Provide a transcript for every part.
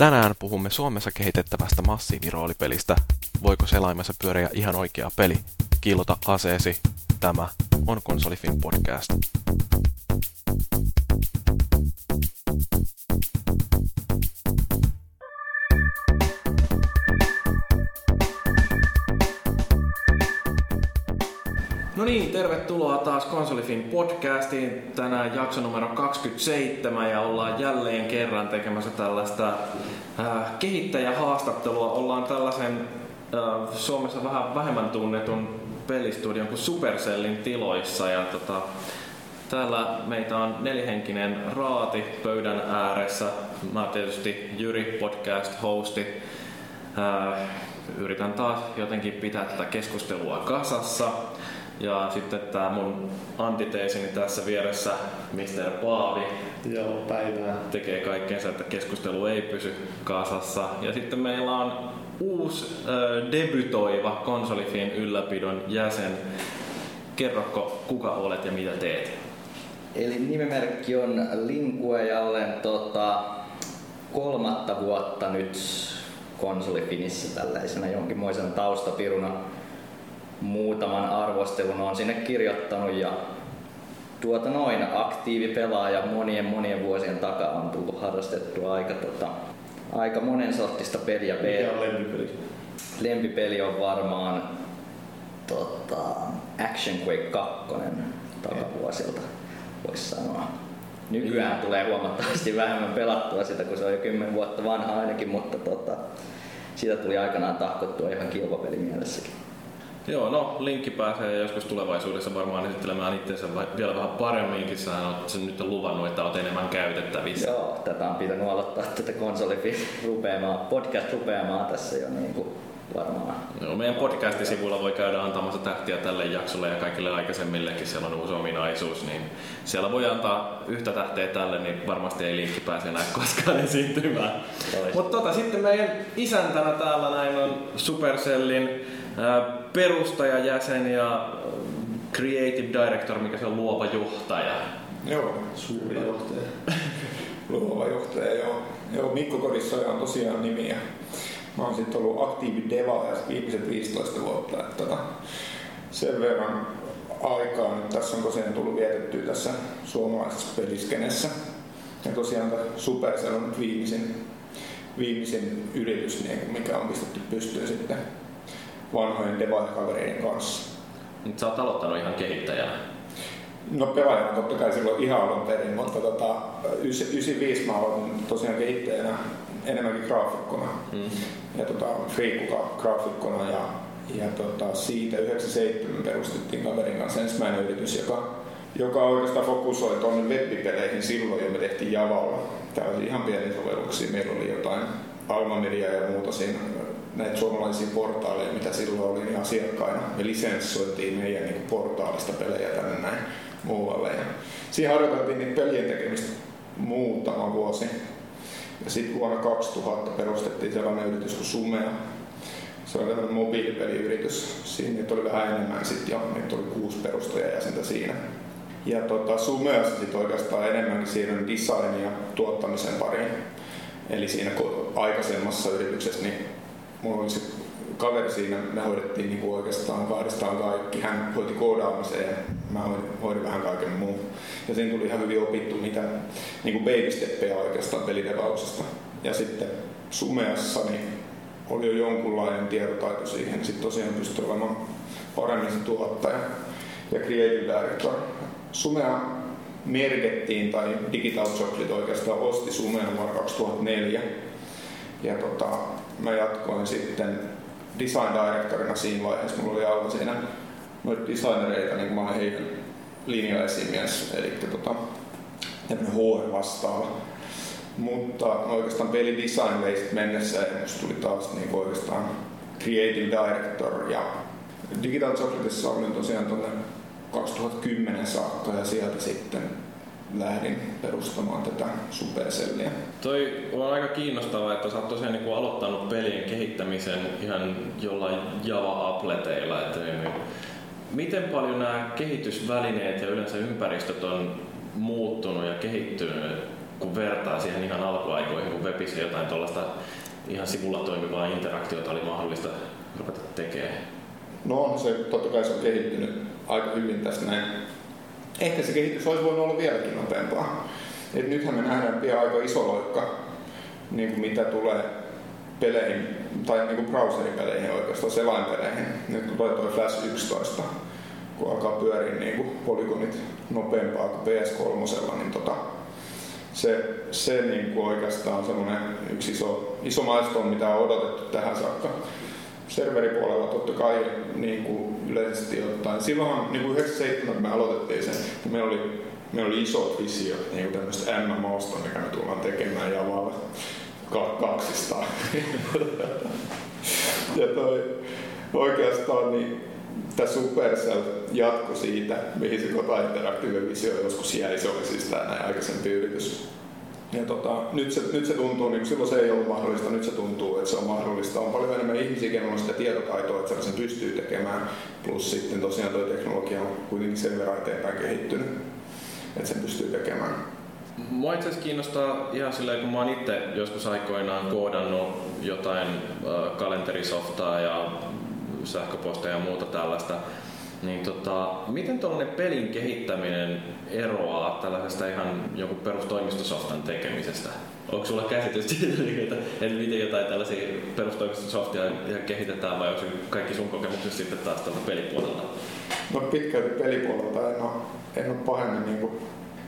Tänään puhumme Suomessa kehitettävästä massiiviroolipelistä. Voiko selaimessa pyöriä ihan oikea peli? Kiilota aseesi. Tämä on Konsolifin podcast. No niin, tervetuloa taas Konsolifin podcastiin. Tänään jakso numero 27 ja ollaan jälleen kerran tekemässä tällaista äh, kehittäjähaastattelua. Ollaan tällaisen äh, Suomessa vähän vähemmän tunnetun pelistudion kuin Supercellin tiloissa. Ja tota, täällä meitä on nelihenkinen raati pöydän ääressä. Mä tietysti Jyri, podcast-hosti. Äh, yritän taas jotenkin pitää tätä keskustelua kasassa. Ja sitten tämä mun antiteesini tässä vieressä, Mr. Paavi, Joo, päivää. tekee kaikkeensa, että keskustelu ei pysy kasassa. Ja sitten meillä on uusi äh, debytoiva konsolifin ylläpidon jäsen. Kerrokko, kuka olet ja mitä teet? Eli nimimerkki on Linkue ja olen tota, kolmatta vuotta nyt konsolifinissä tällaisena jonkinmoisen taustapiruna. Muutaman arvostelun on sinne kirjoittanut ja tuota noin aktiivipelaaja monien monien vuosien takaa on tullut harrastettua aika, tota, aika monen sortista peliä. Mikä on lempipeli? Lempipeli on varmaan tota, Action Quake 2 takavuosilta, voisi sanoa. Nykyään tulee huomattavasti vähemmän pelattua sitä, kun se on jo 10 vuotta vanha ainakin, mutta tota, siitä tuli aikanaan tahkottua ihan kilpapelimielessäkin. Joo, no Linkki pääsee joskus tulevaisuudessa varmaan esittelemään itsensä vai- vielä vähän paremminkin. Sä oot sen nyt luvannut, että oot enemmän käytettävissä. Joo, tätä on pitänyt aloittaa tätä konsolifi rupeamaan, podcast rupeamaan tässä jo niin kuin varmaan. Joo, meidän podcastisivuilla voi käydä antamassa tähtiä tälle jaksolle ja kaikille aikaisemmillekin siellä on uusi ominaisuus, niin siellä voi antaa yhtä tähteä tälle, niin varmasti ei linkki pääse enää koskaan esiintymään. Mutta tota, sitten meidän isäntänä täällä näin on Supercellin perustajajäsen ja creative director, mikä se on luova johtaja. Joo, suuri johtaja. Luova johtaja, joo. Joo, Mikko Kodissoja on tosiaan nimi ja mä oon sitten ollut aktiivi devaaja viimeiset 15 vuotta. Että tota, sen verran aikaa nyt tässä on tosiaan tullut vietettyä tässä suomalaisessa peliskenessä. Ja tosiaan Supercell on nyt viimeisin, viimeisin yritys, niin mikä on pistetty pystyyn sitten vanhojen devaajakavereiden kanssa. Nyt sä oot aloittanut ihan kehittäjänä. No pelaajana totta kai silloin ihan alun perin, mutta tota, 95 mä aloitin tosiaan kehittäjänä enemmänkin graafikkona Mm. ja tota, friikuka graafikkona ja, ja tota, siitä 97 perustettiin kaverin kanssa ensimmäinen yritys, joka, joka oikeastaan fokusoi tuonne webbipeleihin silloin jo me tehtiin Javalla. Tällaisia ihan pieniä sovelluksia. Meillä oli jotain Alma Media ja muuta siinä näitä suomalaisia portaaleja, mitä silloin oli, niin asiakkaina. Me lisenssoitiin meidän niin portaalista pelejä tänne näin muualle. Ja siinä harjoiteltiin niitä pelien tekemistä muutama vuosi. Ja sitten vuonna 2000 perustettiin sellainen yritys kuin Sumea. Se oli tämmöinen mobiilipeliyritys. Siinä oli vähän enemmän sitten jo. Meitä oli kuusi perustajajäsentä siinä. Ja tota, Sumeassa sitten oikeastaan enemmänkin siirryn design ja tuottamisen pariin. Eli siinä aikaisemmassa yrityksessä niin mulla oli se kaveri siinä, me hoidettiin niinku oikeastaan kahdestaan kaikki. Hän hoiti koodaamisen ja mä hoidin, hoidin vähän kaiken muun. Ja siinä tuli ihan hyvin opittu mitä niinku baby steppejä oikeastaan pelidevauksesta. Ja sitten Sumeassa niin oli jo jonkunlainen tietotaito siihen. Sitten tosiaan pystyi olemaan paremmin se tuottaja ja creative director. Sumea merkittiin tai Digital Chocolate oikeastaan osti Sumean vuonna 2004. Ja tota, mä jatkoin sitten design directorina siinä vaiheessa. Mulla oli alla siinä noita designereita, niin mä olen heidän linjaesimies, eli tota, HR vastaava. Mutta oikeastaan pelidesign vei mennessä ja musta tuli taas niin oikeastaan creative director ja Digital Chocolatessa olin tosiaan tuonne 2010 saakka ja sieltä sitten lähdin perustamaan tätä Supercellia. Toi on aika kiinnostavaa, että sä oot tosiaan niin aloittanut pelien kehittämisen ihan jollain Java-appleteilla. Että niin, miten paljon nämä kehitysvälineet ja yleensä ympäristöt on muuttunut ja kehittynyt kun vertaa siihen ihan alkuaikoihin, kun webissä jotain tuollaista ihan sivulla toimivaa interaktiota oli mahdollista ruveta tekemään? No on se, totta kai se on kehittynyt aika hyvin tässä näin. Ehkä se kehitys olisi voinut olla vieläkin nopeampaa. Et nythän me nähdään pian aika iso loikka, niin kuin mitä tulee peleihin, tai niin kuin browseripeleihin oikeastaan, selainpeleihin. Nyt kun tulee toi Flash 11, kun alkaa pyöriä niin kuin polygonit nopeampaa kuin PS3, niin tota, se, se niin kuin oikeastaan on semmoinen yksi iso, iso milestone, mitä on odotettu tähän saakka. Serveripuolella totta kai niin kuin yleisesti ottaen. Silloinhan niin kuin 97 kun me aloitettiin sen, niin meillä oli, meillä oli isot visiot niin kuin tämmöistä MMOsta, mikä me tullaan tekemään ja vaan kaksistaan. ja toi, oikeastaan niin tämä Supercell jatko siitä, mihin se Kota Interactive Visio joskus jäi, se oli siis tämä aikaisempi yritys. Ja tota, nyt, se, nyt se tuntuu, niin silloin se ei ollut mahdollista, nyt se tuntuu, että se on mahdollista. On paljon enemmän ihmisiä, kenellä on sitä tietotaitoa, että sen pystyy tekemään. Plus sitten tosiaan tuo teknologia on kuitenkin sen verran eteenpäin kehittynyt, että sen pystyy tekemään. Mua itse asiassa kiinnostaa ihan silleen, kun mä oon itse joskus aikoinaan koodannut jotain äh, kalenterisoftaa ja sähköposteja ja muuta tällaista, niin tota, miten tuollainen pelin kehittäminen eroaa tällaisesta ihan joku perustoimistosoftan tekemisestä? Onko sulla käsitys siitä, että, että miten jotain tällaisia perustoimistosoftia kehitetään vai onko kaikki sun kokemukset sitten taas tältä pelipuolelta? No pitkälti pelipuolelta en ole, en ole pahemmin niin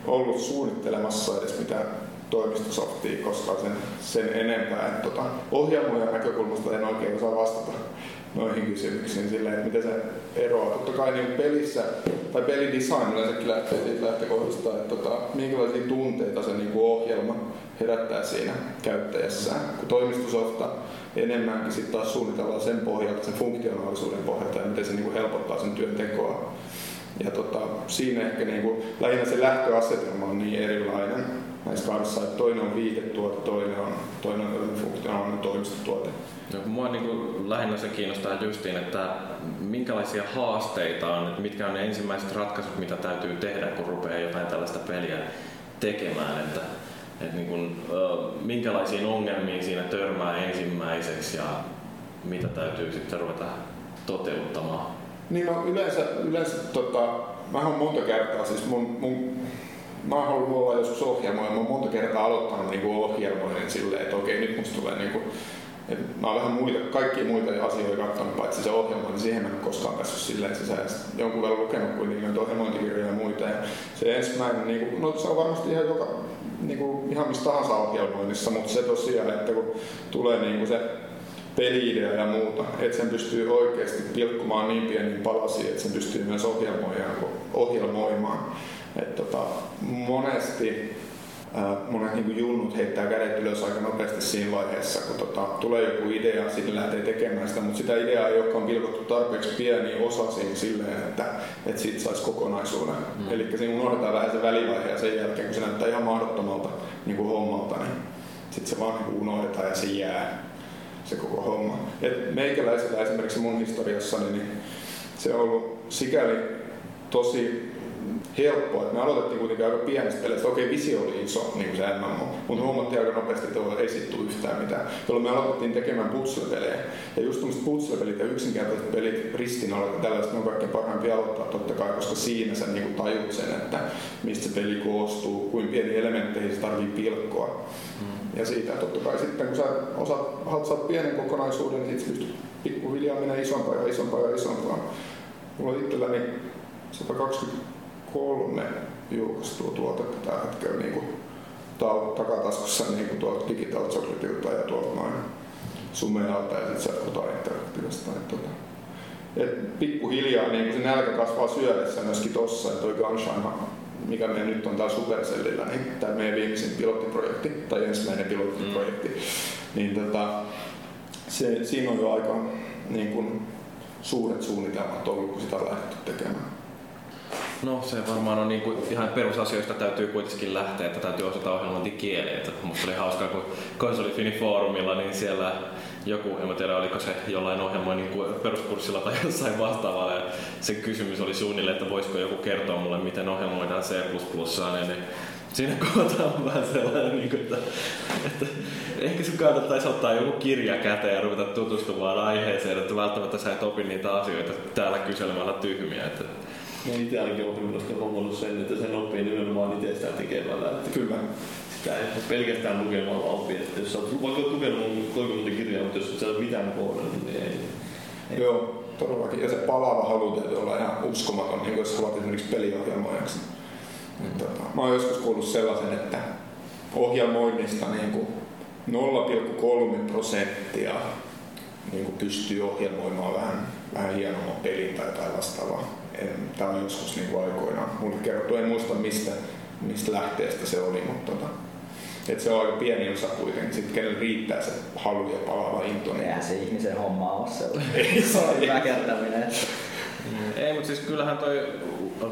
ollut suunnittelemassa edes mitään toimistosoftia koskaan sen, sen enempää. Tota, ohjelmojen näkökulmasta en oikein osaa vastata noihin kysymyksiin silleen, että miten se eroaa. Totta kai niin pelissä, tai pelidesign yleensäkin lähtee siitä lähtökohdasta, että tota, minkälaisia tunteita se niin ohjelma herättää siinä käyttäjässään. Kun toimistosofta enemmänkin sitten taas suunnitellaan sen pohjalta, sen funktionaalisuuden pohjalta ja miten se niin helpottaa sen työntekoa. Ja tota, siinä ehkä niin kuin, lähinnä se lähtöasetelma on niin erilainen näissä kahdessa, että toinen on viitetuote, toinen on, toinen on funktionaalinen toimistotuote. No, mua niin kuin, lähinnä se kiinnostaa justiin, että minkälaisia haasteita on, että mitkä on ne ensimmäiset ratkaisut, mitä täytyy tehdä, kun rupeaa jotain tällaista peliä tekemään. Että, että niin kuin, minkälaisiin ongelmiin siinä törmää ensimmäiseksi ja mitä täytyy sitten ruveta toteuttamaan. Niin no yleensä, yleensä tota, mä oon monta kertaa, siis mun, mun mä oon halunnut olla joskus ohjelmoja, mä oon monta kertaa aloittanut niinku ohjelmoinnin silleen, että okei nyt musta tulee niinku, et mä oon vähän muita, kaikkia muita asioita katsonut, paitsi se ohjelma, niin siihen mä en koskaan päässyt silleen sisään. Jonkun verran lukenut kuitenkin noita ohjelmointikirjoja ja muita. Ja se ensimmäinen, niin kuin, no se on varmasti ihan joka, niin kuin, ihan mistä tahansa ohjelmoinnissa, mutta se tosiaan, että kun tulee niin kuin se peli-idea ja muuta, että sen pystyy oikeasti pilkkumaan niin pieniin palasiin, että sen pystyy myös ohjelmoimaan. Et tota, monesti äh, monet niin junnut heittää kädet ylös aika nopeasti siinä vaiheessa, kun tota, tulee joku idea, sitten lähtee tekemään sitä, mutta sitä ideaa ei olekaan pilkottu tarpeeksi pieniin osasiin silleen, että, että siitä saisi kokonaisuuden. Mm. Eli siinä unohdetaan vähän se välivaihe ja sen jälkeen, kun se näyttää ihan mahdottomalta niin kuin hommalta, niin sitten se vaan niin unohdetaan ja se jää se koko homma. Et meikäläisellä esimerkiksi mun historiassani, niin se on ollut sikäli tosi helppoa. Me aloitettiin kuitenkin aika pienestä peleistä. Okei, visio oli iso, niin kuin se MMO, mutta huomattiin aika nopeasti, että ei siitä tule yhtään mitään. Jolloin me aloitettiin tekemään putslepelejä. Ja just tämmöiset putslepelit ja yksinkertaiset pelit ristin alle, tällaiset on kaikkein parhaimpia aloittaa totta kai, koska siinä sä niin tajut sen, että mistä se peli koostuu, kuin pieni elementteihin se tarvii pilkkoa. Hmm. Ja siitä totta kai sitten, kun sä osaat, saat pienen kokonaisuuden, niin sitten pystyt pikkuhiljaa menee isompaa ja isompaa ja isompaa. Mulla on itselläni 120 kolme julkaistua tuotetta tällä hetkellä niin kuin takataskussa niin kuin tuolta Digital Chocolateilta ja tuolta noin Sumealta ja sitten sieltä Interactivesta. Että, tota, et pikkuhiljaa niin se nälkä kasvaa syödessä myöskin tossa, että toi Gunshine, mikä meidän nyt on täällä Supercellillä, niin tämä meidän viimeisin pilottiprojekti, tai ensimmäinen pilottiprojekti, mm. niin tota, se, siinä on jo aika niin kuin, suuret suunnitelmat ollut, kun sitä on lähdetty tekemään. No se varmaan on niin kuin ihan perusasioista täytyy kuitenkin lähteä, että täytyy osata ohjelmointikieleen. Että musta oli hauskaa, kun konsolifini foorumilla, niin siellä joku, en tiedä oliko se jollain ohjelmoinnin niin peruskurssilla tai jossain vastaavalla, ja se kysymys oli suunnilleen, että voisiko joku kertoa mulle, miten ohjelmoidaan C++, niin siinä kohtaa on vähän sellainen, niin kuin, että, että ehkä sun kannattaisi ottaa joku kirja käteen ja ruveta tutustumaan aiheeseen, että välttämättä sä et opi niitä asioita täällä kyselemällä tyhmiä. Että... Ja itse ainakin oppinut huomannut sen, että sen oppii nimenomaan itsestään tekemällä. Että Kyllä. Sitä ei pelkästään lukemalla opi. Että jos oot vaikka lukenut kuinka monta kirjaa, mutta jos et sä ole mitään koodannut, niin ei. ei. Joo, todellakin. Ja se palaava halu täytyy olla ihan uskomaton, niin jos haluat esimerkiksi peliohjelmoijaksi. Mm. Tota, mä oon joskus kuullut sellaisen, että ohjelmoinnista niin kuin 0,3 prosenttia niin kuin pystyy ohjelmoimaan vähän, vähän hienomman pelin tai jotain vastaavaa. Tämä on joskus niin kuin aikoinaan. Mulle kerrottu, en muista mistä, mistä lähteestä se oli, mutta tota, et se on aika pieni osa kuitenkin, sitten kenelle riittää se halu ja palaava into. Niin... Eihän se ihmisen homma ole sellainen. Ei se on väkertäminen. Ei, mutta siis kyllähän toi,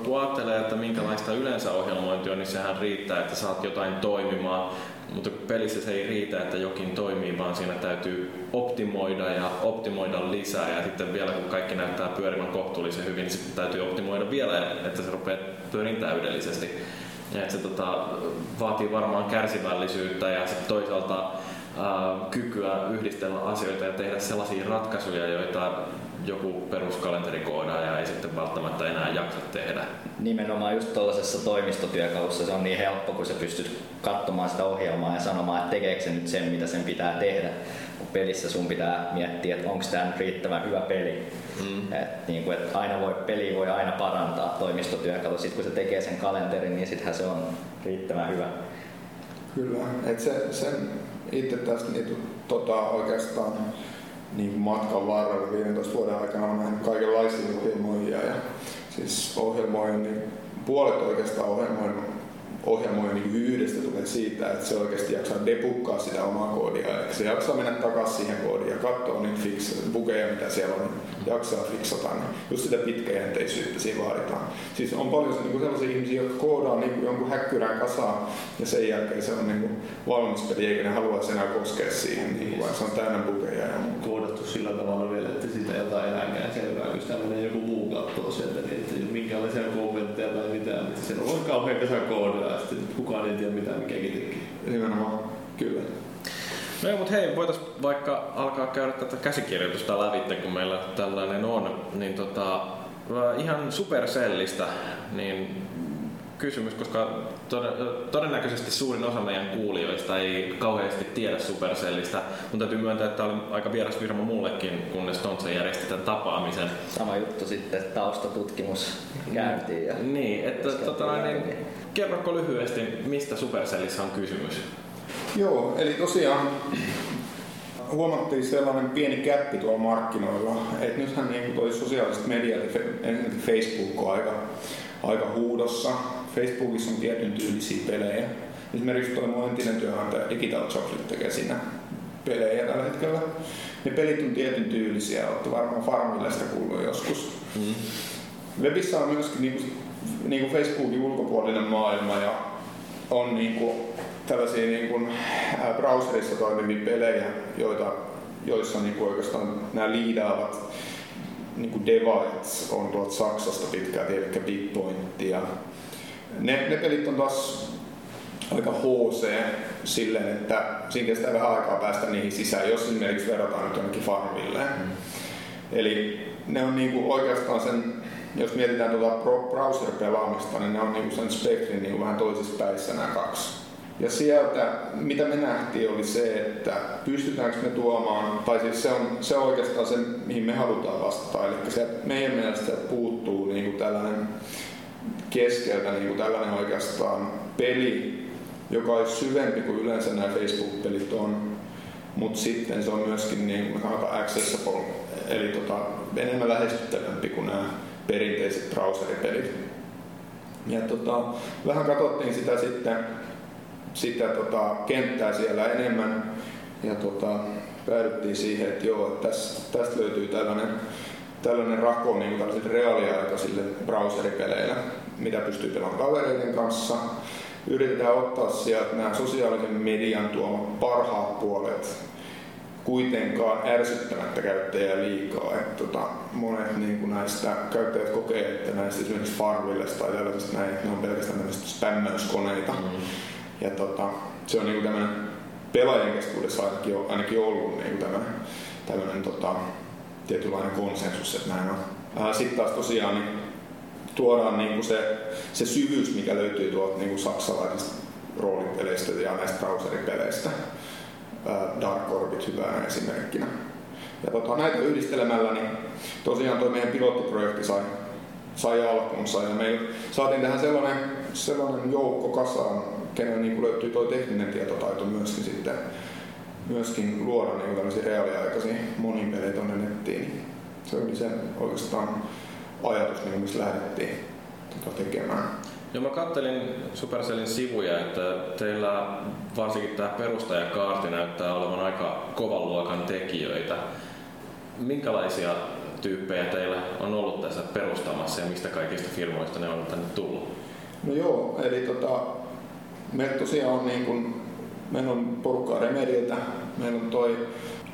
kun ajattelee, että minkälaista yleensä ohjelmointi on, niin sehän riittää, että saat jotain toimimaan. Mutta pelissä se ei riitä, että jokin toimii, vaan siinä täytyy optimoida ja optimoida lisää. Ja sitten vielä kun kaikki näyttää pyörimään kohtuullisen hyvin, niin sitten täytyy optimoida vielä, että se rupeaa pyörin täydellisesti. Ja että se tota, vaatii varmaan kärsivällisyyttä ja sitten toisaalta ää, kykyä yhdistellä asioita ja tehdä sellaisia ratkaisuja, joita joku peruskalenterikoodaaja ei sitten välttämättä enää jaksa tehdä. Nimenomaan just tuollaisessa toimistotyökalussa se on niin helppo, kun sä pystyt katsomaan sitä ohjelmaa ja sanomaan, että tekeekö se nyt sen, mitä sen pitää tehdä. Pelissä sun pitää miettiä, että onko tämä nyt riittävän hyvä peli. Mm. Et, niin kuin, että aina voi, peli voi aina parantaa toimistotyökalu. Sitten kun se tekee sen kalenterin, niin sittenhän se on riittävän hyvä. Kyllä, että se, sen itse tästä niin, tota, oikeastaan niin matkan varrella 15 vuoden aikana on nähnyt kaikenlaisia ohjelmoijia ja siis ohjelmoin, niin puolet oikeastaan ohjelmoin ohjelmoija niin yhdestä tulee siitä, että se oikeasti jaksaa debukkaa sitä omaa koodia. Eli se jaksaa mennä takaisin siihen koodiin ja katsoa niitä fix, bugeja, mitä siellä on, jaksaa fiksata. Niin just sitä pitkäjänteisyyttä siinä vaaditaan. Siis on paljon niin sellaisia ihmisiä, jotka koodaa niin kuin jonkun häkkyrän kasaan ja sen jälkeen se on niin kuin valmis peli, eikä ne haluaisi enää koskea siihen, niin kuin, se on täynnä bugeja. Ja Koodattu sillä tavalla vielä, että siitä jotain eläkään selvää, kun sitä menee joku muu kattoo sieltä, niin että minkälaisia kommentteja tai siellä on kauhean kasaan koodia ja sitten kukaan ei tiedä mitä mikäkin tekee. Nimenomaan, kyllä. No joo, mutta hei, voitaisiin vaikka alkaa käydä tätä käsikirjoitusta lävitte, kun meillä tällainen on, niin tota, ihan supersellistä, niin kysymys, koska todennäköisesti suurin osa meidän kuulijoista ei kauheasti tiedä Supercellistä. Mun täytyy myöntää, että tämä oli aika vieras firma mullekin, kunnes Tontsa järjesti tämän tapaamisen. Sama juttu sitten, taustatutkimus käyntiin. Ja niin, että tota, niin, kerroko lyhyesti, mistä Supercellissä on kysymys? Joo, eli tosiaan huomattiin sellainen pieni käppi tuolla markkinoilla, että nythän niin toi sosiaaliset mediat, Facebook on aika, aika huudossa, Facebookissa on tietyn tyylisiä pelejä. Esimerkiksi tuo mun entinen työnantaja Digital Chocolate tekee siinä pelejä tällä hetkellä. Ne pelit on tietyn tyylisiä, olette varmaan Farmille sitä kuullut joskus. Mm. Webissä on myöskin niin kuin, niin kuin Facebookin ulkopuolinen maailma ja on niin kuin, tällaisia niin kuin, äh, browserissa toimivia pelejä, joita, joissa niin kuin oikeastaan nämä liidaavat niin kuin devaajat on tuolta Saksasta pitkälti, eli Big Point ja ne, ne pelit on taas aika HC silleen, että siinä kestää vähän aikaa päästä niihin sisään, jos esimerkiksi verrataan nyt jonnekin Farmille. Mm. Eli ne on niinku oikeastaan sen, jos mietitään tuota browser-pelaamista, niin ne on niinku sen spektrin niinku vähän toisissa päissä nämä kaksi. Ja sieltä, mitä me nähtiin, oli se, että pystytäänkö me tuomaan, tai siis se on, se on oikeastaan se, mihin me halutaan vastata. Eli se meidän mielestä puuttuu niin kuin tällainen keskeltä niin kuin tällainen oikeastaan peli, joka olisi syvempi kuin yleensä nämä Facebook-pelit on, mutta sitten se on myöskin niin aika accessible, eli tota, enemmän lähestyttävämpi kuin nämä perinteiset browseripelit. Ja tota, vähän katsottiin sitä sitten sitä tota, kenttää siellä enemmän ja tota, päädyttiin siihen, että joo, tästä, tästä löytyy tällainen, tällainen rako niin tällaisille reaaliaikaisille browseripeleille mitä pystyy pelaamaan kavereiden kanssa. Yritetään ottaa sieltä nämä sosiaalisen median tuomat parhaat puolet kuitenkaan ärsyttämättä käyttäjää liikaa. Että tota, monet niin kuin näistä käyttäjät kokee, että näistä esimerkiksi Farmvillesta tai tällaisesta näin, että ne on pelkästään tämmöistä spämmäyskoneita. Mm. Ja tota, se on niin kuin tämmöinen pelaajien keskuudessa ainakin, ainakin ollut niin kuin tämmöinen, tämmöinen tota, tietynlainen konsensus, että näin on. Sitten taas tosiaan niin tuodaan niin kuin se, se syvyys, mikä löytyy tuolta niin kuin saksalaisista roolipeleistä ja näistä browseripeleistä. Dark Orbit hyvänä esimerkkinä. Ja tota, näitä yhdistelemällä niin tosiaan tuo meidän pilottiprojekti sai, sai alkunsa ja me saatiin tähän sellainen, sellainen joukko kasaan, kenen niin löytyy tuo tekninen tietotaito myöskin sitten myöskin luoda niin tällaisia reaaliaikaisia monipelejä tuonne nettiin. Se oli se oikeastaan ajatus, niin missä lähdettiin tota tekemään. Joo, mä kattelin Supercellin sivuja, että teillä varsinkin tämä perustajakaarti näyttää olevan aika kovan luokan tekijöitä. Minkälaisia tyyppejä teillä on ollut tässä perustamassa ja mistä kaikista firmoista ne on tänne tullut? No joo, eli tota, meillä tosiaan on niin kuin, meillä on porukkaa Remediltä, meillä on toi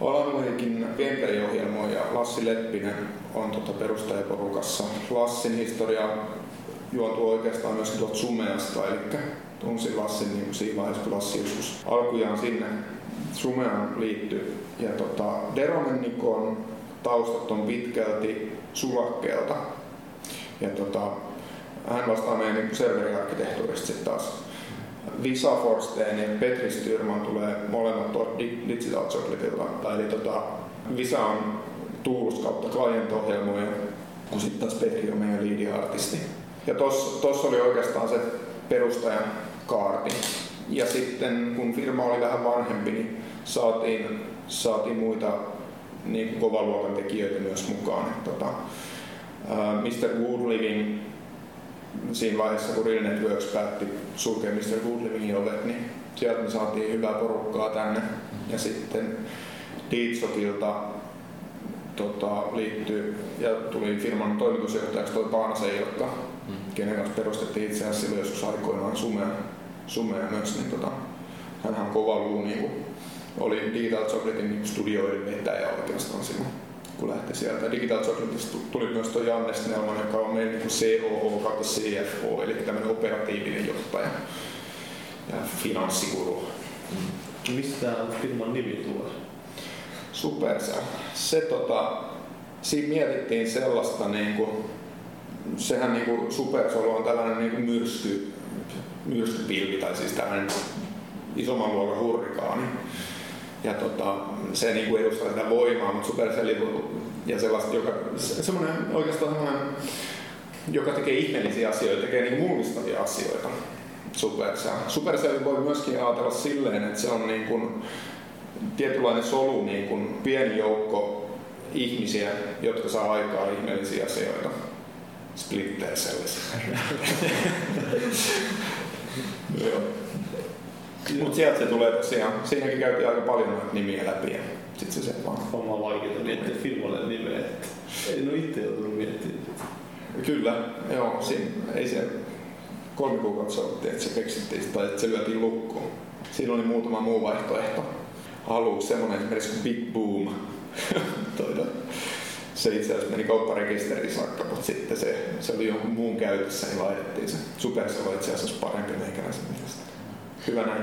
Alan Wakein gameplay-ohjelmoija Lassi Leppinen on tota perustajaporukassa. Lassin historia juontuu oikeastaan myös tuolta Sumeasta, eli tunsin Lassin niin siinä vaiheessa, kun Lassi joskus alkujaan sinne Sumeaan liittyi. Ja tota, Deromen Nikon taustat on pitkälti sulakkeelta. Ja tota, hän vastaa meidän niin serveriarkkitehtuurista sitten taas. Visa Forsteen ja Petri Styrman tulee molemmat tuolta Digital Chocolateilta. Eli tota, Visa on Tools kautta client-ohjelmoja, kun sitten taas Petri on meidän lead-artisti. Ja tuossa oli oikeastaan se perustajan kaarti. Ja sitten kun firma oli vähän vanhempi, niin saatiin, saatiin muita niin kuin kovan luokan tekijöitä myös mukaan. Et, tota, Mr. Woodliving siinä vaiheessa, kun Real Networks päätti sulkea Mr. Woodlivingin ovet, niin sieltä me saatiin hyvää porukkaa tänne. Ja sitten Deedsokilta tota, liittyy ja tuli firman toimitusjohtajaksi toi Paanasen Ilkka, mm. kenen kanssa perustettiin itse asiassa silloin joskus aikoinaan Sumea, Sumea myös, niin tota, hänhän kova luu, niin kuin, oli Digital Chocolatein niin studioiden vetäjä oikeastaan silloin kun lähti sieltä. Digital Chocolatesta tuli myös tuo Janne Snellman, joka on meidän niin COO kautta CFO, eli tämmöinen operatiivinen johtaja ja finanssikuru. Mm. Mistä tämä firman nimi tulee? Supercell. Se tota, siinä mietittiin sellaista niin kuin, sehän niin kuin Supercell on tällainen niin kuin myrsky, myrskypilvi tai siis tällainen isomman luokan hurrikaani. Ja tota, se niin kuin edustaa sitä voimaa, mutta Supercell ja sellaista, joka, semmoinen oikeastaan semmoinen, joka tekee ihmeellisiä asioita, tekee niin mullistavia asioita. Supercell. Supercell voi myöskin ajatella silleen, että se on niin kuin, tietynlainen solu, niin kuin pieni joukko ihmisiä, jotka saa aikaa ihmeellisiä asioita. Splinter Mutta sieltä se tulee tosiaan. Siinäkin käytiin aika paljon noita nimiä läpi ja sit se se vaan. On vaikeaa miettiä firmalle nimeä. Ei ole itse joutunut miettimään. Kyllä, joo. Siinä, ei se kolme kuukautta sovittiin, että se keksittiin tai että se lyötiin lukkoon. Siinä oli muutama muu vaihtoehto aluksi semmoinen esimerkiksi kuin Big Boom. se itse asiassa meni kaupparekisteriin saakka, mutta sitten se, se oli jonkun muun käytössä, niin laitettiin se. Supercell oli itse asiassa parempi meikäläisen mielestä. Hyvä näin.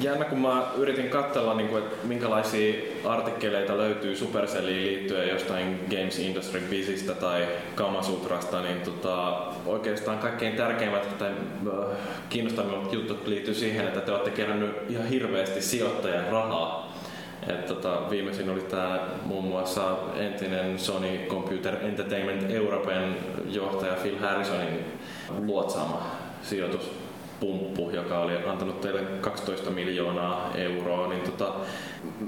Jännä, kun mä yritin katsella, niin kuin, että minkälaisia artikkeleita löytyy Supercelliin liittyen jostain Games Industry Bizistä tai Kamasutrasta, niin tota, oikeastaan kaikkein tärkeimmät tai äh, kiinnostavimmat jutut liittyy siihen, että te olette kerännyt ihan hirveästi sijoittajan rahaa. Et tota, viimeisin oli tämä muun muassa entinen Sony Computer Entertainment Europen johtaja Phil Harrisonin luotsaama sijoitus pumppu, joka oli antanut teille 12 miljoonaa euroa, niin tota,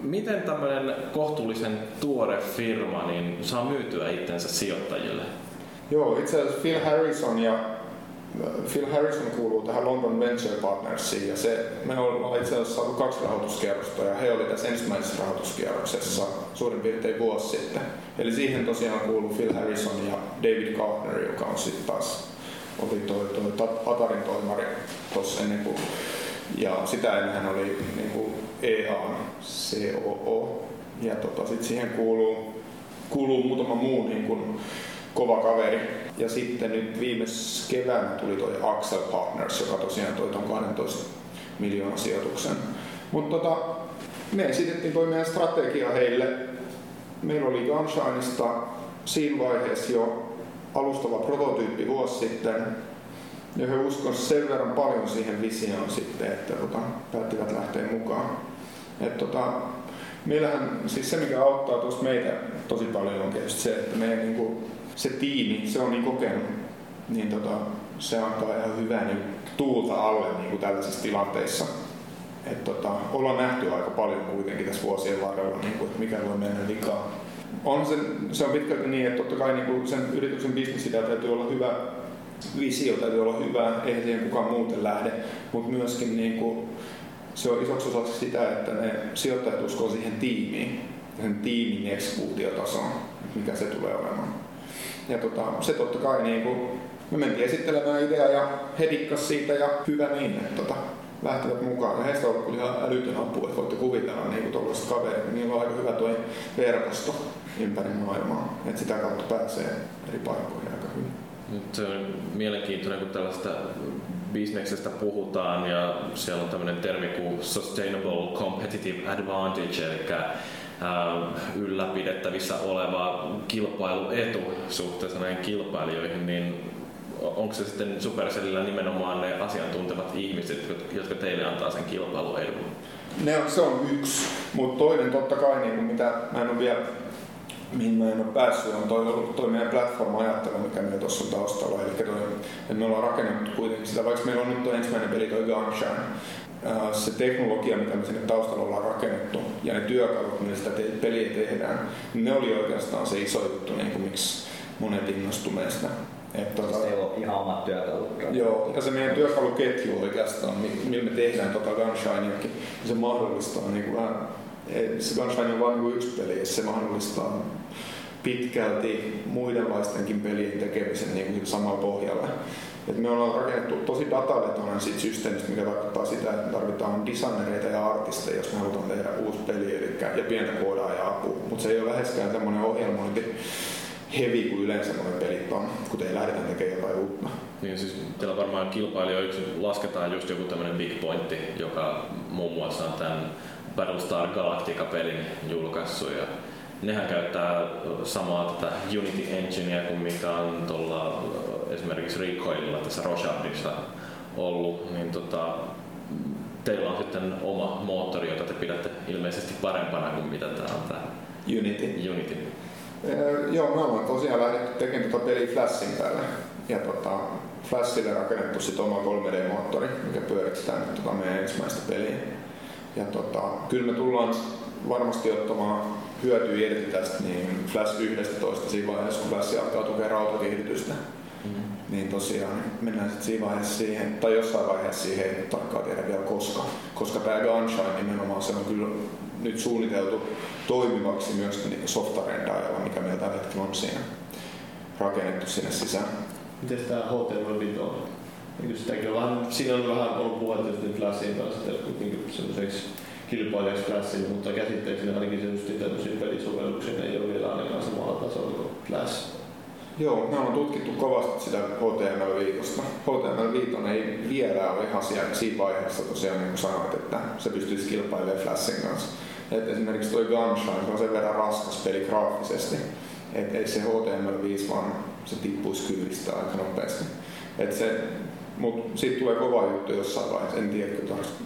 miten tämmöinen kohtuullisen tuore firma niin saa myytyä itsensä sijoittajille? Joo, itse asiassa Phil Harrison ja Phil Harrison kuuluu tähän London Venture Partnersiin ja se, me ollaan itse asiassa saatu kaksi rahoituskierrosta ja he olivat tässä ensimmäisessä rahoituskierroksessa suurin piirtein vuosi sitten. Eli siihen tosiaan kuuluu Phil Harrison ja David Gardner, joka on sitten taas oli toi, toi Atarin toimari tuossa ennen kuin, ja sitä ennenhän oli niin kuin EA, COO, ja tota, sitten siihen kuuluu, kuuluu muutama muu niin kuin, kova kaveri. Ja sitten nyt viime keväänä tuli toi Axel Partners, joka tosiaan toi ton 12 miljoonan sijoituksen. Mutta tota, me esitettiin toi meidän strategia heille. Meillä oli Gunshineista siinä vaiheessa jo alustava prototyyppi vuosi sitten. Ja he uskon sen verran paljon siihen visioon sitten, että tota, päättivät lähteä mukaan. Et tota, meillähän, siis se mikä auttaa tuossa meitä tosi paljon on tietysti se, että meidän niinku, se tiimi, se on niin kokenut, niin tota, se antaa ihan hyvää niin tuulta alle niin kuin tällaisissa tilanteissa. Et tota, ollaan nähty aika paljon kuitenkin tässä vuosien varrella, niin kuin, että mikä voi mennä vikaan. On se, se on pitkälti niin, että totta kai niin kuin sen yrityksen bisnesi täytyy olla hyvä, visio täytyy olla hyvä, eihän siihen kukaan muuten lähde, mutta myöskin niin kuin, se on isoksi osaksi sitä, että ne sijoittajat uskoo siihen tiimiin, sen tiimin eksekuutiotasoon, mikä se tulee olemaan. Ja tota, se totta kai niin kuin, me mentiin esittelemään ideaa ja he dikkas siitä ja hyvä niin, että tota, lähtivät mukaan. Ja heistä on ollut ihan älytön apu, että voitte kuvitella niin tuollaiset kaverit. Niillä on aika hyvä tuo verkosto ympäri maailmaa, että sitä kautta pääsee eri paikkoihin aika hyvin. Se on mielenkiintoinen, kun tällaista bisneksestä puhutaan ja siellä on tämmöinen termi kuin Sustainable Competitive Advantage, eli ylläpidettävissä oleva kilpailuetu suhteessa näihin kilpailijoihin, niin onko se sitten Supercellillä nimenomaan ne asiantuntevat ihmiset, jotka teille antaa sen kilpailuedun? Ne on, se on yksi, mutta toinen totta kai, niin mitä mä en ole vielä mihin mä en ole päässyt, on toi, toi meidän platform-ajattelu, mikä meillä tuossa on taustalla. Eli toi, että me ollaan rakennettu kuitenkin sitä, vaikka meillä on nyt tuo ensimmäinen peli, toi Gunshine, se teknologia, mitä me sinne taustalla ollaan rakennettu ja ne työkalut, millä sitä te- peliä tehdään, niin ne oli oikeastaan se iso juttu, niin kuin miksi monet innostuneista. Että tota, siis on ihan omat työkalut. Joo, ja se meidän työkaluketju oikeastaan, millä me tehdään tota Gunshineakin, se mahdollistaa niin kuin vähän, se Gunshine on vain niin yksi peli, ja se mahdollistaa pitkälti muidenlaistenkin pelien tekemisen niin kuin samalla pohjalla. Et me ollaan rakennettu tosi datavetoinen siitä systeemistä, mikä tarkoittaa sitä, että tarvitaan designereita ja artisteja, jos me halutaan tehdä uusi peli eli, ja pientä ja apua. Mutta se ei ole läheskään semmoinen ohjelmointi hevi kuin yleensä monet pelit on, kun ei lähdetä tekemään jotain uutta. Niin siis teillä varmaan kilpailijoiksi lasketaan just joku tämmöinen big pointti, joka muun muassa on tämän Battlestar Galactica-pelin julkaissut ja nehän käyttää samaa tätä Unity Engineä kuin mikä on tuolla esimerkiksi Recoililla tässä Rochardissa ollut, niin tota, teillä on sitten oma moottori, jota te pidätte ilmeisesti parempana kuin mitä tämä on tämä Unity. Unity. Ee, joo, me ollaan tosiaan lähdetty tekemään tuota peliä Flashin päälle. Ja tota, Flashille rakennettu sit oma 3D-moottori, mikä pyörittää nyt tota meidän ensimmäistä peliä. Ja tota, kyllä me tullaan varmasti ottamaan hyötyä irti tästä niin Flash 11 siinä vaiheessa, kun Flash alkaa tukea rautakehitystä. Mm. Niin tosiaan mennään sitten siinä vaiheessa siihen, tai jossain vaiheessa siihen, ei tarkkaan tiedä vielä koska. Koska tämä Gunshine nimenomaan se on kyllä nyt suunniteltu toimivaksi myös niin softarendaajalla, mikä meillä tällä hetkellä on siinä rakennettu sinne sisään. Miten tämä HTML5 on? Niin sitäkin on vähän, siinä on vähän ollut puhetta nyt Flashin kanssa, että niin semmoiseksi kilpailijaksi Flashin, mutta käsittääkseni ainakin tietysti tämmöisiä pelisovelluksia ei ole vielä ainakaan samalla tasolla kuin Flash. Joo, me ollaan tutkittu kovasti sitä HTML5. HTML5 ei vielä ole ihan siellä siinä vaiheessa tosiaan niin kuin sanoit, että se pystyisi kilpailemaan Flashin kanssa. Et esimerkiksi toi Gunshine on sen verran raskas peli graafisesti, että ei se HTML5 vaan se tippuisi kyydistä aika nopeasti. Et se, mut siitä tulee kova juttu jossain vaiheessa, en tiedä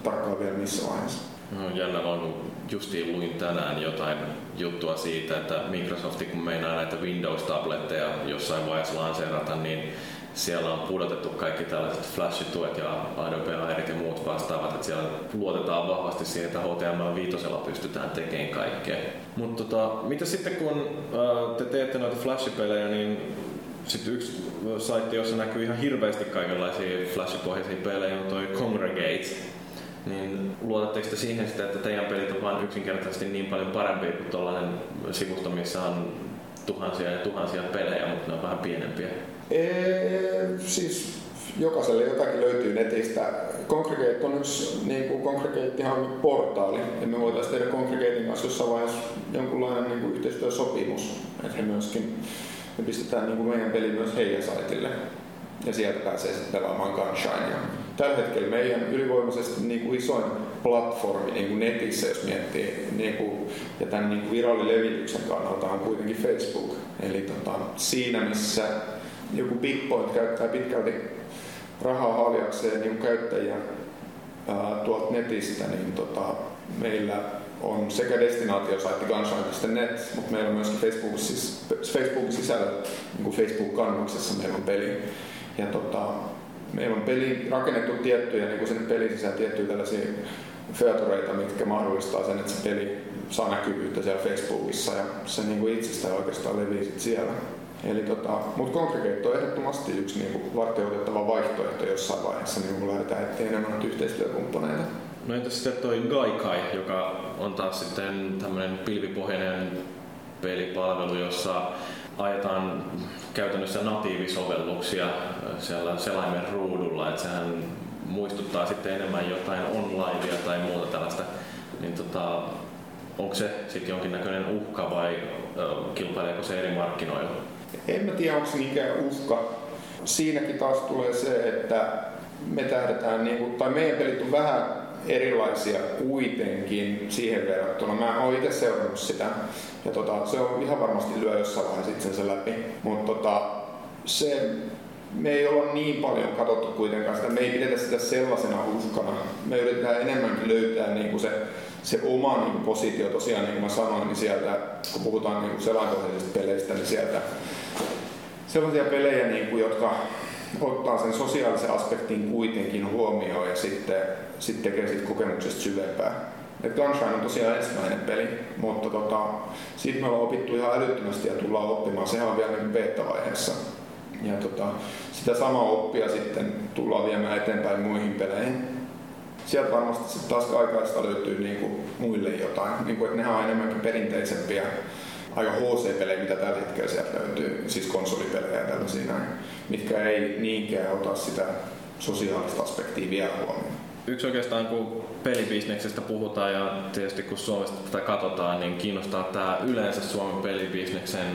tarkkaan vielä missä vaiheessa. No, jännä on, kun justiin luin tänään jotain juttua siitä, että Microsoft kun meinaa näitä Windows-tabletteja jossain vaiheessa lanseerata, niin siellä on pudotettu kaikki tällaiset flashituet ja Adobe Airit ja muut vastaavat, että siellä luotetaan vahvasti siihen, että HTML5 pystytään tekemään kaikkea. Mutta tota, mitä sitten kun äh, te teette noita flashipelejä, niin sitten yksi saitti, jossa näkyy ihan hirveästi kaikenlaisia flashipohjaisia pelejä, on toi Congregate, niin luotatteko te siihen sitä, että teidän pelit on vain yksinkertaisesti niin paljon parempi kuin tuollainen sivusto, missä on tuhansia ja tuhansia pelejä, mutta ne on vähän pienempiä. Ee, siis jokaiselle jotakin löytyy netistä. Congregate on yksi, niin kuin Congregatehan on portaali, ja me voitaisiin tehdä Congregatein kanssa jossain vaiheessa jonkunlainen niin kuin yhteistyösopimus, että he myöskin me pistetään niin kuin meidän peli myös heidän saitille ja sieltä pääsee sitten pelaamaan Gunshinea. Tällä hetkellä meidän ylivoimaisesti niin kuin isoin platformi niin kuin netissä, jos miettii, niin kuin, ja tämän niin virallilevityksen kannalta on kuitenkin Facebook. Eli tota, siinä missä joku Big Point käyttää pitkälti rahaa haljakseen niin käyttäjiä ää, tuolta netistä, niin tota, meillä on sekä destinaatiosaitti gunshine.net, mutta meillä on myöskin Facebook, siis Facebookin sisällä, niin Facebook-kannuksessa meillä on peli. Ja tota, meillä on peli rakennettu tiettyjä, niin kuin sen pelin sisään tiettyjä tällaisia featureita, mitkä mahdollistaa sen, että se peli saa näkyvyyttä siellä Facebookissa ja se niin kuin itsestään oikeastaan levii siellä. Eli tota, Congregate on ehdottomasti yksi niin kuin varteutettava vaihtoehto jossain vaiheessa, niin kun lähdetään etsiä enemmän yhteistyökumppaneita. No entäs sitten toi Gaikai, joka on taas sitten tämmöinen pilvipohjainen pelipalvelu, jossa ajetaan käytännössä natiivisovelluksia siellä selaimen ruudulla, että sehän muistuttaa sitten enemmän jotain onlinea tai muuta tällaista, niin tota, onko se sitten jonkinnäköinen uhka vai kilpaileeko se eri markkinoilla? En mä tiedä, onko se mikään uhka. Siinäkin taas tulee se, että me tähdetään, niin kuin, tai meidän pelit on vähän erilaisia kuitenkin siihen verrattuna. Mä oon itse seurannut sitä ja tota, se on ihan varmasti lyö jossain vaiheessa itsensä läpi. Mutta tota, se, me ei olla niin paljon katsottu kuitenkaan sitä, me ei pidetä sitä sellaisena uhkana. Me yritetään enemmänkin löytää niin kuin se, se oma niin kuin positio tosiaan, niin kuin mä sanoin, niin sieltä, kun puhutaan niin selainpohjaisista peleistä, niin sieltä sellaisia pelejä, niin kuin, jotka ottaa sen sosiaalisen aspektin kuitenkin huomioon ja sitten, sitten tekee siitä kokemuksesta syvempää. Et Gunshine on tosiaan ensimmäinen peli, mutta tota, siitä me ollaan opittu ihan älyttömästi ja tullaan oppimaan. Sehän on vielä niin beta-vaiheessa. Ja tota, sitä samaa oppia sitten tullaan viemään eteenpäin muihin peleihin. Sieltä varmasti sitten taas aikaista löytyy niinku muille jotain, niinku, että nehän on enemmänkin perinteisempiä aika HC-pelejä, mitä tällä hetkellä sieltä löytyy, siis konsolipelejä ja tällaisia näin, mitkä ei niinkään ota sitä sosiaalista aspektia vielä huomioon. Yksi oikeastaan, kun pelibisneksestä puhutaan ja tietysti kun Suomesta tätä katsotaan, niin kiinnostaa tämä yleensä Suomen pelibisneksen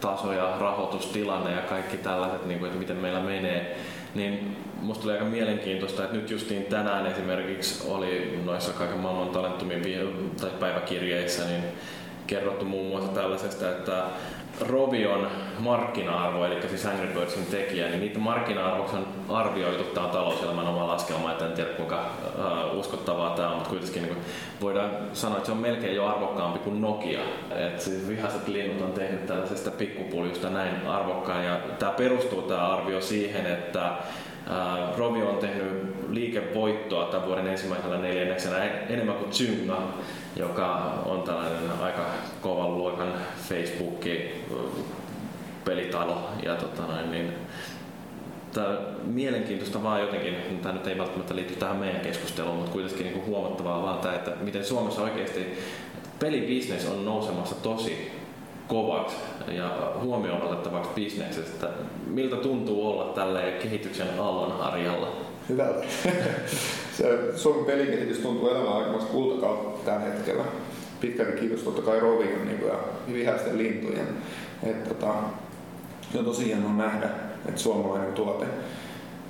taso ja rahoitustilanne ja kaikki tällaiset, niin kuin, että miten meillä menee. Niin musta oli aika mielenkiintoista, että nyt justiin tänään esimerkiksi oli noissa kaiken maailman talenttumin tai päiväkirjeissä, niin kerrottu muun muassa tällaisesta, että Rovion markkina-arvo, eli siis Angry Birdsin tekijä, niin niitä markkina-arvoksi on arvioitu, tämä on talouselämän oma laskelma, että en tiedä kuinka uh, uskottavaa tämä on, mutta kuitenkin niin voidaan sanoa, että se on melkein jo arvokkaampi kuin Nokia. Et siis vihaiset linnut on tehnyt tällaisesta pikkupuljusta näin arvokkaan, ja tämä perustuu tämä arvio siihen, että Uh, Rovio on tehnyt liikevoittoa tämän vuoden ensimmäisellä neljänneksenä enemmän kuin Zynga, joka on tällainen aika kovan luokan Facebook-pelitalo. Ja tota noin, niin, mielenkiintoista vaan jotenkin, tämä nyt ei välttämättä liity tähän meidän keskusteluun, mutta kuitenkin niin kuin huomattavaa vaan tämä, että miten Suomessa oikeasti pelibisnes on nousemassa tosi kovaksi ja huomioon otettavaksi bisneksestä. Miltä tuntuu olla tälle kehityksen aallon harjalla? Hyvältä. se Suomen pelikehitys tuntuu elämään aikamoista kultakautta tällä hetkellä. Pitkälti kiitos totta kai Rovion niin ja vihaisten lintujen. Et, tota, se on tosi hienoa nähdä, että suomalainen tuote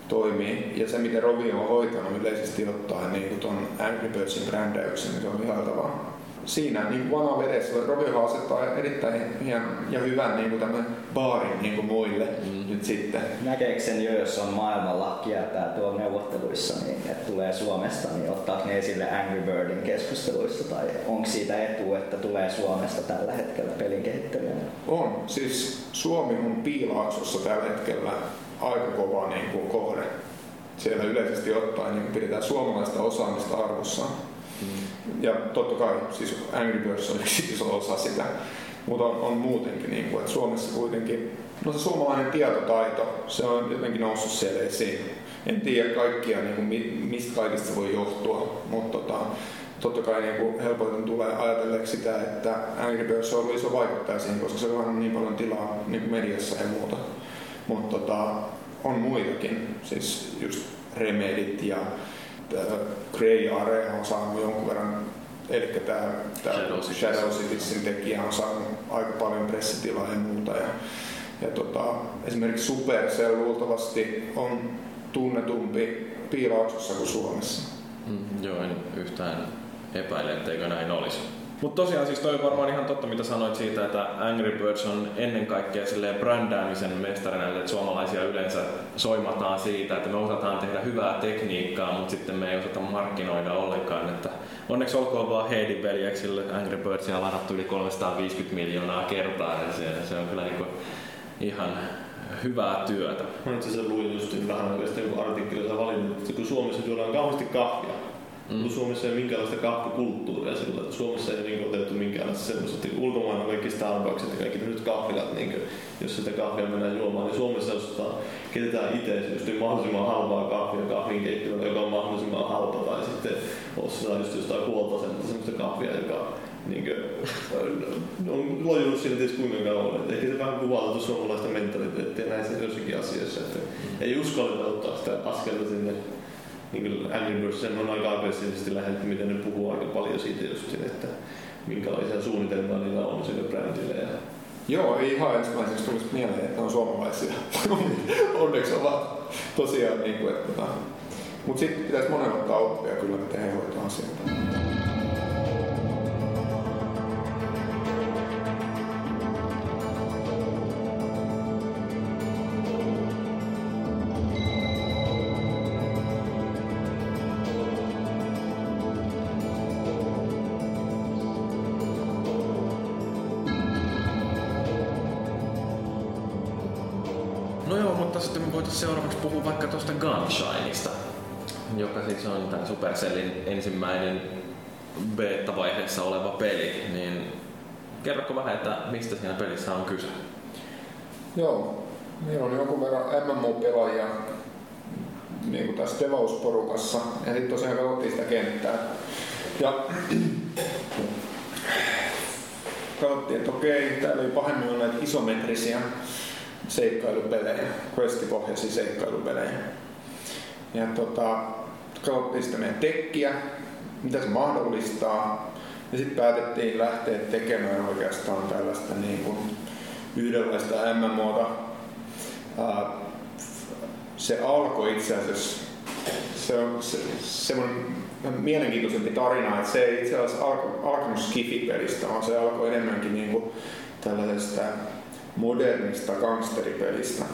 toimii. Ja se, miten Rovio on hoitanut yleisesti ottaen niin tuon Angry Birdsin brändäyksen, niin se on ihailtavaa siinä niin kuin vedessä. Rovio asettaa erittäin hienon ja hyvän niin kuin tämän baarin niin kuin muille mm. nyt sitten. Näkeekö sen jo, jos on maailmalla kiertää tuolla neuvotteluissa, niin että tulee Suomesta, niin ottaa ne esille Angry Birdin keskusteluissa tai onko siitä etu, että tulee Suomesta tällä hetkellä pelin kehittelijänä? On. Siis Suomi on piilaaksossa tällä hetkellä aika kova niin kuin kohde. Siellä yleisesti ottaen niin pidetään suomalaista osaamista arvossaan. Ja totta kai, siis Angry Birds on yksi iso osa sitä, mutta on, on muutenkin, niin kuin, että Suomessa kuitenkin, no se suomalainen tietotaito, se on jotenkin noussut siellä esiin. En tiedä kaikkia, niin kuin, mistä kaikista voi johtua, mutta tota, totta kai niin kuin helpoiten tulee ajatelleeksi sitä, että Angry Birds on ollut iso vaikuttaja siihen, koska se on niin paljon tilaa niin kuin mediassa ja muuta. Mutta tota, on muitakin, siis just Remedit ja Grey Area on saanut jonkun verran Eli tämä, tämä Shadow, Citiesin tekijä on saanut aika paljon pressitilaa ja muuta. Ja, ja tota, esimerkiksi Supercell luultavasti on tunnetumpi piilauksessa kuin Suomessa. Mm, joo, en yhtään epäile, etteikö näin olisi. Mutta tosiaan siis toi varmaan ihan totta, mitä sanoit siitä, että Angry Birds on ennen kaikkea silleen brändäämisen mestarina, että suomalaisia yleensä soimataan siitä, että me osataan tehdä hyvää tekniikkaa, mutta sitten me ei osata markkinoida ollenkaan. Että onneksi olkoon vaan Heidi veljeksille Angry Birdsia on ladattu yli 350 miljoonaa kertaa, ja se, se on kyllä niinku ihan hyvää työtä. Mä itse asiassa luin just vähän oikeastaan joku artikkeli, valinnut, että kun Suomessa juodaan kauheasti kahvia, Mm. Suomessa ei ole minkäänlaista kahvikulttuuria sillä, että Suomessa ei niin otettu minkäänlaista semmoista, että ulkomailla kaikki Starbucksit ja kaikki nyt kahvilat, niin kuin, jos sitä kahvia mennään juomaan, niin Suomessa ostetaan, keitetään itse just niin mahdollisimman halpaa kahvia kahvinkeittiöllä, joka on mahdollisimman halpa, tai sitten ostetaan just jostain huolta semmoista kahvia, joka niin kuin, on lojunut siinä tietysti kuinka kauan. Että ehkä se vähän kuvaa tuota suomalaista mentaliteettia näissä jossakin asioissa, että ei uskalleta ottaa sitä askelta sinne niin Angry Birds on aika aggressiivisesti lähdetty, miten ne puhuu aika paljon siitä just, että minkälaisia suunnitelmia niillä on sille brändille. Ja... Joo, ei ihan ensimmäiseksi tulisi mieleen, että on suomalaisia. Onneksi ovat tosiaan, niin kuin, että, tota- mutta sitten pitäisi monen ottaa oppia kyllä, miten he hoitaa asioita. Tuosta Gunshineista, joka siis on tämän Supercellin ensimmäinen beta-vaiheessa oleva peli. Niin kerroko vähän, että mistä siinä pelissä on kyse? Joo, meillä on jonkun verran MMO-pelaajia niin kuin tässä devausporukassa ja sitten tosiaan katsottiin sitä kenttää. Ja katsottiin, että okei, täällä ei pahemmin ole näitä isometrisiä seikkailupelejä, questipohjaisia seikkailupelejä. Ja tota, katsottiin sitten meidän tekkiä, mitä se mahdollistaa. Ja sitten päätettiin lähteä tekemään oikeastaan tällaista niin kuin yhdenlaista MMOta. Se alkoi itse asiassa, se on se, semmoinen mielenkiintoisempi tarina, että se ei itse asiassa alkanut Skifi-pelistä, vaan se alkoi enemmänkin niin kuin tällaisesta modernista gangsteripelistä.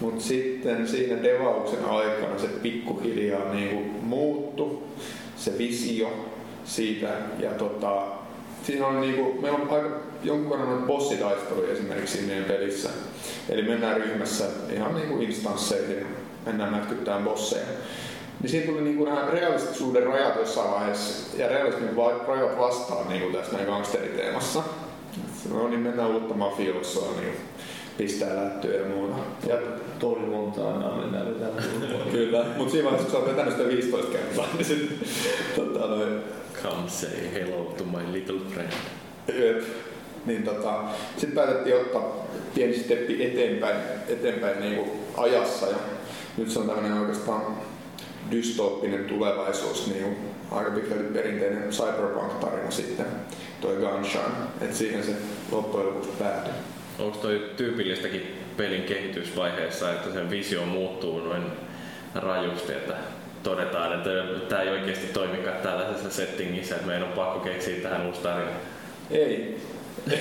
Mutta sitten siinä devauksen aikana se pikkuhiljaa niinku muuttu, se visio siitä. Ja tota, siinä on niinku, meillä on aika jonkun verran bossitaisteluja esimerkiksi siinä meidän pelissä. Eli mennään ryhmässä ihan niinku instansseihin, mennään mätkyttään bosseja. Niin siinä tuli niinku nämä realistisuuden rajat jossain vaiheessa ja realismin rajat vastaan niinku tässä näin gangsteriteemassa. No niin, mennään uutta mafiossaa, niin pistää lättyä ja muuta. Ja Toni Montana mennään vetämään. Kyllä, mutta siinä vaiheessa, kun sä oot vetänyt sitä 15 kertaa, niin sitten tota, noin... Come say hello to my little friend. Jep. Niin tota, sitten päätettiin ottaa pieni steppi eteenpäin, eteenpäin niin kuin ajassa ja nyt se on tämmöinen oikeastaan dystooppinen tulevaisuus, niin kuin aika pitkälti perinteinen cyberpunk-tarina sitten toi Gunshine, että siihen se loppujen lopuksi päätyi. Onko toi tyypillistäkin pelin kehitysvaiheessa, että sen visio muuttuu noin rajusti, että todetaan, että tämä ei oikeasti toimikaan tällaisessa settingissä, että meidän on pakko keksiä tähän uusi tarina? Ei.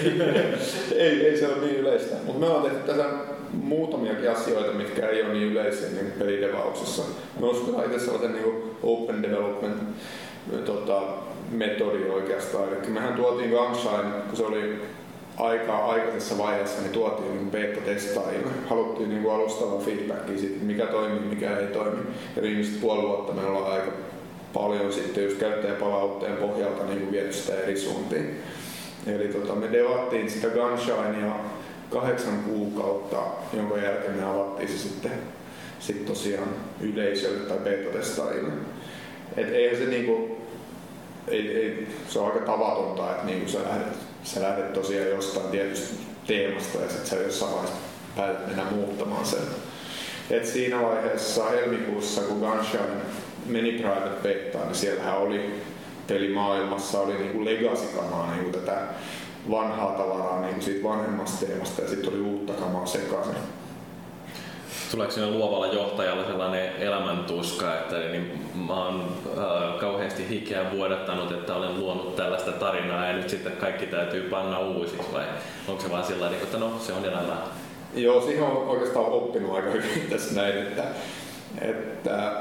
ei, ei se ole niin yleistä. Mutta me ollaan tehty tässä muutamiakin asioita, mitkä ei ole niin yleisiä niin pelidevauksessa. Me uskotaan itse sellaisen niin open development tota, metodi oikeastaan. Eli mehän tuotiin Gunshine, kun se oli aika aikaisessa vaiheessa, niin tuotiin niin beta-testaajille. Haluttiin niin kuin alustavaa feedbackia siitä, mikä toimii, mikä ei toimi. Ja viimeiset puoli vuotta me ollaan aika paljon sitten just käyttäjäpalautteen pohjalta niin kuin viety sitä eri suuntiin. Eli tota, me devattiin sitä Gunshinea kahdeksan kuukautta, jonka jälkeen me avattiin se sitten sit tosiaan yleisölle tai beta-testaajille. Et eihän se niinku, ei, ei, se on aika tavatonta, että niin sä, lähdet, sä lähdet tosiaan jostain tietystä teemasta ja sitten sä jossain vaiheessa päätet mennä muuttamaan sen. Et siinä vaiheessa helmikuussa, kun Gunshine meni Private Betaan, niin siellähän oli pelimaailmassa oli niinku legacy-kamaa, niinku tätä vanhaa tavaraa niinku siitä vanhemmasta teemasta ja sitten oli uutta kamaa sekaisin. Tuleeko sinne luovalla johtajalla sellainen elämäntuska, että niin mä oon äh, kauheasti hikeä vuodattanut, että olen luonut tällaista tarinaa ja nyt sitten kaikki täytyy panna uusiksi vai onko se vaan sillä tavalla, että no se on elämää? Joo, siihen on oikeastaan oppinut aika hyvin tässä näin, että, että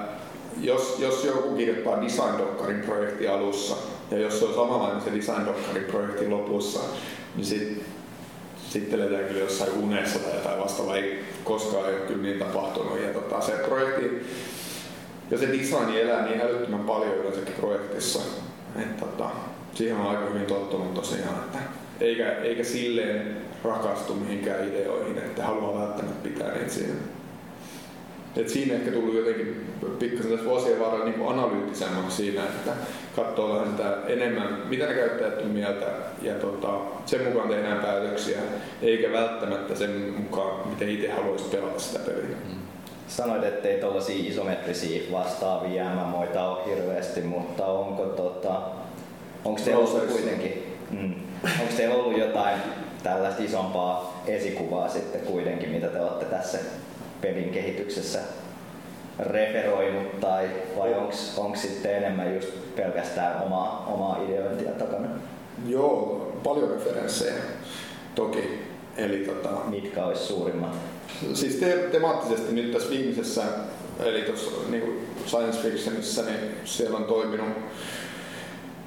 jos, jos joku kirjoittaa Design Dockerin projekti alussa ja jos se on samanlainen se Design Dockerin projekti lopussa, niin sitten sitten eletään kyllä jossain unessa tai jotain vastaavaa. Ei koskaan ole kyllä niin tapahtunut. Ja tota, se projekti ja se design elää niin älyttömän paljon yleensäkin projektissa. Et, tota, siihen on aika hyvin tottunut tosiaan, että eikä, eikä silleen rakastu mihinkään ideoihin, että haluaa välttämättä pitää niitä siinä. Et siinä ehkä tullut jotenkin pikkasen tässä vuosien varrella niin analyyttisemmaksi siinä, että katsoo vähän sitä enemmän, mitä ne käyttäjät on mieltä ja tota, sen mukaan tehdään päätöksiä, eikä välttämättä sen mukaan, miten itse haluaisi pelata sitä peliä. Mm. Sanoit, ettei tuollaisia isometrisiä vastaavia MMOita ole hirveästi, mutta onko tota, onko teillä ollut kuitenkin, mm, onko teillä ollut jotain tällaista isompaa esikuvaa sitten kuitenkin, mitä te olette tässä pelin kehityksessä referoinut tai vai onko sitten enemmän just pelkästään omaa, omaa ideointia takana? Joo, paljon referenssejä toki. Eli tota, Mitkä olisi suurimmat? Siis te- temaattisesti nyt tässä viimeisessä, eli tuossa niin science fictionissa, niin siellä on toiminut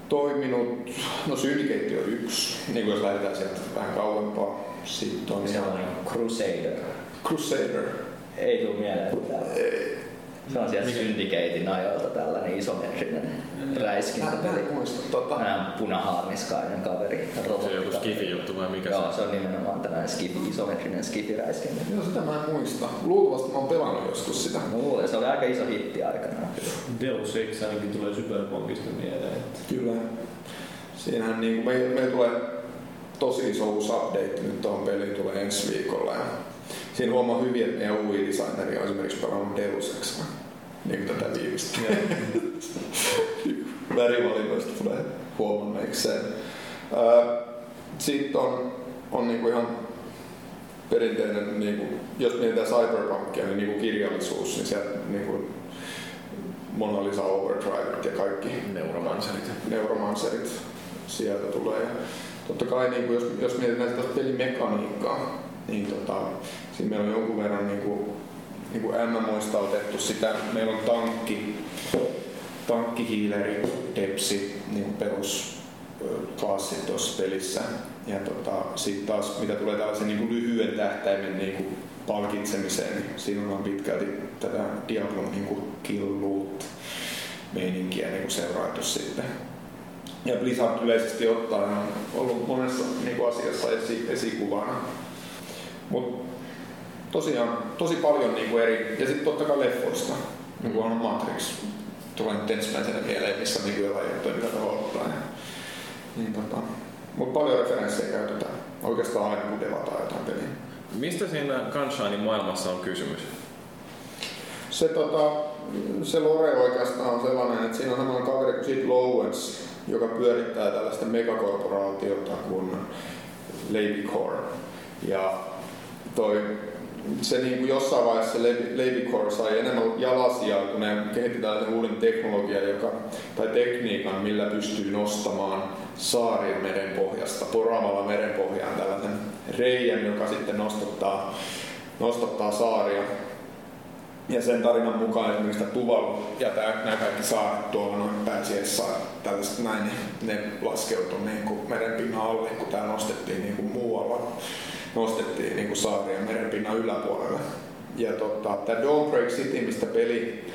toiminut, no Syndicate on yksi, niin kuin jos lähdetään sieltä vähän kauempaa. Sitten on ihan... Crusader. Crusader. Ei tule mieleen mitään. Se on siellä Syndicatein ajoilta tällainen isometrinen räiskintäpeli. Mä en muista tota. punahaarniskainen kaveri. Se on joku skifi-juttu vai mikä Joo, se on nimenomaan tällainen skifi, isometrinen skifi-räiskintä. Joo, sitä mä en muista. Luultavasti mä oon pelannut joskus sitä. No luulen, se oli aika iso hitti aikanaan. Deus Ex ainakin tulee Superbonkista mieleen. Kyllä. Siinähän niin me, me tulee tosi iso uusi update nyt tuohon peliin tulee ensi viikolla. Ja siinä huomaa hyvin, että meidän UI-designeri on esimerkiksi pelannut Deus Ex, niin kuin tätä viimeistä. Värivalinnoista tulee huomanneekseen. Sitten on, on niinku ihan perinteinen, niinku, jos mietitään cyberpunkia, niin niinku kirjallisuus, niin sieltä niinku Mona Lisa Overdrive ja kaikki neuromancerit. neuromancerit sieltä tulee. Ja totta kai niin kuin jos, jos mietitään sitä pelimekaniikkaa, niin tota, siinä meillä on jonkun verran niin kuin, niin kuin MMOista otettu sitä. Meillä on tankki, tankkihiileri, depsi, niin kuin perus klassit tuossa pelissä. Ja tota, sitten taas mitä tulee tällaisen niin kuin lyhyen tähtäimen niin kuin palkitsemiseen, niin siinä on pitkälti tätä Diablon niin kuin kill loot meininkiä niin kuin sitten. Ja Blizzard yleisesti ottaen on ollut monessa niin kuin asiassa esi- esikuvana. Mut tosiaan tosi paljon niin kuin eri, ja sitten totta kai leffoista, niin kuin on Matrix, tulee nyt ensimmäisenä mieleen, missä on niin jotain juttuja, mitä voi ottaa. Niin, tota, mutta paljon referenssejä käytetään oikeastaan aina, kun devataan jotain peliä. Mistä siinä Gunshinein maailmassa on kysymys? Se, tota, se lore oikeastaan on sellainen, että siinä on sellainen kaveri kuin Sid Lowens, joka pyörittää tällaista megakorporaatiota kuin Levicore. Ja toi, se niin kuin jossain vaiheessa Levicore sai enemmän jalasijaa, kun ne kehitti tällaisen uuden teknologian joka, tai tekniikan, millä pystyy nostamaan saaria merenpohjasta, poraamalla merenpohjaan tällaisen reijän, joka sitten nostattaa, nostattaa saaria ja sen tarinan mukaan esimerkiksi Tuvalu ja nämä kaikki saaret tuolla noin pääsiässä tällaiset näin, ne laskeutui niin kuin merenpinnan alle, kun tämä nostettiin niin kuin muualla. Nostettiin niin saaria merenpinnan yläpuolelle. Ja tota, tämä Dawnbreak City, mistä peli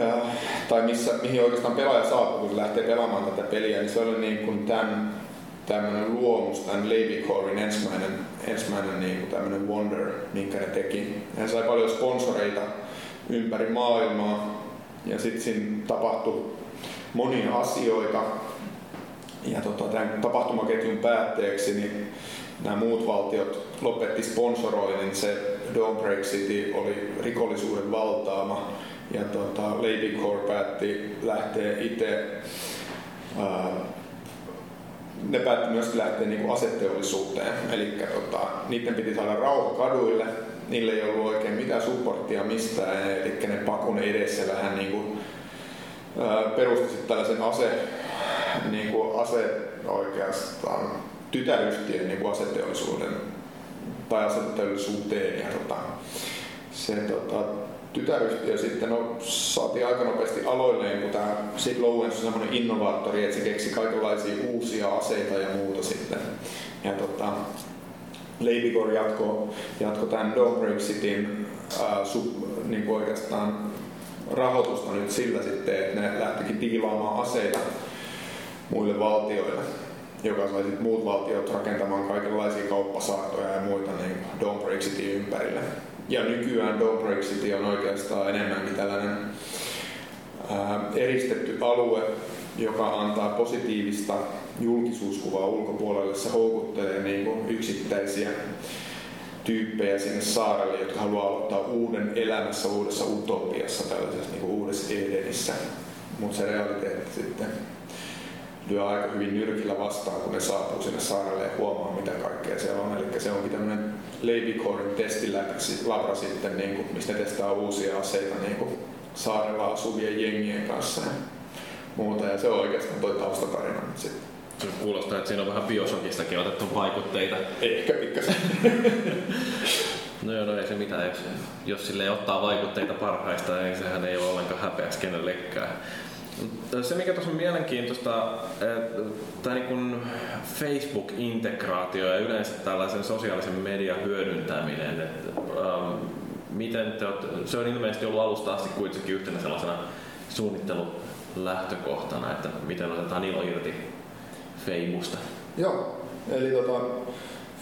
äh, tai missä, mihin oikeastaan pelaaja saapuu, kun lähtee pelaamaan tätä peliä, niin se oli niin kuin tämän tämmöinen luomus, tämän Lady Corein ensimmäinen, ensimmäinen niin kuin tämmöinen Wonder, minkä ne teki. Hän sai paljon sponsoreita ympäri maailmaa ja sitten siinä tapahtui monia asioita. Ja tota, tämän tapahtumaketjun päätteeksi niin nämä muut valtiot lopetti sponsoroinnin, se Don't Break City oli rikollisuuden valtaama. Ja tota, Lady Core päätti lähteä itse ne päätti myös lähteä niin aseteollisuuteen. Eli tota, niiden piti saada rauha kaduille, niille ei ollut oikein mitään supporttia mistään, eli ne pakun edessä vähän niin kuin, perusti tällaisen ase, niin kuin ase oikeastaan tytäryhtiön niin aseteollisuuden tai aseteollisuuteen. Ja tota, se tota, tytäryhtiö sitten no, saatiin aika nopeasti aloilleen, kun tämä Sid Lowens on semmoinen innovaattori, että se keksi kaikenlaisia uusia aseita ja muuta sitten. Ja tota, Gore jatko, jatko tämän Don't Break Cityn ää, sub, niin kuin oikeastaan rahoitusta nyt sillä sitten, että ne lähtikin diilaamaan aseita muille valtioille joka sai sitten muut valtiot rakentamaan kaikenlaisia kauppasaartoja ja muita niin Don't Break City ympärille. Ja nykyään Don't Break City on oikeastaan enemmänkin tällainen ää, eristetty alue, joka antaa positiivista julkisuuskuvaa ulkopuolelle. Se houkuttelee niin kuin yksittäisiä tyyppejä sinne saarelle, jotka haluaa aloittaa uuden elämässä, uudessa utopiassa, tällaisessa niin kuin uudessa Edenissä. Mutta se realiteetti sitten lyö aika hyvin nyrkillä vastaan, kun ne saapuu sinne saarelle ja huomaa, mitä kaikkea siellä on. Eli se onkin tämmöinen Ladycorin testilabra sitten, niin kuin, mistä testaa uusia aseita niin kuin saarella asuvien jengien kanssa ja muuta. Ja se on oikeastaan toi taustatarina sitten. Se kuulostaa, että siinä on vähän biosokistakin otettu vaikutteita. Ehkä pikkasen. no joo, no ei se mitään, jos, jos sille ottaa vaikutteita parhaista, niin sehän ei ole ollenkaan häpeäksi kenellekään. Se mikä tuossa on mielenkiintoista, tämä niin Facebook-integraatio ja yleensä tällaisen sosiaalisen median hyödyntäminen, että ähm, miten te olette, se on ilmeisesti ollut alusta asti kuitenkin yhtenä sellaisena suunnittelulähtökohtana, että miten otetaan ilo irti Feimusta. Joo, eli tota,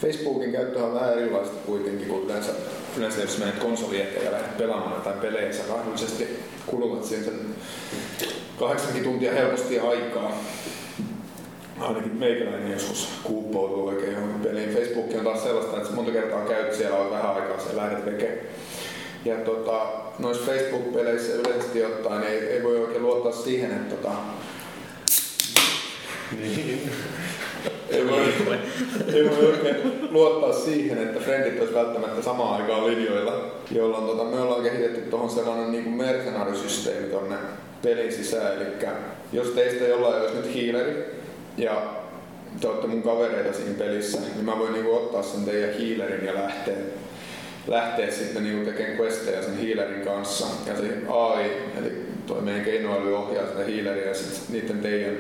Facebookin käyttö on vähän erilaista kuitenkin kuin yleensä, yleensä jos menet konsoli ja lähdet pelaamaan jotain pelejä, sä kulutat siihen sen kahdeksankin tuntia helposti aikaa. Ainakin meikäläinen joskus kuuppoutuu oikein johonkin peliin. Facebook on taas sellaista, että monta kertaa käyt siellä, on vähän aikaa siellä lähdet tekemään. Ja tota, noissa Facebook-peleissä yleisesti ottaen ei, ei voi oikein luottaa siihen, että tota, niin. ei, voi, ei voi oikein luottaa siihen, että frendit olisi välttämättä samaan aikaan linjoilla, jolloin tota, me ollaan kehitetty tuohon sellainen niin mercenarisysteemi tonne pelin sisään. Eli jos teistä jollain olisi nyt hiileri ja te olette mun kavereita siinä pelissä, niin mä voin niinku ottaa sen teidän hiilerin ja lähteä, lähteä sitten niinku tekemään questeja sen hiilerin kanssa. Ja se AI, eli toi meidän keinoäly ohjaa sitä hiileriä sitten niiden teidän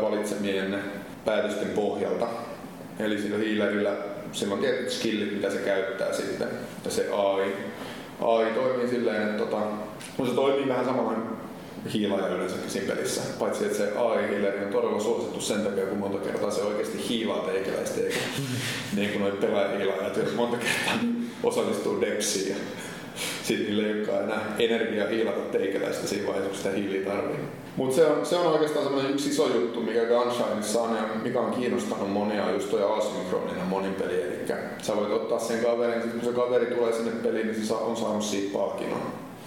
valitsemienne päätösten pohjalta. Eli sillä hiilerillä sillä on tietyt skillit, mitä se käyttää sitten. Ja se AI, AI toimii silleen, että tota, no se toimii vähän samalla hiilaaja yleensäkin siinä pelissä. Paitsi että se AI-hiileri on todella suosittu sen takia, kun monta kertaa se oikeasti hiilaa teikäläistä, eikä niin kuin noin pelaajahiilaajat, jos monta kertaa osallistuu depsiin ja sitten niille ei olekaan enää energiaa hiilata teikäläistä siinä vaiheessa, kun sitä hiiliä tarvii. Mutta se on, se on oikeastaan semmoinen yksi iso juttu, mikä Gunshineissa on ja mikä on kiinnostanut monia, just toi asynkroninen monin peli. Eli sä voit ottaa sen kaverin, kun se kaveri tulee sinne peliin, niin se on saanut siitä palkinnon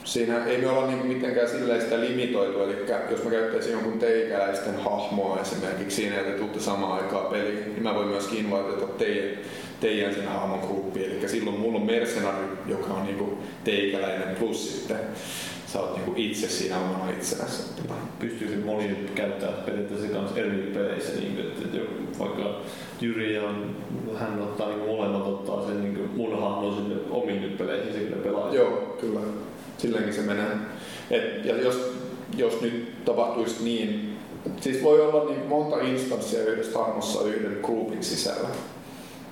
siinä ei me olla niin mitenkään silleen sitä limitoitu, eli jos mä käyttäisin jonkun teikäläisten hahmoa esimerkiksi siinä, että te tuutte samaan aikaan peliin, niin mä voin myöskin invitoida teidän, teidän sen hahmon gruppiin. Eli silloin mulla on mercenari, joka on niinku teikäläinen plus sitten sä oot niinku itse siinä omana itsenässä. Pystyykö moni käyttää periaatteessa kanssa eri peleissä, niin että, että vaikka Jyri on, hän ottaa niin molemmat ottaa sen niin mun hahmon sinne omiin peleihin, se kyllä pelaa. Joo, kyllä silleenkin se menee. Et, ja jos, jos nyt tapahtuisi niin, siis voi olla niin monta instanssia yhdessä hahmossa yhden groupin sisällä.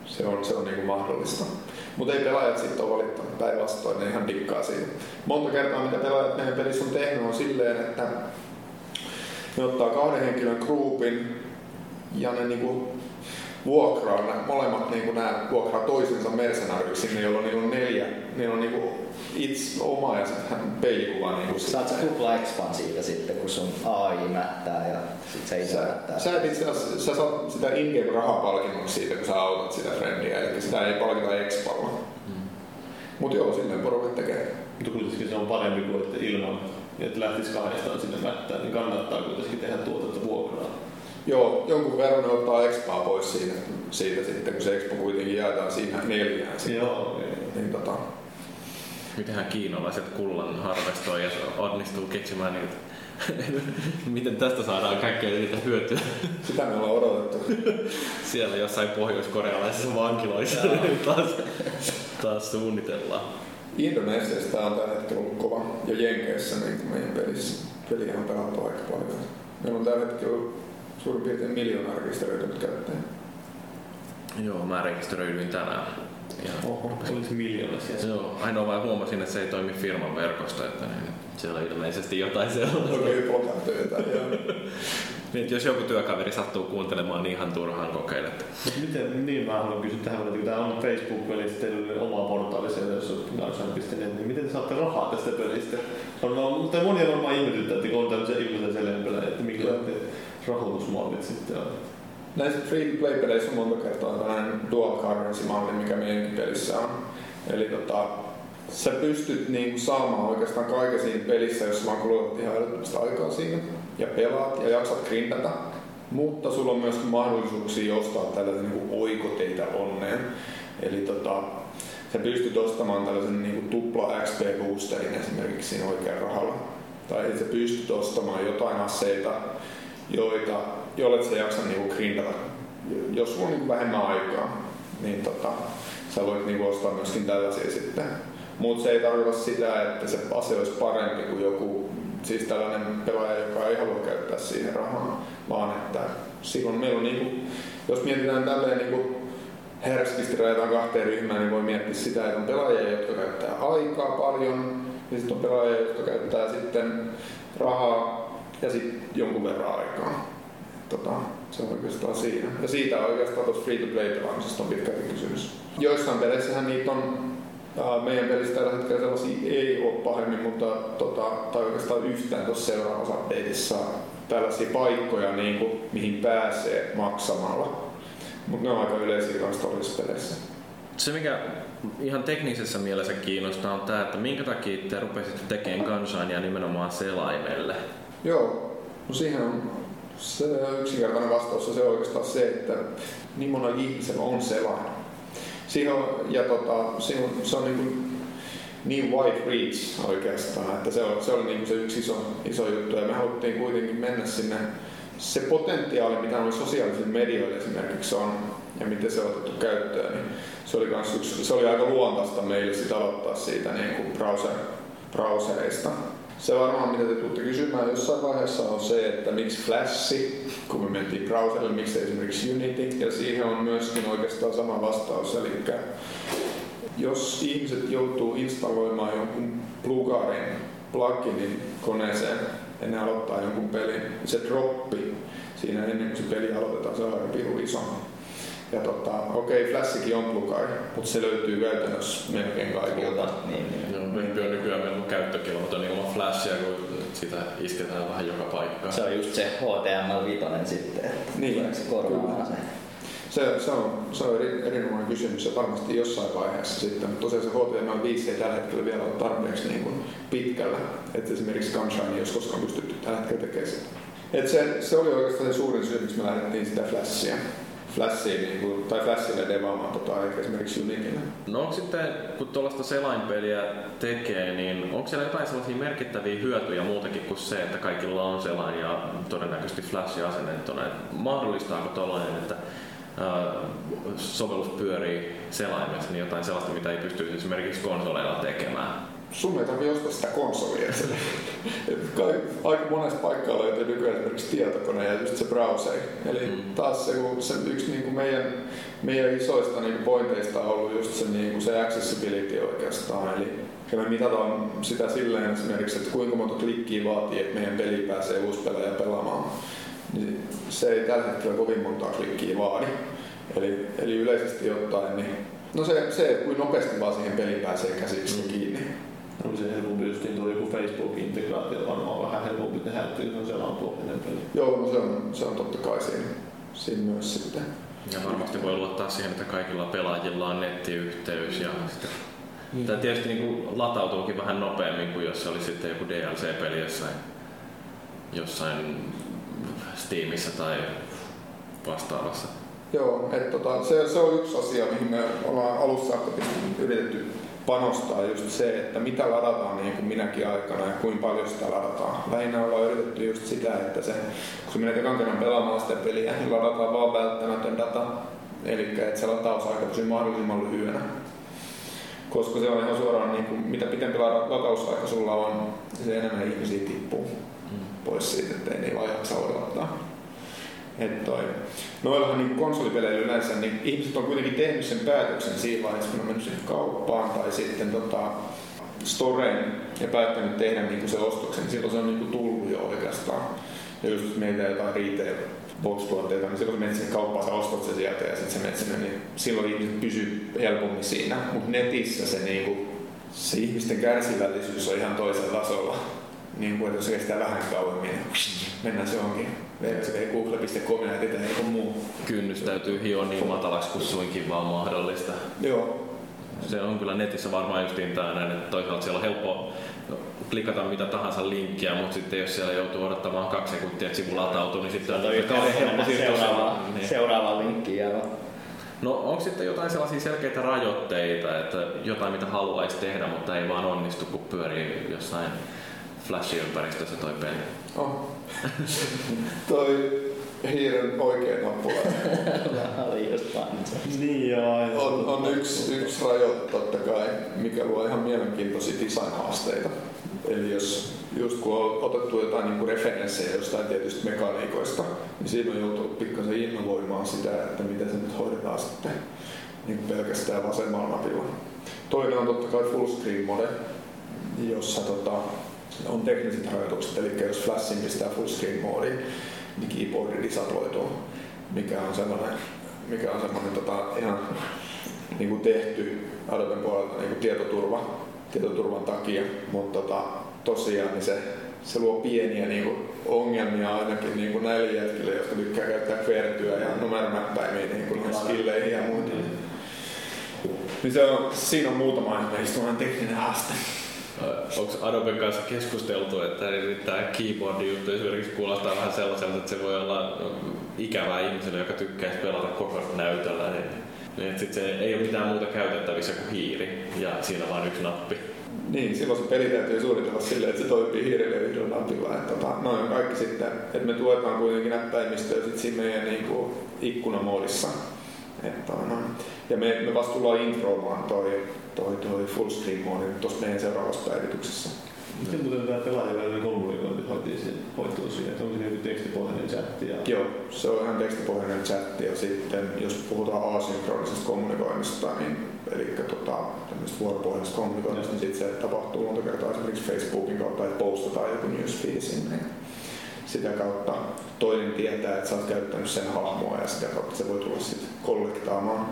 Se on, se on niin kuin mahdollista. Mutta ei pelaajat sitten ole valittanut päinvastoin, ne ihan dikkaa siitä. Monta kertaa mitä pelaajat meidän pelissä on tehnyt on silleen, että ne ottaa kahden henkilön groupin ja ne niinku vuokraa, molemmat niin kuin nämä vuokraa toisensa mercenaariksi, sinne, jolla niillä on neljä, niillä on niin kuin itse oma ja sitten peilikuva. Niin kuin Saat sä tupla expan siitä sitten, kun sun AI mättää ja sit se itse Sä, mättää. sä, et itse asiassa, sä saat sitä in-game rahapalkinnoksi siitä, kun sä autat sitä friendiä, eli sitä ei palkita expalla. Mm. Mut joo, silleen porukat tekee. Mutta kuitenkin se on parempi kuin että ilman, että lähtisi kahdestaan sinne mättään, niin kannattaa kuitenkin tehdä tuotetta vuokraa. Joo, jonkun verran ne ottaa expaa pois siitä, siitä sitten, kun se expo kuitenkin jaetaan siinä neljään. Joo, Niin, tota, Mitenhän kiinalaiset kullan harvestoi ja onnistuu keksimään niitä. Miten tästä saadaan kaikkea niitä hyötyä sitä me ollaan odotettu. siellä jossain pohjois-korealaisissa vankiloissa taas, taas suunnitellaan. Indonesiasta on tällä hetkellä ollut kova ja Jenkeissä niin kuin meidän pelissä. Peliä on pelattu aika paljon. Meillä on tällä hetkellä suurin piirtein miljoona rekisteröitynyt käyttäjää. Joo, mä rekisteröidyin tänään. Ja Oho, olisi miljoona siellä. Joo, ainoa vain huomasin, että se ei toimi firman verkosto, että niin, siellä on ilmeisesti jotain sellaista. Okei, blokan työtä. Joo. Niin, että jos joku työkaveri sattuu kuuntelemaan, niin ihan turhaan kokeilette. Mut Miten, niin mä haluan kysyä tähän, että kun tämä on Facebook-peli, niin teillä on oma portaali siellä, jos on Garsan.net, niin miten te saatte rahaa tästä pelistä? Mutta monia varmaan ihmetyttää, että kun on tämmöisiä ilmaisen selempelejä, että minkälaiset rahoitusmallit sitten on. Näissä free-to-play-peleissä on monta kertaa tällainen dual currency-malli, mikä meidänkin pelissä on. Eli tota, sä pystyt niinku saamaan oikeastaan kaiken siinä pelissä, jos vaan kulutat ihan älyttömästi aikaa siinä ja pelaat ja jaksat grindata. Mutta sulla on myös mahdollisuuksia ostaa tällaisia niinku oikoteita onneen. Eli tota, sä pystyt ostamaan tällaisen niinku tupla XP-boosterin esimerkiksi siinä oikealla rahalla. Tai sä pystyt ostamaan jotain aseita, joita, jolle sä jaksa niinku grindata. Jos sulla on niinku vähemmän aikaa, niin tota, sä voit niinku ostaa myöskin tällaisia sitten. Mutta se ei tarkoita sitä, että se ase olisi parempi kuin joku, siis tällainen pelaaja, joka ei halua käyttää siihen rahaa, vaan että silloin meillä on niinku, jos mietitään tälleen niinku herskisti rajataan kahteen ryhmään, niin voi miettiä sitä, että on pelaajia, jotka käyttää aikaa paljon, ja sitten on pelaajia, jotka käyttää sitten rahaa ja sitten jonkun verran aikaa. Tota, se on oikeastaan siinä. Ja siitä oikeastaan tuossa free-to-play-pelaamisesta on pitkälti kysymys. Joissain peleissähän niitä on meidän pelissä tällä hetkellä sellaisia ei ole pahemmin, mutta tota, tai oikeastaan yhtään tuossa seuraavassa updateissa tällaisia paikkoja, niin kuin, mihin pääsee maksamalla. Mutta ne on aika yleisiä kanssa todellisissa peleissä. Se, mikä ihan teknisessä mielessä kiinnostaa, on tämä, että minkä takia te rupesitte tekemään Gunshania nimenomaan selaimelle. Joo, no siihen on se yksinkertainen vastaus on se oikeastaan se, että niin monella ihmisellä on selain. Siihen on, ja tota, siihen on, se on niin, kuin, niin wide reach oikeastaan, että se, on, se oli niin kuin se yksi iso, iso juttu. Ja me haluttiin kuitenkin mennä sinne se potentiaali, mitä noilla sosiaalisilla medioilla esimerkiksi on, ja miten se on otettu käyttöön, niin se oli, kans yksi, se oli aika luontaista meille sit aloittaa siitä niin kuin browser, browsereista. Se varmaan, mitä te tuutte kysymään jossain vaiheessa, on se, että miksi Flashi, kun me mentiin browserille, miksi esimerkiksi Unity, ja siihen on myöskin oikeastaan sama vastaus. Eli jos ihmiset joutuu installoimaan jonkun plugarin pluginin koneeseen ennen aloittaa jonkun pelin, niin se droppi siinä ennen kuin se peli aloitetaan, se on aika iso. Ja tota, okei, okay, Flashikin on plugari, mutta se löytyy käytännössä melkein kaikilta. Niin, niin. Joo, Vempi on nykyään meillä on käyttökelvoton niin ilman flashia, kun sitä isketään vähän joka paikkaan. Se on just se HTML5 sitten, että Niin, tuleeko se korvaamaan se. Se, se, on, se on eri, erinomainen kysymys ja varmasti jossain vaiheessa sitten, mutta tosiaan se HTML5 ei tällä hetkellä vielä ole tarpeeksi niin kuin pitkällä, että esimerkiksi Gunshine ei olisi koskaan pystytty tällä hetkellä tekemään sitä. Et se, se oli oikeastaan se suurin syy, miksi me lähdettiin sitä Flashia, Flashia niin kuin, tai Flashille devaamaan tota, eikä esimerkiksi Unitille. No onko sitten, kun tuollaista selainpeliä tekee, niin onko siellä jotain sellaisia merkittäviä hyötyjä muutakin kuin se, että kaikilla on selain ja todennäköisesti flash asennettuna? Mahdollistaako tuollainen, että sovellus pyörii selaimessa, niin jotain sellaista, mitä ei pysty esimerkiksi konsoleilla tekemään? Sun ei tarvitse ostaa sitä konsolia. Aika monessa paikkaa löytyy nykyään esimerkiksi tietokone ja just se browseri. Eli Mm. taas se, se yksi niin kuin meidän, meidän isoista niin kuin pointeista on ollut just se, niin kuin se accessibility oikeastaan. Eli ja me mitataan sitä silleen esimerkiksi, että kuinka monta klikkiä vaatii, että meidän peli pääsee uusi pelaaja pelaamaan. Niin se ei tällä hetkellä kovin monta klikkiä vaadi. Eli, eli yleisesti ottaen, niin no se, se kuin nopeasti vaan siihen peliin pääsee käsiksi mm. kiinni. On se helpompi just niin joku Facebook-integraatio varmaan vähän helpompi tehdä, että se on selautuinen peli. Joo, no se on, se on totta kai siinä, siinä myös sitten. Ja varmasti voi luottaa siihen, että kaikilla pelaajilla on nettiyhteys ja sitten Mm. Tämä tietysti niin kuin latautuukin vähän nopeammin kuin jos se olisi sitten joku DLC-peli jossain, jossain Steamissa tai vastaavassa. Joo, että tota, se, se on yksi asia, mihin me ollaan alussa yritetty panostaa just se, että mitä ladataan niin kuin minäkin aikana ja kuinka paljon sitä ladataan. Lähinnä ollaan yritetty just sitä, että se, kun menet ekan kerran pelaamaan sitä peliä, niin ladataan vaan välttämätön data. Eli että se latausaika pysyy mahdollisimman lyhyenä. Koska se on ihan suoraan, niin kuin, mitä pitempi latausaika sulla on, se enemmän ihmisiä tippuu mm. pois siitä, ettei vaan jaksa odottaa. Että toi. Noillahan niin konsolipeleillä yleensä, niin ihmiset on kuitenkin tehnyt sen päätöksen siinä vaiheessa, kun on mennyt siihen kauppaan tai sitten tota, storeen ja päättänyt tehdä niin se ostoksen, niin silloin se on niin tullut jo oikeastaan. Ja just meitä jotain retail box-tuotteita, niin silloin kun menet sinne kauppaan, sä ostat se sieltä ja sitten se menet sinne, niin silloin ihmiset pysyy helpommin siinä. Mutta netissä se, niin kuin, se ihmisten kärsivällisyys on ihan toisella tasolla. Niin kuin, että jos se kestää vähän kauemmin, niin mennään se onkin www.google.com ja etsitään joku muu. Kynnys täytyy hioa niin matalaksi kuin suinkin vaan mahdollista. Joo. Se on kyllä netissä varmaan justiin tämä että toisaalta siellä on helppo klikata mitä tahansa linkkiä, mutta sitten jos siellä joutuu odottamaan kaksi sekuntia, että sivu latautuu, niin sitten on niin helppo seuraava, niin. seuraava linkki. Ja... No onko sitten jotain sellaisia selkeitä rajoitteita, että jotain mitä haluaisi tehdä, mutta ei vaan onnistu, kun pyörii jossain Flash-ympäristössä toi peli? Oh. toi hiiren oikea nappula. oli just Niin joo. On, on yksi, yksi rajoite totta kai, mikä luo ihan mielenkiintoisia design-haasteita. Eli jos just kun on otettu jotain niin kuin referenssejä jostain tietystä mekaniikoista, niin siinä on joutunut pikkasen innovoimaan sitä, että miten se nyt hoidetaan sitten niin kuin pelkästään vasemmalla napilla. Toinen on totta kai full screen mode, jossa tota, on tekniset rajoitukset, eli jos flashin pistää full screen moodiin, niin keyboardi disabloituu, mikä on semmoinen, mikä on semmoinen tota, ihan niin kuin tehty Adoben puolelta niin kuin tietoturva, tietoturvan takia, mutta tota, tosiaan niin se, se luo pieniä niin kuin, ongelmia ainakin niin kuin näille jätkille, jotka tykkää käyttää kvertyä ja numeromäppäimiä niin kuin skilleihin ja muihin. Niin se on, siinä on muutama ihan tekninen haaste. Onko Adoben kanssa keskusteltu, että tämä keyboard-juttu esimerkiksi kuulostaa vähän sellaiselta, että se voi olla ikävää ihmiselle, joka tykkää pelata koko näytöllä, niin, niin että sit se ei ole mitään muuta käytettävissä kuin hiiri ja siinä vaan yksi nappi. Niin, silloin se peli täytyy suunnitella silleen, että se toimii hiirille yhdellä napilla. Että, tota, noin kaikki sitten, että me tuetaan kuitenkin näppäimistöä sit siinä meidän niin kuin, ikkunamoodissa. Että, no. Ja me, me vasta tullaan introamaan toi toi, toi full screen mode tuossa meidän seuraavassa päivityksessä. Miten muuten tämä pelaajien kommunikointi hoituu siihen, että onko se joku tekstipohjainen chatti? Ja... Joo, se on ihan tekstipohjainen chatti ja sitten jos puhutaan asynkronisesta kommunikoinnista, niin eli tota, vuoropohjaisesta kommunikoinnista, niin sitten se tapahtuu monta kertaa esimerkiksi Facebookin kautta, että postataan joku newsfeed sinne. Sitä kautta toinen tietää, että sä oot käyttänyt sen hahmoa ja sitä kautta se voi tulla sitten kollektaamaan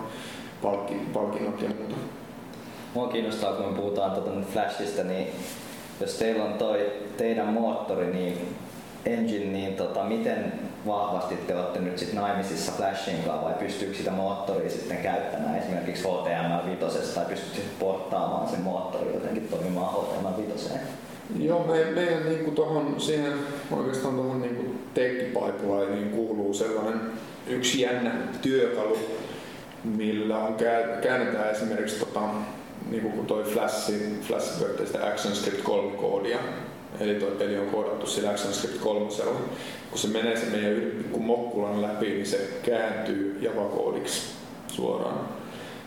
palkinnot ja muuta. Mua kiinnostaa, kun me puhutaan tuota Flashista, niin jos teillä on toi teidän moottori, niin engine, niin tota, miten vahvasti te olette nyt sit naimisissa Flashin kanssa vai pystyykö sitä moottoria sitten käyttämään esimerkiksi HTML5 tai pystyykö porttaamaan sen moottori jotenkin toimimaan HTML5? Joo, me, meidän niin tohon, siihen oikeastaan tuohon niin tech pipelineen kuuluu sellainen yksi jännä työkalu, millä on käännetään esimerkiksi tota, niin kuin kun toi Flash, Flash ActionScript 3 koodia, eli toi peli on koodattu sillä ActionScript 3 kun se menee sen meidän pikku mokkulan läpi, niin se kääntyy Java-koodiksi suoraan.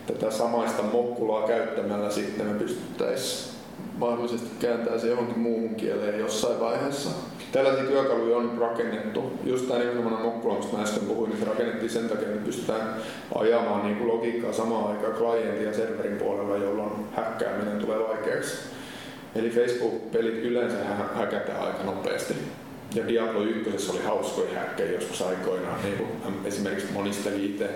Tätä samaista mokkulaa käyttämällä sitten me pystyttäisiin mahdollisesti kääntää se johonkin muuhun kieleen jossain vaiheessa. Tällaisia työkaluja on rakennettu. Just tämä nimenomaan Mokkula, mistä mä äsken puhuin, niin se rakennettiin sen takia, että pystytään ajamaan niin kuin logiikkaa samaan aikaan klientin ja serverin puolella, jolloin häkkääminen tulee vaikeaksi. Eli Facebook-pelit yleensä häkätään aika nopeasti. Ja Diablo 1 oli hauskoja häkkejä joskus aikoinaan, niin kuin esimerkiksi monista itse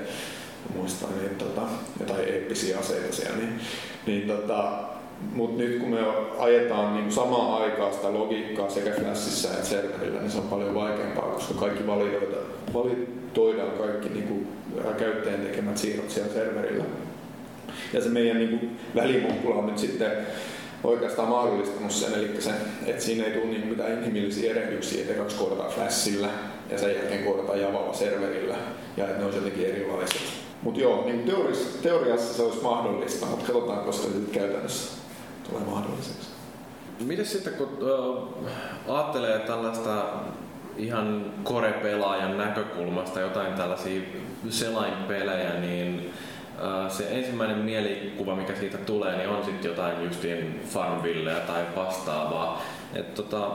muistan, niin tota, jotain eeppisiä aseita siellä, niin, niin tota, mutta nyt kun me ajetaan niin samaan aikaan sitä logiikkaa sekä Flashissa että serverillä, niin se on paljon vaikeampaa, koska kaikki validoidaan, validoidaan kaikki niin kuin käyttäjän tekemät siirrot siellä serverillä. Ja se meidän niin välimukkula on nyt sitten oikeastaan mahdollistanut sen, eli se, että siinä ei tule niin mitään inhimillisiä erehdyksiä, että kaksi koodataan Flashilla ja sen jälkeen koodataan Javalla serverillä ja että ne on jotenkin erilaiset. Mutta joo, niin teoriassa, teoriassa se olisi mahdollista, mutta katsotaan, koska se käytännössä tulee mahdolliseksi. Miten sitten, kun äh, ajattelee tällaista ihan core-pelaajan näkökulmasta jotain tällaisia selainpelejä, niin se ensimmäinen mielikuva, mikä siitä tulee, niin on sitten jotain justiin Farmvilleä tai vastaavaa. Et tota,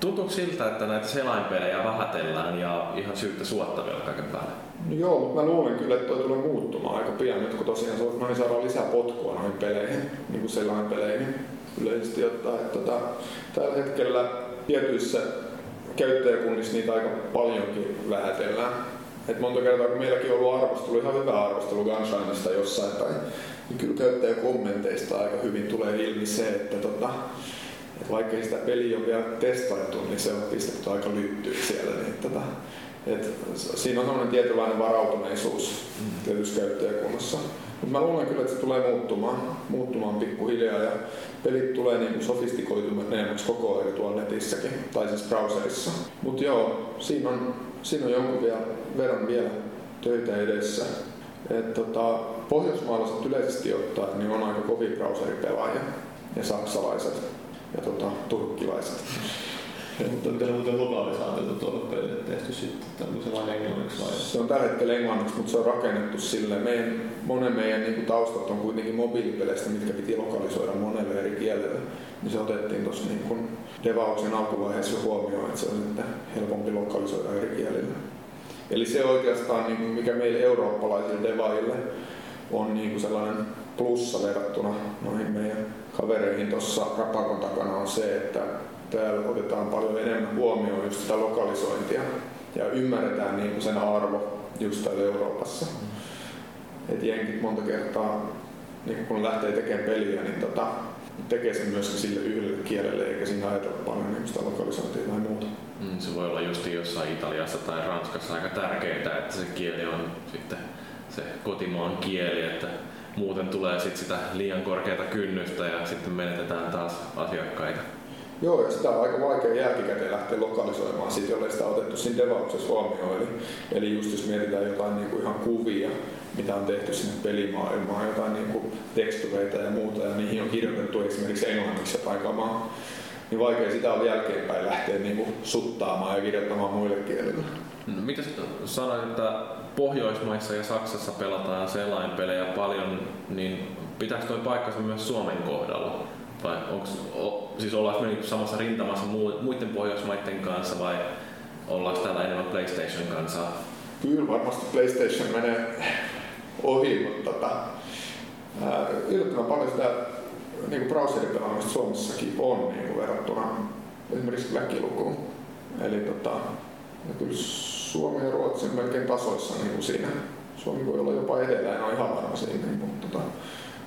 tuntuuko siltä, että näitä selainpelejä vähätellään ja ihan syyttä suottavilla kaiken päälle? No joo, mutta mä luulen kyllä, että toi tulee muuttumaan aika pian nyt, kun tosiaan noihin saadaan lisää potkua noihin peleihin, niin kuin selainpeleihin yleisesti ottaen. Että tota, tällä hetkellä tietyissä käyttäjäkunnissa niitä aika paljonkin vähätellään. Et monta kertaa, kun meilläkin on ollut arvostelu, ihan hyvä arvostelu Gunshineista jossain päin, niin kyllä käyttäjäkommenteista aika hyvin tulee ilmi se, että tota, vaikka sitä peliä ole vielä testailtu, niin se on pistetty aika lyttyä siellä. Niin tota, et siinä on sellainen tietynlainen varautuneisuus mm. tietyssä käyttäjäkunnassa. Mutta mä luulen kyllä, että se tulee muuttumaan, muuttumaan pikkuhiljaa ja pelit tulee niin sofistikoituneemmaksi koko ajan tuolla netissäkin, tai siis browserissa. Mutta joo, siinä on, siinä on jonkun vielä, verran vielä töitä edessä. Et tota, pohjoismaalaiset yleisesti ottaen niin on aika kovin browseripelaajia ja saksalaiset ja tota, turkkilaiset. Mutta miten muuten lokaalisaatiota tuolla pelille tehty sitten? Tämmöisen vain englanniksi vai? Se on tällä hetkellä englanniksi, mutta se on rakennettu silleen. Meidän, monen meidän niin kuin taustat on kuitenkin mobiilipeleistä, mitkä piti lokalisoida monelle eri kielelle. Niin se otettiin tuossa niin kuin devauksen alkuvaiheessa huomioon, että se on sitten helpompi lokalisoida eri kielille. Eli se oikeastaan, niin kuin mikä meille eurooppalaisille devaille on niin kuin sellainen plussa verrattuna noihin meidän kavereihin tuossa Rapakon takana on se, että täällä otetaan paljon enemmän huomioon just sitä lokalisointia ja ymmärretään niin kuin sen arvo just täällä Euroopassa. Et jenkit monta kertaa, niin kun lähtee tekemään peliä, niin tota, tekee sen myöskin sille yhdelle kielelle, eikä siinä ajatella paljon niin sitä lokalisointia tai muuta. Mm, se voi olla just jossain Italiassa tai Ranskassa aika tärkeää, että se kieli on sitten se kotimaan kieli, että muuten tulee sit sitä liian korkeata kynnystä ja sitten menetetään taas asiakkaita. Joo, ja sitä on aika vaikea jälkikäteen lähteä lokalisoimaan, sit, jollei sitä otettu siinä devauksessa huomioon. Eli, eli just jos mietitään jotain niin kuin ihan kuvia, mitä on tehty sinne pelimaailmaan, jotain niin kuin tekstureita ja muuta, ja niihin on kirjoitettu esimerkiksi englanniksi jotain kamaa, niin vaikea sitä on jälkeenpäin lähteä niin kuin suttaamaan ja kirjoittamaan muille kielille. No, mitä sanoit, että Pohjoismaissa ja Saksassa pelataan selainpelejä paljon, niin pitääkö toi paikkansa myös Suomen kohdalla? Vai onks, o, siis ollaanko me niinku samassa rintamassa muiden Pohjoismaiden kanssa vai ollaanko täällä enemmän PlayStation kanssa? Kyllä varmasti PlayStation menee ohi, mutta tota, yllättävän paljon sitä niin kuin browseripelaamista Suomessakin on niin kuin verrattuna esimerkiksi väkilukuun. Eli tota, kyllä Suomi ja Ruotsi on melkein tasoissa niin kuin siinä. Suomi voi olla jopa edellä, en ole ihan varma siinä, mutta tota,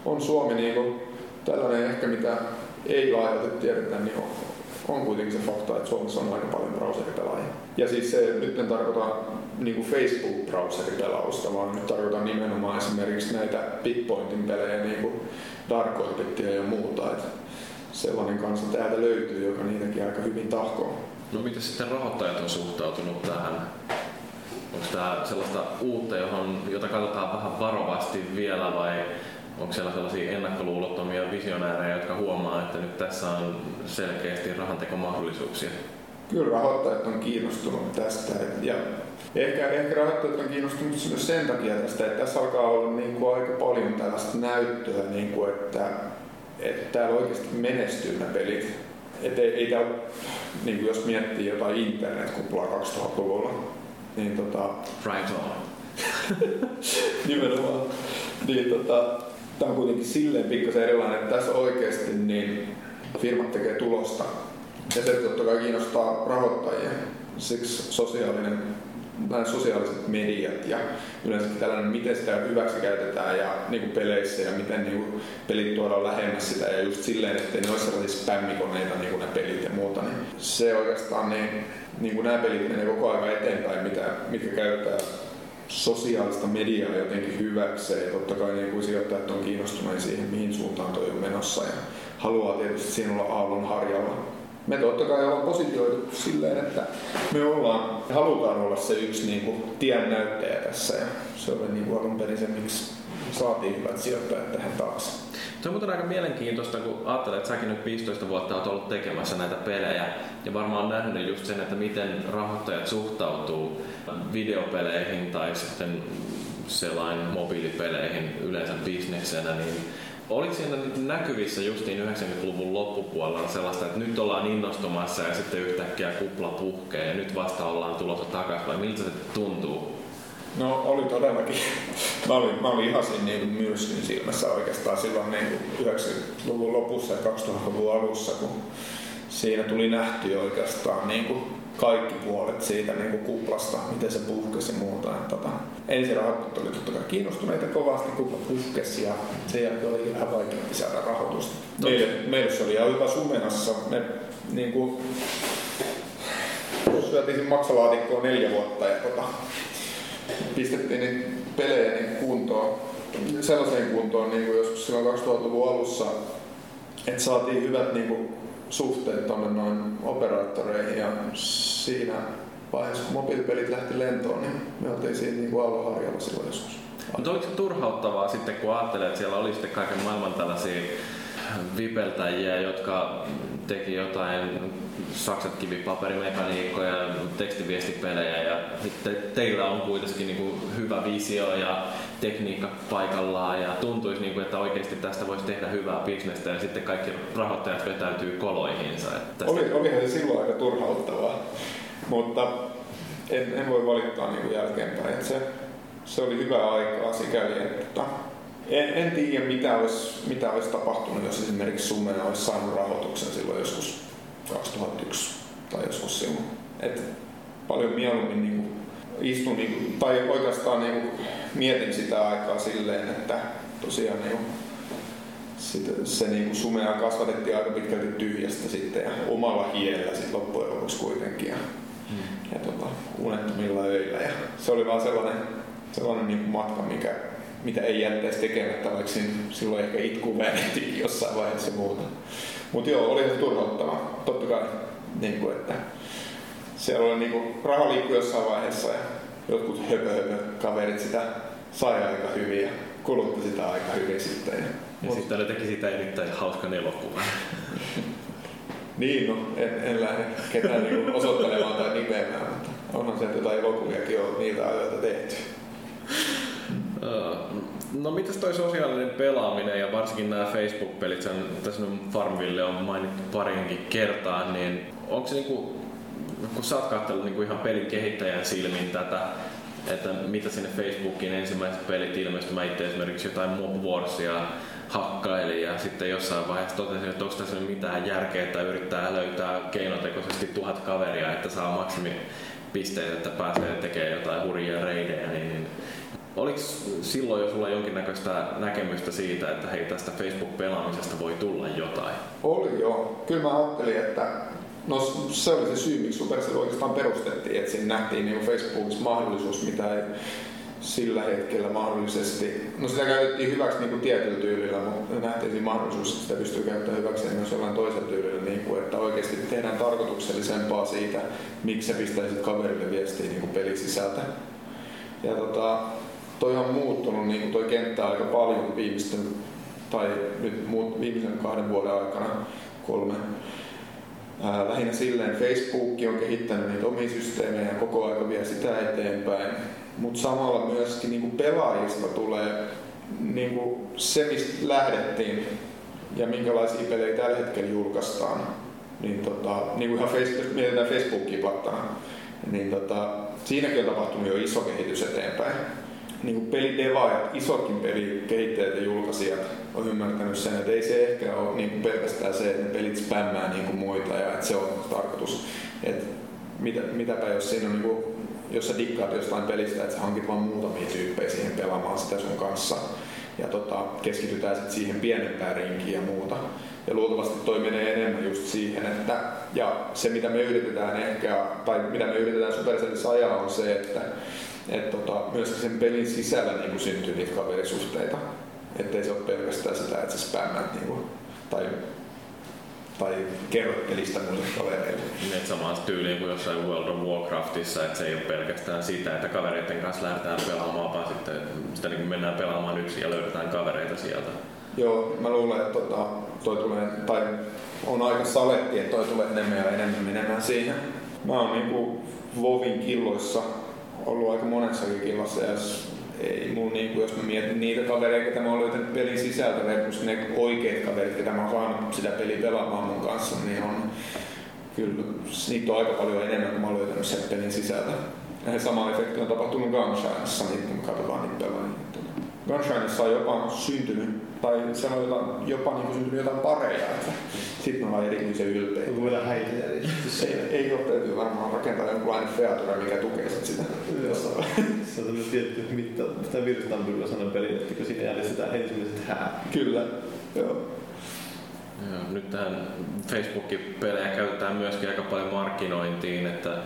on Suomi niin kuin, tällainen ehkä mitä ei laajalti tiedetä, niin on, on kuitenkin se fakta, että Suomessa on aika paljon browseripelaajia. Ja siis se, nyt en tarkoita niin Facebook-browseripelausta, vaan nyt tarkoitan nimenomaan esimerkiksi näitä Bitpointin pelejä, niin kuin Dark Orbitia ja muuta. Että sellainen kanssa täältä löytyy, joka niitäkin aika hyvin tahkoo. No miten sitten rahoittajat on suhtautunut tähän? Onko tämä sellaista uutta, johon, jota katsotaan vähän varovasti vielä vai onko siellä sellaisia ennakkoluulottomia visionäärejä, jotka huomaa, että nyt tässä on selkeästi rahantekomahdollisuuksia? Kyllä rahoittajat on kiinnostunut tästä ja ehkä, ehkä rahoittajat on kiinnostunut myös sen takia tästä, että tässä alkaa olla niin kuin aika paljon tällaista näyttöä, niin kuin, että, että täällä oikeasti menestyy nämä pelit. Et ei, ei tää, niin kuin jos miettii jotain internetkuplaa 2000-luvulla, niin tota... Right on. nimenomaan. Niin tota, tämä on kuitenkin silleen pikkasen erilainen, että tässä oikeasti niin firmat tekee tulosta ja se totta kai kiinnostaa rahoittajia. Siksi sosiaalinen nämä sosiaaliset mediat ja yleensä tällainen, miten sitä hyväksi käytetään ja niin kuin peleissä ja miten niin kuin pelit tuodaan lähemmäs sitä ja just silleen, että ne olisi sellaisia spämmikoneita niin kuin nämä pelit ja muuta, niin se oikeastaan niin, niin kuin nämä pelit menee koko ajan eteenpäin, mitä, mitkä käyttää sosiaalista mediaa jotenkin hyväkseen totta kai niin kuin sijoittajat on kiinnostuneet siihen, mihin suuntaan toi on menossa ja haluaa tietysti siinä olla aallon harjalla. Me totta kai ollaan positioitu silleen, että me ollaan, halutaan olla se yksi niin kuin, tien näyttäjä tässä ja se oli niin kuin alun perin se, miksi saatiin hyvät sijoittajat tähän taakse. Se on muuten aika mielenkiintoista, kun ajattelet, että säkin nyt 15 vuotta olet ollut tekemässä näitä pelejä ja varmaan nähnyt just sen, että miten rahoittajat suhtautuu videopeleihin tai sitten selain mobiilipeleihin yleensä bisneksenä, niin Oliko siinä näkyvissä justiin 90-luvun loppupuolella sellaista, että nyt ollaan innostumassa ja sitten yhtäkkiä kupla puhkee ja nyt vasta ollaan tulossa takaisin vai miltä se tuntuu? No oli todellakin. Mä olin, mä olin ihan siinä niin myrskyn silmässä oikeastaan silloin niin 90-luvun lopussa ja 2000-luvun alussa, kun siinä tuli nähty oikeastaan niin kuin kaikki puolet siitä niin kuin kuplasta, miten se puhkesi ja muuta. Tota, ensin rahoittajat oli totta kai kiinnostuneita kovasti, kupla puhkesi ja sen jälkeen oli vähän vaikeampi saada rahoitusta. Meille, meille se oli ihan hyvä sumenassa. Me niin kuin, syötiin maksalaatikkoon neljä vuotta ja tota, pistettiin niitä pelejä niin kuntoon, sellaiseen kuntoon niin kuin joskus silloin 2000-luvun alussa, että saatiin hyvät niin kuin, suhteet tuonne noin operaattoreihin ja siinä vaiheessa, kun mobiilipelit lähti lentoon, niin me oltiin siinä niin kuin aallonharjalla silloin joskus. Mutta oliko se turhauttavaa sitten, kun ajattelee, että siellä oli sitten kaiken maailman tällaisia vipeltäjiä, jotka teki jotain saksat kivipaperimekaniikkoja, tekstiviestipelejä ja te, teillä on kuitenkin niin kuin hyvä visio ja tekniikka paikallaan ja tuntuisi, niin kuin, että oikeasti tästä voisi tehdä hyvää bisnestä ja sitten kaikki rahoittajat vetäytyy koloihinsa. Että tästä... Oli, olihan se silloin aika turhauttavaa, mutta en, en voi valittaa niin kuin jälkeenpäin. Että se, se oli hyvä aikaa sikäli, että en, en tiedä mitä olisi, mitä olisi tapahtunut, jos esimerkiksi Sumena olisi saanut rahoituksen silloin joskus 2001 tai joskus silloin. Et paljon mieluummin niin kuin istun, niin kuin, tai oikeastaan niin kuin, mietin sitä aikaa silleen, että tosiaan niin kuin, sit, se niin kuin sumea kasvatettiin aika pitkälti tyhjästä sitten ja omalla hiellä sitten loppujen lopuksi kuitenkin. Ja, hmm. ja tota, unettomilla öillä. Ja se oli vaan sellainen, sellainen niin kuin matka, mikä mitä ei jättäisi tekemättä, vaikka silloin ehkä itku väännettiin jossain vaiheessa muuta. Mutta joo, oli se turhauttava. Totta kai, niin kuin, että siellä oli niin kuin, raha liikkui jossain vaiheessa ja jotkut höpö, höpö kaverit sitä sai aika hyvin ja kulutti sitä aika hyvin sitten. Ja, ja sitten ne teki sitä erittäin hauskan elokuvan. niin, no en, en lähde ketään niin osoittelemaan tai nimeämään, mutta onhan sieltä jotain elokuviakin on niitä ajoita tehty. No mitäs toi sosiaalinen pelaaminen ja varsinkin nämä Facebook-pelit, sen, tässä Farmville on mainittu parinkin kertaan, niin onko se niinku, kun sä oot katsellut niinku ihan pelin kehittäjän silmin tätä, että mitä sinne Facebookiin ensimmäiset pelit ilmestyi, mä itse esimerkiksi jotain Mob Warsia hakkailin ja sitten jossain vaiheessa totesin, että onko tässä mitään järkeä, että yrittää löytää keinotekoisesti tuhat kaveria, että saa maksimi pisteet, että pääsee tekemään jotain hurjia reidejä, niin, niin Oliko silloin jo sulla jonkinnäköistä näkemystä siitä, että hei tästä Facebook-pelaamisesta voi tulla jotain? Oli joo. Kyllä mä ajattelin, että no se oli se syy, miksi Supercell oikeastaan perustettiin, että siinä nähtiin niin Facebookissa mahdollisuus, mitä ei sillä hetkellä mahdollisesti, no sitä käytettiin hyväksi niin kuin tietyllä tyylillä, mutta nähtiin siinä mahdollisuus, että sitä pystyy käyttämään hyväksi myös jollain toisella tyylillä, niin kuin, että oikeasti tehdään tarkoituksellisempaa siitä, miksi sä pistäisit kaverille viestiä niin kuin pelisisältä. Ja tota, toi on muuttunut niin kuin toi kenttä aika paljon viimeisten, tai nyt muut, viimeisen kahden vuoden aikana, kolme. Ää, lähinnä silleen Facebook on kehittänyt niitä omia systeemejä ja koko aika vie sitä eteenpäin. Mutta samalla myöskin niin pelaajista tulee niin se, mistä lähdettiin ja minkälaisia pelejä tällä hetkellä julkaistaan. Niin, tota, niin kuin ihan Facebook, mietitään Facebookia pattana, niin tota, siinäkin on tapahtunut jo iso kehitys eteenpäin niin kuin pelidevaajat, isotkin pelikehittäjät ja julkaisijat on ymmärtänyt sen, että ei se ehkä ole niin kuin pelkästään se, että pelit spämmää niin kuin muita ja että se on tarkoitus. Että mitä, mitäpä jos siinä on niin kuin jos sä dikkaat jostain pelistä, että sä hankit vaan muutamia tyyppejä siihen pelaamaan sitä sun kanssa ja tota, keskitytään sitten siihen pienempään rinkiin ja muuta. Ja luultavasti toi menee enemmän just siihen, että ja se mitä me yritetään ehkä, tai mitä me yritetään Supercellissä ajaa on se, että et tota, myöskin sen pelin sisällä niin kuin syntyy niitä kaverisuhteita. Ettei se ole pelkästään sitä, että sä spämmät niin kuin, tai tai kerrot pelistä muille kavereille. Niin, samaan tyyliin kuin jossain World of Warcraftissa, että se ei ole pelkästään sitä, että kavereiden kanssa lähdetään pelaamaan, vaan sitten sitä niin mennään pelaamaan yksin ja löydetään kavereita sieltä. Joo, mä luulen, että tota, toi tulee, tai on aika saletti, että toi tulee enemmän ja enemmän menemään siihen. Mä oon niinku Vovin killoissa ollut aika monessakin killossa ja ei mun niinku, jos mä mietin niitä kavereita, ketä mä oon löytänyt pelin sisältä versus ne oikeat kaverit, ketä mä oon saanut sitä peliä pelaamaan mun kanssa, niin on kyllä, niitä on aika paljon enemmän kuin mä oon löytänyt sen pelin sisältä. Ja sama efekti on tapahtunut Gunshineissa, niin kun katsotaan niitä. Gunshineissa on jopa syntynyt tai siellä on jotain, jopa niin syntynyt jotain pareja, että sitten me ollaan erityisen ylpeitä. Onko vielä häitä ei, ei ole täytyy varmaan rakentaa jonkunlainen feature, mikä tukee sit sitä. Se on tämmöinen tietty mitta, tai virstanpylvä sanan peli, että kun siinä järjestetään ensimmäiset hää. Kyllä, joo. Joo, nyt tähän Facebookin pelejä käytetään myöskin aika paljon markkinointiin, että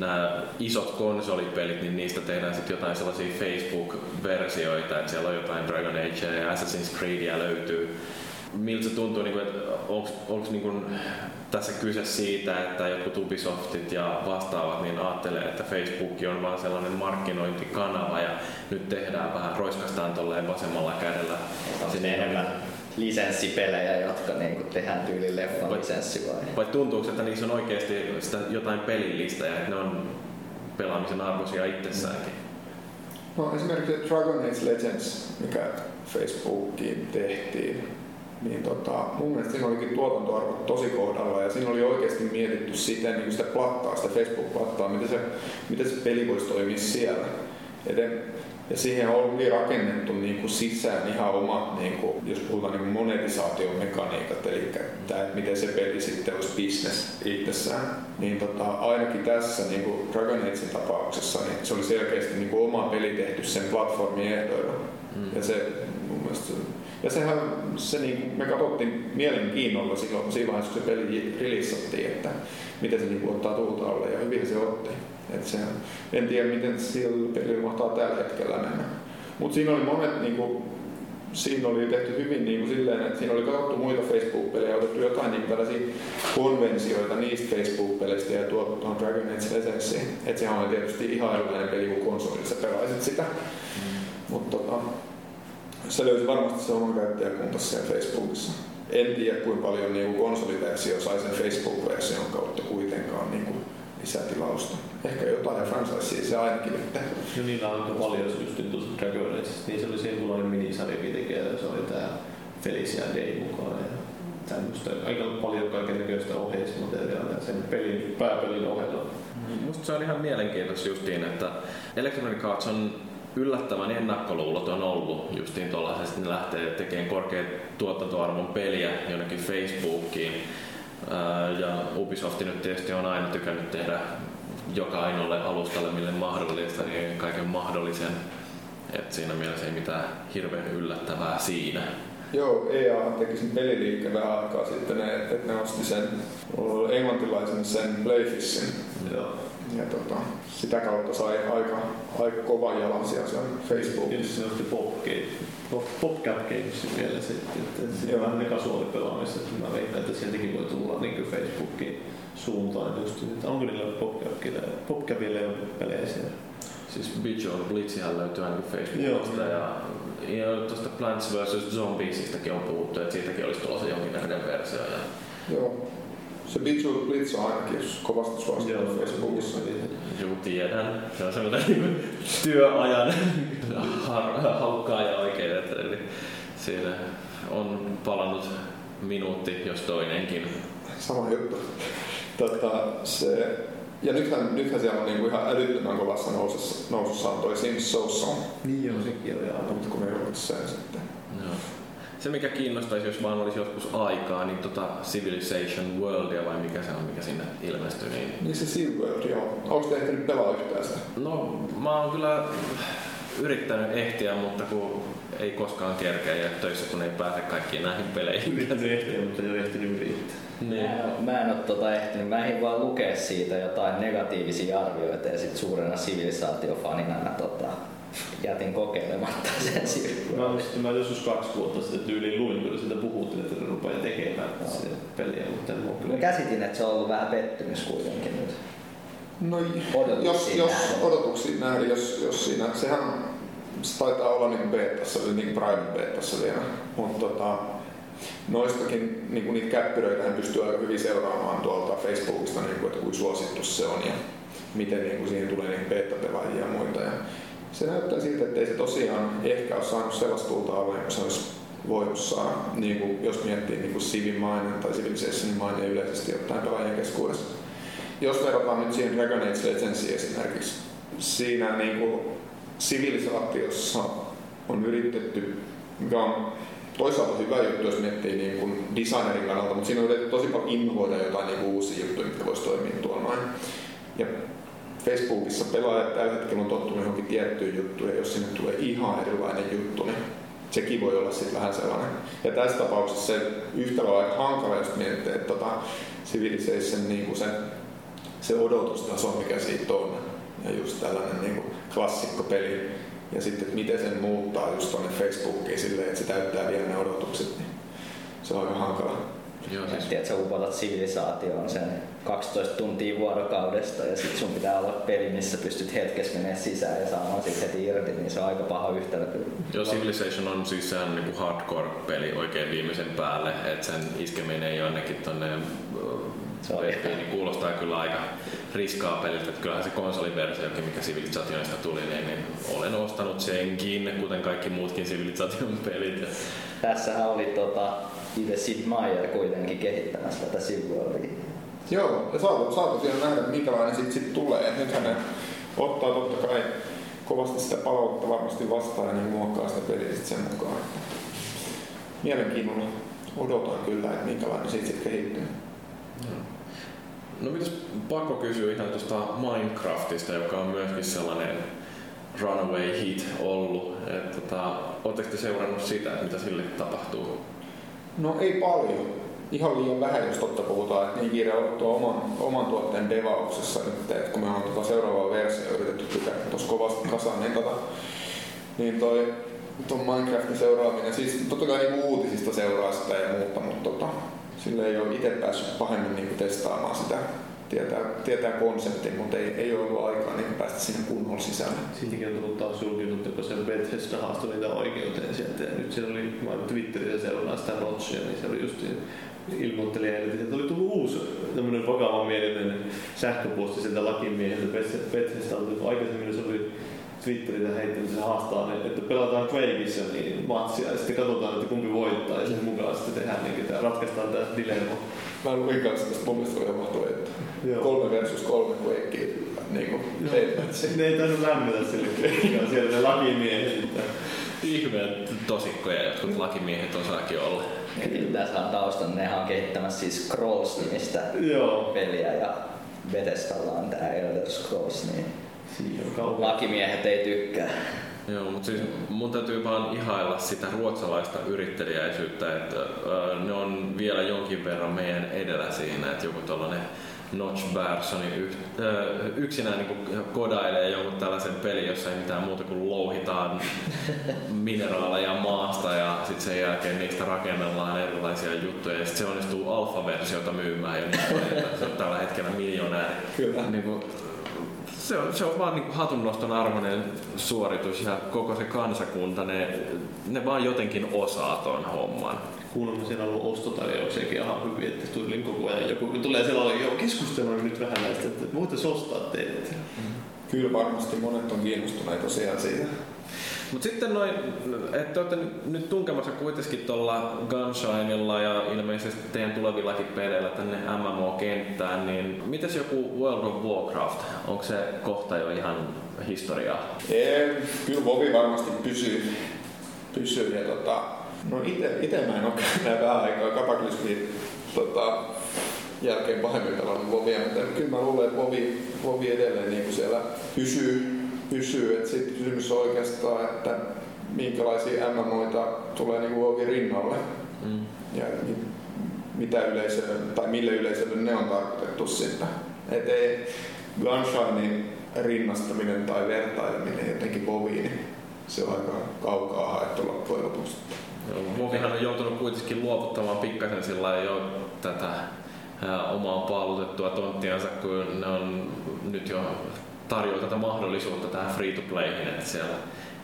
nämä isot konsolipelit, niin niistä tehdään sitten jotain sellaisia Facebook-versioita, että siellä on jotain Dragon Age ja Assassin's Creedia löytyy. Miltä se tuntuu, niin että onko niin tässä kyse siitä, että jotkut Ubisoftit ja vastaavat niin ajattelee, että Facebook on vain sellainen markkinointikanava ja nyt tehdään vähän, roiskastaan tolleen vasemmalla kädellä. Sinne enemmän lisenssipelejä, jotka niin kuin tehdään tyyli leffan vai, lisenssi vai? Vai tuntuuko, että niissä on oikeasti sitä jotain pelillistä ja että ne on pelaamisen arvoisia itsessäänkin? No esimerkiksi Dragon Age Legends, mikä Facebookiin tehtiin, niin tota, mun mielestä siinä olikin tuotantoarvot tosi kohdalla ja siinä oli oikeasti mietitty sitä, niin sitä plattaa, sitä Facebook-plattaa, miten se, miten se peli voisi toimia siellä. Et ja siihen oli rakennettu niin kuin sisään ihan omat, niin kuin, jos puhutaan niin monetisaation mekaniikat, eli tämä, että miten se peli sitten olisi business itsessään. Niin tota, ainakin tässä niin kuin Dragon Agein tapauksessa niin se oli selkeästi niin kuin oma peli tehty sen platformin ehdoilla. Mm. Ja se mun mielestä ja sehän se niin, me katsottiin mielenkiinnolla silloin, siinä vaiheessa, kun se peli rilissattiin, että miten se niin ottaa tuulta alle ja hyvin se otti. Et se, en tiedä, miten sillä pelillä mahtaa tällä hetkellä mennä. Mutta siinä oli monet, niin kuin, siinä oli tehty hyvin niin kuin silleen, että siinä oli katsottu muita Facebook-pelejä ja otettu jotain niin tällaisia konvensioita niistä Facebook-peleistä ja tuotu tuon Dragon Age Legendsiin. Että sehän oli tietysti ihan erilainen peli kuin konsolissa pelaisit sitä. Mm. Mutta tota, se löysi varmasti se oman käyttäjäkunta siellä Facebookissa. En tiedä kuinka paljon niin konsoliversio sai sen Facebook-version kautta kuitenkaan niin kuin lisätilausta. Ehkä jotain ja franchisea se ainakin nyt. No niillä on paljon just tuossa Dragon niin se oli se jonkunlainen minisarja ja se oli tää Felicia Day mukaan. Ja tämmöistä aika paljon kaiken näköistä oheismateriaalia sen pelin, pääpelin ohella. Musta se on ihan mielenkiintoista justiin, että Electronic Arts on yllättävän ennakkoluuloton ollut justiin tuollaisesta, että ne lähtee tekemään korkean tuotantoarvon peliä jonnekin Facebookiin. Ja Ubisoft nyt tietysti on aina tykännyt tehdä joka ainoalle alustalle, mille mahdollista, niin kaiken mahdollisen. Et siinä mielessä ei mitään hirveän yllättävää siinä. Joo, EA teki sen peliliikkeen vähän aikaa sitten, että ne osti sen englantilaisen sen Playfishin. Joo ja tota, sitä kautta sai aika, aika kova jalansia siellä Facebookissa. Tietysti se. PopCap Gamesin vielä sitten, että se on vähän ne kasuaalipelaamista, että mä veikkaan, että sieltäkin voi tulla niin Facebookin suuntaan just, että onko niillä PopCapille jo pelejä siellä? Siis Visual Blitzihän löytyy ainakin Facebookista ja, ja tuosta Plants vs. Zombiesistakin on puhuttu, että siitäkin olisi tulossa jonkinnäköinen versio. Ja... Joo. Se Bitsu Blitz on ainakin kovasti suosittu Facebookissa. Joo, tiedän. Se on semmoinen niin työajan ja oikein. Että, eli siinä on palannut minuutti, jos toinenkin. Sama juttu. Tota, se, ja nythän, nythän siellä on niinku ihan älyttömän kovassa nousussa, nousussa on toi Sims So Song. Niin joo, sekin on. Mutta kun me sen sitten. Joo. Se mikä kiinnostaisi, jos vaan olisi joskus aikaa, niin tota Civilization Worldia vai mikä se on, mikä sinne ilmestyi. Niin, Niin se SeaWorld, joo. Onko te ehtinyt pelaa yhtään sitä? no mä oon kyllä yrittänyt ehtiä, mutta kun ei koskaan kerkeä ja töissä kun ei pääse kaikkiin näihin peleihin. Yrittänyt ehtiä, mutta ei ole ehtinyt yrittää. Niin. Mä en, mä en ole tota ehtinyt, mä ehdin vaan lukea siitä jotain negatiivisia arvioita ja sit suurena sivilisaatiofanina mä tota, jätin kokeilematta sen siirryä. Mä muistin, mä joskus kaksi vuotta sitten tyyliin luin, kun sitä puhuttiin, että ne rupeaa tekemään sitä peliä, mutta en ole Mä kyllä. käsitin, että se on ollut vähän pettymys kuitenkin nyt. No Odotuksiin jos, jos odotuksiin nähden, jos, jos siinä, sehän se taitaa olla niin beetassa, niin prime beetassa vielä, mutta tota, noistakin niin niitä käppyröitä hän pystyy aika hyvin seuraamaan tuolta Facebookista, niin kuin, että kuinka suosittu se on ja miten niin kuin siihen tulee niin beta-pelaajia ja muita. Ja se näyttää siltä, että ei se tosiaan ehkä ole saanut sellaista tulta alle, kun se olisi voinut saada, niin kuin, jos miettii niin kuin mainen tai Civilizationin mainen yleisesti ottaen pelaajien keskuudessa. Jos verrataan nyt siihen Dragon Age Legendsiin esimerkiksi, siinä niin kuin sivilisaatiossa on yritetty, mikä on toisaalta hyvä juttu, jos miettii niin kuin designerin kannalta, mutta siinä on yritetty tosi paljon innovoida jotain niin kuin uusia juttuja, mitkä voisi toimia tuolla noin. Ja Facebookissa pelaajat tällä hetkellä on tottunut johonkin tiettyyn juttuun, ja jos sinne tulee ihan erilainen juttu, niin sekin voi olla sitten vähän sellainen. Ja tässä tapauksessa se yhtälö on aika hankala, jos miettii, että tota, Civilization niin kuin se, se odotustaso, mikä siitä on, ja just tällainen niin kuin klassikkopeli, ja sitten, että miten sen muuttaa just tuonne Facebookiin silleen, että se täyttää vielä ne odotukset, niin se on aika hankala. Joo, siis sä upotat sivilisaatioon sen 12 tuntia vuorokaudesta ja sit sun pitää olla peli, missä pystyt hetkessä menemään sisään ja saamaan sit heti irti, niin se on aika paha yhtälö kyllä. Joo, Civilization on siis sehän niinku hardcore-peli oikein viimeisen päälle, että sen iskeminen jonnekin tonne Se on niin kuulostaa kyllä aika riskaa peliltä. Että kyllähän se konsoliversiokin, mikä Civilizationista tuli, niin, niin olen ostanut senkin, kuten kaikki muutkin Civilization pelit. Tässähän oli tota, itse Sid Meier kuitenkin kehittämässä tätä SimWorldia. Joo, ja saa, saa tosiaan nähdä, minkälainen siitä sit tulee. Nythän ne ottaa totta kai kovasti sitä palautetta varmasti vastaan ja niin muokkaa sitä peliä sit sen mukaan. Mielenkiinnolla odotan kyllä, että minkälainen siitä sitten kehittyy. No mitäs pakko kysyä ihan tuosta Minecraftista, joka on myöskin sellainen runaway hit ollut. Et, tota, Oletteko te seurannut sitä, että mitä sille tapahtuu? No ei paljon. Ihan liian vähän, jos totta puhutaan, että niin kiire on oman, oman tuotteen devauksessa nyt, että kun me on tuota seuraavaa versiota yritetty pitää tuossa kovasti kasaan, niin, tota, niin toi tuon Minecraftin seuraaminen, siis totta kai niin uutisista seuraa sitä ja muuta, mutta tota, sille ei ole itse päässyt pahemmin niin testaamaan sitä. Tietää, tietää konseptin, mutta ei, ei ollut aikaa niin päästä sinne kunnolla sisälle. Siitäkin on tullut taas julkisuutta, kun se Bethesda haastoi niitä oikeuteen sieltä. Ja nyt siellä oli, mä Twitterissä seuraan sitä Notchia, niin se oli just ilmoitteli eilen, että oli tullut uusi tämmöinen vakava mielinen sähköposti sieltä lakimieheltä Bethesdalta. Aikaisemmin se oli Twitterillä heittänyt, se haastaa, ne, että pelataan Quakeissa niin matsia ja sitten katsotaan, että kumpi voittaa ja sen mukaan sitten tehdään niin, että ratkaistaan tämä dilemma. Mä luin kanssa tästä, mun mielestä oli mahtavaa, että Joo. kolme versus kolme Quakea niin kuin. Ne ei tainnut lämmetä sille Quakeilla, siellä ne lakimiehet sitten. Ihme tosikkoja jotkut lakimiehet osaakin olla. Eli tässä on taustan, nehän on kehittämässä siis Scrolls-nimistä peliä ja Bethesdalla on tää Elder Scrolls, niin lakimiehet ei tykkää. Joo, mutta siis mun täytyy vaan ihailla sitä ruotsalaista yrittelijäisyyttä, että ö, ne on vielä jonkin verran meidän edellä siinä, että joku tuollainen Notch Barsoni yh, ö, yksinään niin kodailee jonkun tällaisen pelin, jossa ei mitään muuta kuin louhitaan mineraaleja maasta ja sitten sen jälkeen niistä rakennellaan erilaisia juttuja ja sitten se onnistuu alfa-versiota myymään jo niin se on tällä hetkellä miljonääri. Kyllä. Niin kuin, se on, se on vaan niin hatunnoston arvoinen suoritus ja koko se kansakunta, ne, ne vaan jotenkin osaa ton homman. Kuulemma siellä on ollut ostotarjouksiakin ihan hyvin, että tuli koko ajan joku, kun tulee sellainen, joo keskustelua nyt vähän näistä, että voitaisiin ostaa teidät. Kyllä varmasti monet on kiinnostuneita tosiaan siitä. Mutta sitten noin, että te olette nyt tunkemassa kuitenkin tuolla Gunshinella ja ilmeisesti teidän tulevillakin peleillä tänne MMO-kenttään, niin mitäs joku World of Warcraft? Onko se kohta jo ihan historiaa? Ei, kyllä Vovi varmasti pysyy, pysyy. Ja tota, no ite, ite mä en ole näin vähän aikaa Kapaklismin tota, jälkeen pahemmin pelannut Vovia, mutta kyllä mä luulen, että Vovi, Vovi edelleen niin kuin siellä pysyy, pysyy. Sitten kysymys on oikeastaan, että minkälaisia MMOita tulee niin Vovi rinnalle. Mm. Ja mitä yleisölle, tai mille yleisölle ne on tarkoitettu sitten. Et ei Gunshinein rinnastaminen tai vertaileminen jotenkin Voviin, niin se on aika kaukaa haettu loppujen lopuksi. Vovihan on joutunut kuitenkin luovuttamaan pikkasen sillä jo tätä omaa paalutettua tonttiansa, kun ne on nyt jo tarjoaa tätä mahdollisuutta tähän free-to-playhin, että siellä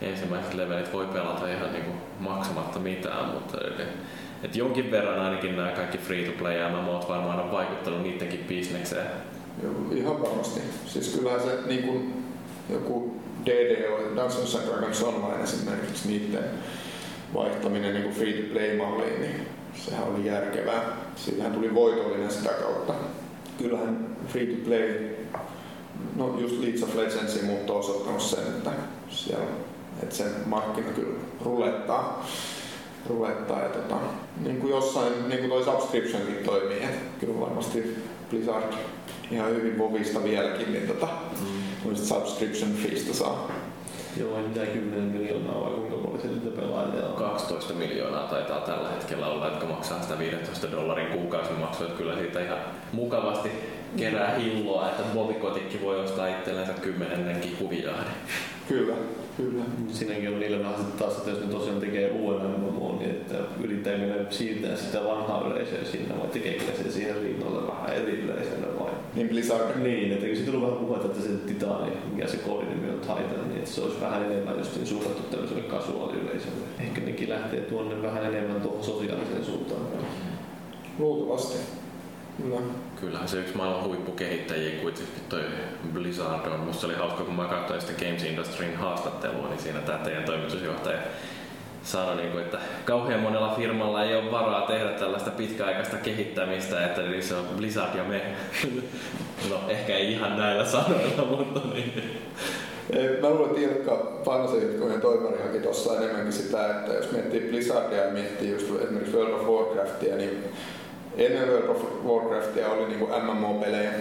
ensimmäiset levelit voi pelata ihan niin kuin maksamatta mitään, mutta et jonkin verran ainakin nämä kaikki free-to-play MMOt varmaan on vaikuttanut niidenkin bisnekseen. Ihan varmasti. Siis kyllähän se niin kuin joku DDO, Dungeons and Dragons Online esimerkiksi, niiden vaihtaminen niin kuin free-to-play-malliin, niin sehän oli järkevää. Siitähän tuli voitollinen sitä kautta. Kyllähän free-to-play, no just Leeds of Legends mutta on osoittanut sen, että siellä että sen markkina kyllä rulettaa. rulettaa ja tota, niin kuin jossain, niin kuin toi subscriptionkin toimii, että kyllä varmasti Blizzard ihan hyvin Vovista vieläkin, niin tota, mm. subscription feestä saa. Joo, ei mitään 10 miljoonaa vai kuinka paljon se nyt pelaajia on? 12 miljoonaa taitaa tällä hetkellä olla, jotka maksaa sitä 15 dollarin kuukausimaksua, kyllä siitä ihan mukavasti kerää hilloa, että Bobikotikki voi ostaa itsellensä kymmenennenkin kuvijahden. Kyllä, kyllä. Siinäkin on niillä vähän taas, että jos ne tosiaan tekee uuden MMO, niin että yrittääkö ne siirtää sitä vanhaa yleisöä sinne vai tekeekö se siihen rinnalle vähän eri yleisölle vai? Niin Blizzard. Niin, että kun se tullut vähän puhetta, että se Titani, mikä se koodinimi on Titan, niin että se olisi vähän enemmän just niin suunnattu tämmöiselle kasuaaliyleisölle. Ehkä nekin lähtee tuonne vähän enemmän tuohon sosiaaliseen suuntaan. Luultavasti. No. Kyllähän se yksi maailman huippukehittäjiä kuitenkin toi Blizzard on. Musta oli hauska, kun mä katsoin sitä Games Industryn haastattelua, niin siinä tämä teidän toimitusjohtaja sanoi, niin kuin, että kauhean monella firmalla ei ole varaa tehdä tällaista pitkäaikaista kehittämistä, että niin se on Blizzard ja me. no ehkä ei ihan näillä sanoilla, mutta niin. Mä luulen, että Ilkka Pansa toimari haki tuossa enemmänkin sitä, että jos miettii Blizzardia ja miettii just esimerkiksi World of Warcraftia, niin ennen World of Warcraftia oli niin MMO-pelejä,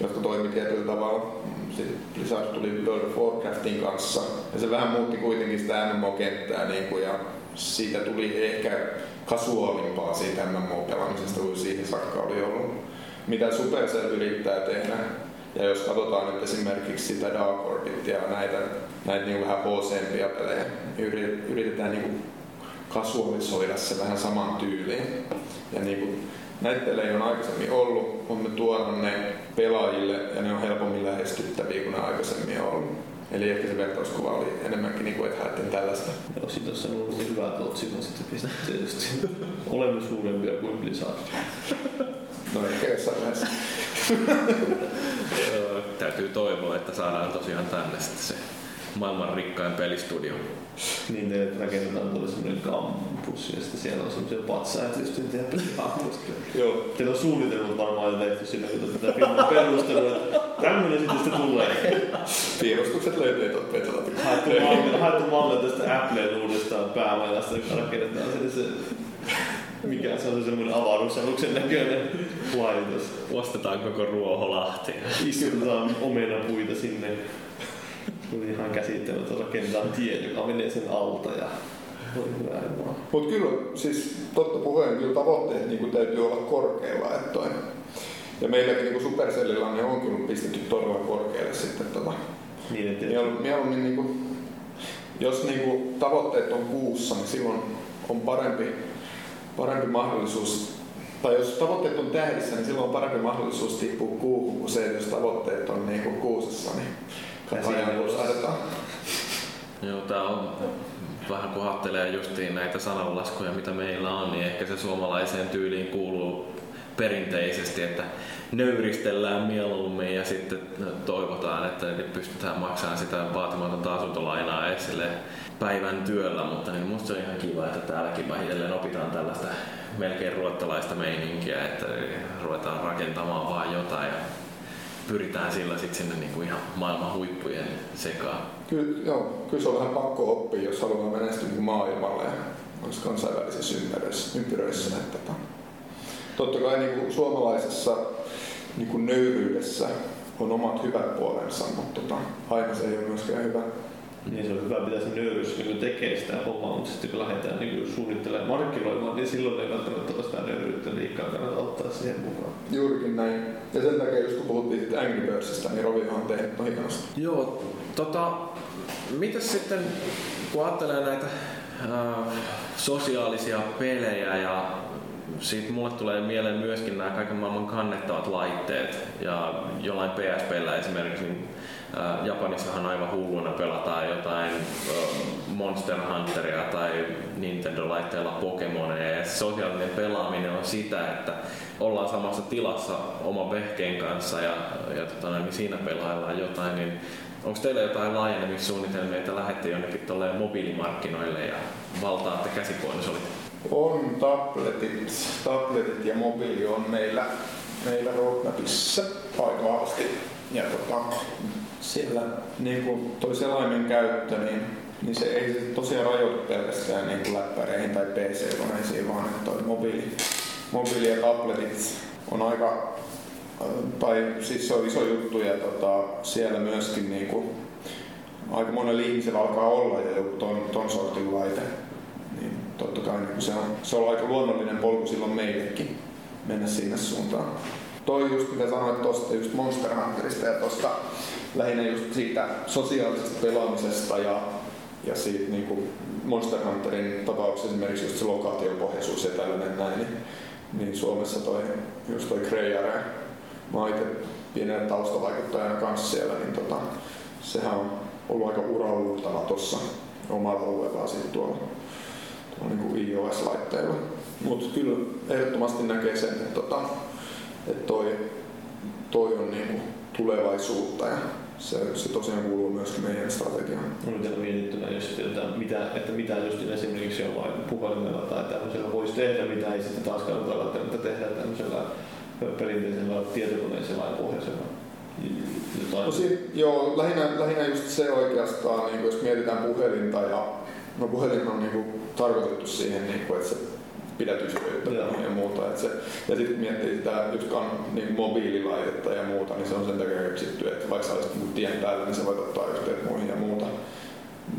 jotka toimi tietyllä tavalla. Sitten Blizzard tuli World of Warcraftin kanssa ja se vähän muutti kuitenkin sitä MMO-kenttää niin kuin, ja siitä tuli ehkä kasuaalimpaa siitä MMO-pelaamisesta kuin siihen saakka oli ollut. Mitä Supercell yrittää tehdä, ja jos katsotaan nyt esimerkiksi sitä Dark Orbit ja näitä, näitä niin vähän hc pelejä, yritetään niin kasualisoida se vähän saman tyyliin. Ja niin kuin, näitä pelejä on aikaisemmin ollut, on me tuonut ne pelaajille ja ne on helpommin lähestyttäviä kuin ne aikaisemmin on ollut. Eli ehkä se vertauskuva oli enemmänkin niin kuin, että haettiin tällaista. Joo, sit jos on ollut hyvät otsikot, sitten pistää tietysti. Olemme suurempia kuin Blizzard. No ehkä jossain vaiheessa. Täytyy toivoa, että saadaan tosiaan tänne sitten se maailman rikkain pelistudio. Niin, ne rakennetaan tuolla semmoinen kampus ja sitten siellä on semmoisia patsaita just tehdä pelihahmoista. Joo. Teillä on suunnitelmat varmaan jo tehty sillä, kun tätä filmin perustelua, että tämmöinen sitten sitä tulee. Tiedostukset löytyy tuolta Petsalta. Haettu malli tästä Applen uudestaan päämajasta, joka rakennetaan sinne se mikä se on semmoinen avaruusaluksen näköinen laitos. Ostetaan koko Ruoholahti. Istutetaan omenapuita sinne Tuli ihan käsittämättä rakentaa tie, joka menee sen alta ja mutta kyllä, siis totta puheen, kyllä tavoitteet niin täytyy olla korkeilla. Että toi. Ja meilläkin niin Supercellilla ne on kyllä pistetty todella korkealle sitten. Tota. Niin, että mieluummin, niin kuin, jos niin kuin, tavoitteet on kuussa, niin silloin on parempi, parempi mahdollisuus tai jos tavoitteet on tähdissä, niin silloin on parempi mahdollisuus tippua kuuhun kuin se, jos tavoitteet on niin kuin kuusessa, niin Joo, tää on vähän kun ajattelee justiin näitä sananlaskuja, mitä meillä on, niin ehkä se suomalaiseen tyyliin kuuluu perinteisesti, että nöyristellään mieluummin ja sitten toivotaan, että pystytään maksamaan sitä vaatimatonta asuntolainaa esille päivän työllä, mutta niin musta se on ihan kiva, että täälläkin vähitellen opitaan tällaista melkein ruottalaista meininkiä, että ruvetaan rakentamaan vaan jotain ja pyritään sillä sitten sinne niin kuin ihan maailman huippujen sekaan. Kyllä, joo, kyllä se on vähän pakko oppia, jos haluaa menestyä niin maailmalle ja olisi kansainvälisissä ympyröissä. ympyröissä että, tota. totta kai niin kuin suomalaisessa niin kuin nöyryydessä on omat hyvät puolensa, mutta tota, aina se ei ole myöskään hyvä. Niin se on hyvä pitää se nöyryys niin tekee sitä hommaa, mutta sitten kun lähdetään niin suunnittelemaan markkinoimaan, niin silloin ei välttämättä ole sitä nöyryyttä liikaa kannata ottaa siihen mukaan. Juurikin näin. Ja sen takia just kun puhuttiin siitä Angry Birdsista, niin Rovi on tehnyt hienosti. Joo, tota, mitäs sitten kun ajattelee näitä äh, sosiaalisia pelejä ja siitä mulle tulee mieleen myöskin nämä kaiken maailman kannettavat laitteet ja jollain PSPllä esimerkiksi niin Japanissahan aivan hulluna pelataan jotain Monster Hunteria tai Nintendo-laitteella Pokemoneja ja sosiaalinen pelaaminen on sitä, että ollaan samassa tilassa oma vehkeen kanssa ja, ja tota, niin siinä pelaillaan jotain, niin onko teillä jotain laajenemissuunnitelmia, että lähdette jonnekin tuolle mobiilimarkkinoille ja valtaatte käsipuolisolit? On tabletit, tabletit ja mobiili on meillä, meillä roadmapissa aika vahvasti. Ja tota, siellä niin kuin toi selaimen käyttö, niin, niin se ei se tosiaan rajoitu pelkästään niin kuin läppäreihin tai PC-koneisiin, vaan että toi mobiili, mobiili ja tabletit on aika, tai siis se on iso juttu ja tota, siellä myöskin niin kuin, aika monella ihmisellä alkaa olla jo joku ton, ton sortin laite. Niin totta kai niin se, on, se on aika luonnollinen polku silloin meillekin mennä sinne suuntaan. Toi just mitä sanoit tuosta just Monster Hunterista ja tuosta lähinnä just siitä sosiaalisesta pelaamisesta ja, ja siitä niin kuin Monster Hunterin tapauksessa esimerkiksi just se lokaatiopohjaisuus ja tällainen näin, niin, niin Suomessa toi, just toi Greyare, mä itse pienen taustavaikuttajana kanssa siellä, niin tota, sehän on ollut aika urauttava tuossa omalla alueellaan sitten tuolla, tuolla niin kuin iOS-laitteilla. Mutta kyllä ehdottomasti näkee sen, että, tota, että toi, toi on niin kuin tulevaisuutta ja se, se tosiaan kuuluu myöskin meidän strategiaan. On teillä mietittynä, jos että mitä, että mitä just esimerkiksi jollain puhelimella tai tämmöisellä voisi tehdä, mitä ei sitten taas kannata välttämättä tehdä tämmöisellä perinteisellä tietokoneisella ja pohjaisella. No, si- joo, lähinnä, lähinnä just se oikeastaan, niin jos mietitään puhelinta ja no puhelin on niin kuin, tarkoitettu siihen, niin kuin, että se pidätysyhteyttä ja muuta. Et se, ja sitten miettii sitä just kan, niin mobiililaitetta ja muuta, niin se on sen takia keksitty, että vaikka sä olisit niinku tien päällä, niin sä voit ottaa yhteyttä muihin ja muuta.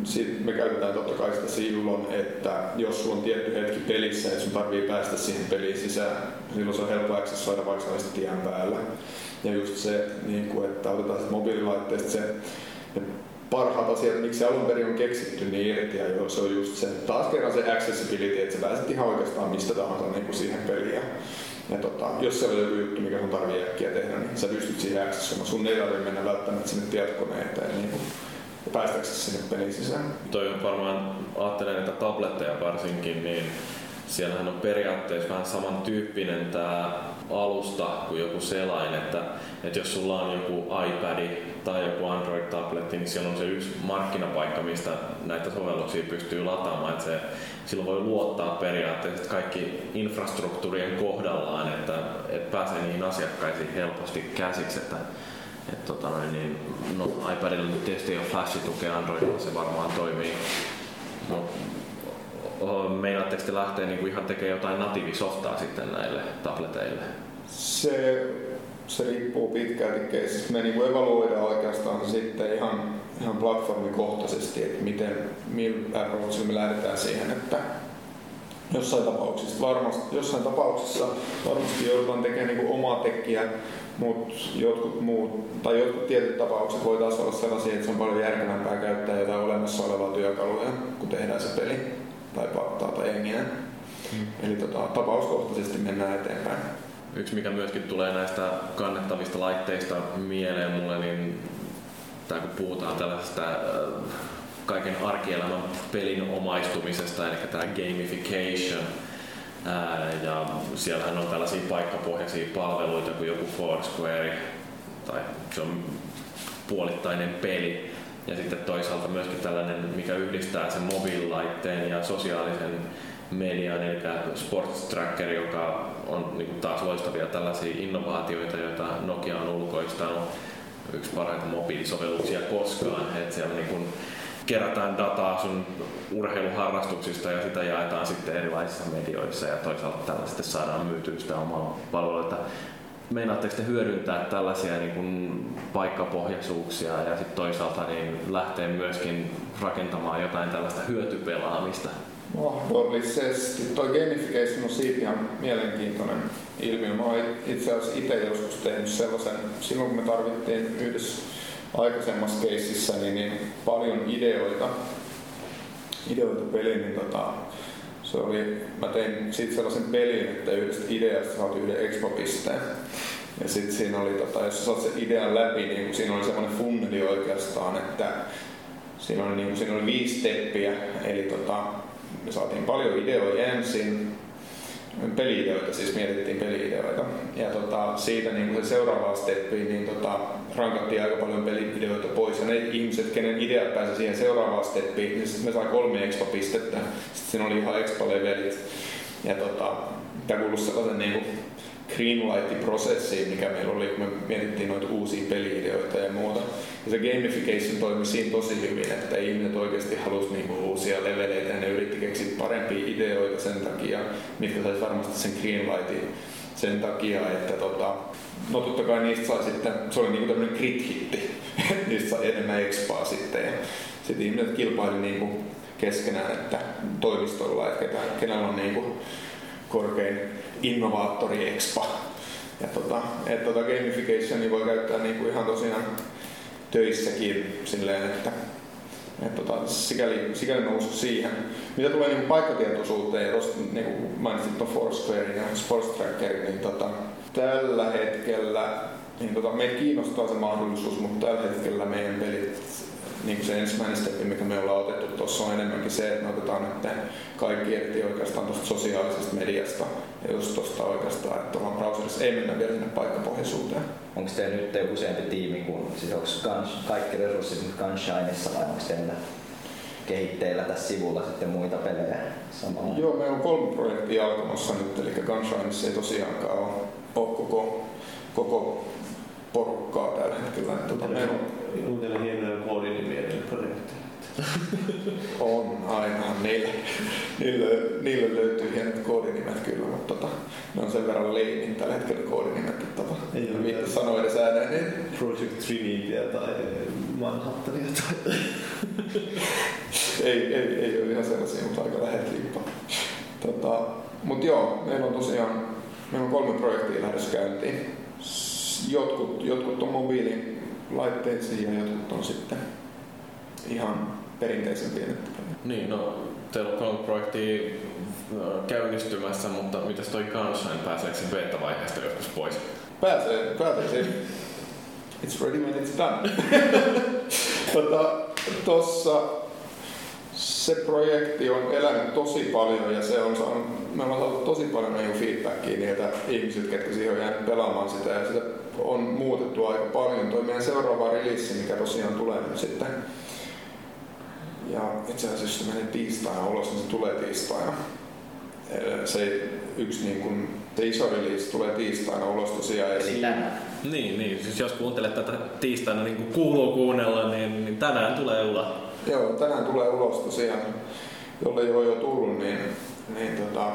Sitten me käytetään totta kai sitä silloin, että jos sulla on tietty hetki pelissä ja sun tarvii päästä siihen peliin sisään, silloin se on helppo accessoida vaikka sä tien päällä. Ja just se, niin kuin, että otetaan mobiililaitteesta se parhaat asiat, miksi se alun perin on keksitty niin irti. Ja joo, se on just se, taas kerran se accessibility, että sä pääset ihan oikeastaan mistä tahansa niin kuin siihen peliin. Ja tota, jos se on joku juttu, mikä sun tarvii äkkiä tehdä, niin sä pystyt siihen accessoimaan. Sun ei tarvitse mennä välttämättä sinne tietokoneen eteen niin kuin, päästäksesi sinne pelin sisään. Toi on varmaan, ajattelen, että tabletteja varsinkin, niin siellähän on periaatteessa vähän samantyyppinen tämä alusta kuin joku selain, että, että jos sulla on joku iPad tai joku Android-tabletti, niin siellä on se yksi markkinapaikka, mistä näitä sovelluksia pystyy lataamaan, että se, silloin voi luottaa periaatteessa kaikki infrastruktuurien kohdallaan, että, että pääsee niihin asiakkaisiin helposti käsiksi, että et tota noin, niin, no, iPadilla nyt tietysti ei ole flash-tukea Androidilla, se varmaan toimii. No, meinaatteko te lähteä niin kuin ihan tekemään jotain natiivisoftaa sitten näille tableteille? Se, se riippuu pitkälti keisistä. Me niin kuin evaluoidaan oikeastaan sitten ihan, ihan platformikohtaisesti, että miten, millä approachilla me lähdetään siihen, että jossain tapauksessa varmasti, jossain tapauksessa varmasti joudutaan tekemään niin omaa tekkiä, mutta jotkut muut, tai jotkut tietyt tapaukset voi taas olla sellaisia, että se on paljon järkevämpää käyttää jotain olemassa olevaa työkaluja, kun tehdään se peli tai pattaa tai jengiä. Mm. Eli tota, tapauskohtaisesti mennään eteenpäin. Yksi mikä myöskin tulee näistä kannettavista laitteista mieleen mulle, niin tai kun puhutaan tällaisesta kaiken arkielämän pelin omaistumisesta, eli tämä gamification, ää, ja siellähän on tällaisia paikkapohjaisia palveluita kuin joku Foursquare, tai se on puolittainen peli, ja sitten toisaalta myöskin tällainen, mikä yhdistää sen mobiililaitteen ja sosiaalisen mediaan, eli Sports Tracker, joka on niin taas loistavia tällaisia innovaatioita, joita Nokia on ulkoistanut yksi parhaita mobiilisovelluksia koskaan. että siellä niin kuin kerätään dataa sun urheiluharrastuksista ja sitä jaetaan sitten erilaisissa medioissa ja toisaalta tällä sitten saadaan myytyä sitä omaa palvelua. Meinaatteko te hyödyntää tällaisia niin kuin paikkapohjaisuuksia ja sitten toisaalta niin lähtee myöskin rakentamaan jotain tällaista hyötypelaamista? Mahdollisesti. Tuo gamification on siitä ihan mielenkiintoinen ilmiö. Mä oon itse asiassa itse joskus tehnyt sellaisen, silloin kun me tarvittiin yhdessä aikaisemmassa keississä niin, niin paljon ideoita, ideoita peliin, niin tota, se oli, mä tein siitä sellaisen pelin, että yhdestä ideasta saat yhden expo-pisteen. Ja sitten siinä oli, tota, jos sä saat sen idean läpi, niin siinä oli semmoinen funneli oikeastaan, että siinä oli, niin siinä oli viisi steppiä, eli tota, me saatiin paljon ideoita ensin, peliideoita, siis mietittiin peliideoita. Ja tota, siitä niin se seuraavaan steppiin niin tota, rankattiin aika paljon peliideoita pois. Ja ne ihmiset, kenen ideat pääsi siihen seuraavaan steppiin, niin sitten me sai kolme expo-pistettä. Sitten siinä oli ihan expo-levelit. Ja tota, tämä kuului sellaisen niin kuin greenlight-prosessiin, mikä meillä oli, kun me mietittiin noita uusia peliideoita ja muuta. Ja se gamification toimi siinä tosi hyvin, että ihmiset oikeasti halusi niinku uusia leveleitä ja ne yritti keksiä parempia ideoita sen takia, mitkä saisi varmasti sen greenlightin sen takia, että tota, no totta kai niistä sai sitten, se oli niinku tämmöinen crit-hitti, niistä sai enemmän expaa sitten ja sitten ihmiset kilpaili niinku keskenään, että toimistolla, että kenellä on niinku korkein innovaattori expa. Ja tota, et tota gamificationia voi käyttää niinku ihan tosiaan töissäkin silleen, että et tota, sikäli, sikäli mä uskon siihen. Mitä tulee niinku paikkatietoisuuteen, ja tosta niinku mainitsit tuon Foursquare ja Sports Trackerin, niin tota, tällä hetkellä niin tota, meitä kiinnostaa se mahdollisuus, mutta tällä hetkellä meidän pelit niin kuin se ensimmäinen steppi, mikä me ollaan otettu tuossa on enemmänkin se, että me otetaan nyt kaikki irti oikeastaan tuosta sosiaalisesta mediasta ja just tuosta oikeastaan, että tuolla browserissa ei mennä vielä sinne paikkapohjaisuuteen. Onko teillä nyt useampi tiimi kuin, siis onko Guns, kaikki resurssit nyt Gunshineissa vai onko teillä kehitteillä tässä sivulla sitten muita pelejä samalla? Joo, meillä on kolme projektia alkamassa nyt, eli Gunshineissa ei tosiaankaan ole, ole koko, koko porukkaa tällä hetkellä. Tuota, on Uutena hienoja koodinimiä projekteilla. on aina. Niille, niille, niille löytyy hienot koodinimet kyllä, mutta tota, ne on sen verran leinin tällä hetkellä koodinimet, että tota, ei ole mitään sanoa edes ääneen. Niin... Project Trinity tai Manhattania tai... ei, ei, ei ole ihan sellaisia, mutta aika lähet liippaa. Tota, mutta joo, meillä on tosiaan meillä on kolme projektia lähdössä käyntiin. Jotkut, jotkut on mobiilin laitteisiin ja jotkut on sitten ihan perinteisen pienet. Niin, no teillä on kolme projektia äh, käynnistymässä, mutta mitäs toi Gunshine, pääseekö se beta-vaiheesta joskus pois? Pääsee, pääsee se. It's ready when it's done. tota, tossa se projekti on elänyt tosi paljon ja se on saanut, me ollaan saatu tosi paljon niin feedbackia niiltä ihmisiltä, ketkä siihen on jäänyt pelaamaan sitä ja sitä on muutettu aika paljon. Tuo meidän seuraava release, mikä tosiaan tulee nyt sitten ja itse asiassa jos se menee tiistaina ulos, niin se tulee tiistaina. Se yksi niin kuin, se iso release tulee tiistaina ulos tosiaan. Eli tänään. Niin, niin, siis jos kuuntelet tätä tiistaina niin kuin kuuluu kuunnella, niin, niin tänään tulee ulos. Joo, tänään tulee ulos tosiaan. Jolle ei ole jo tullut, niin, niin tota,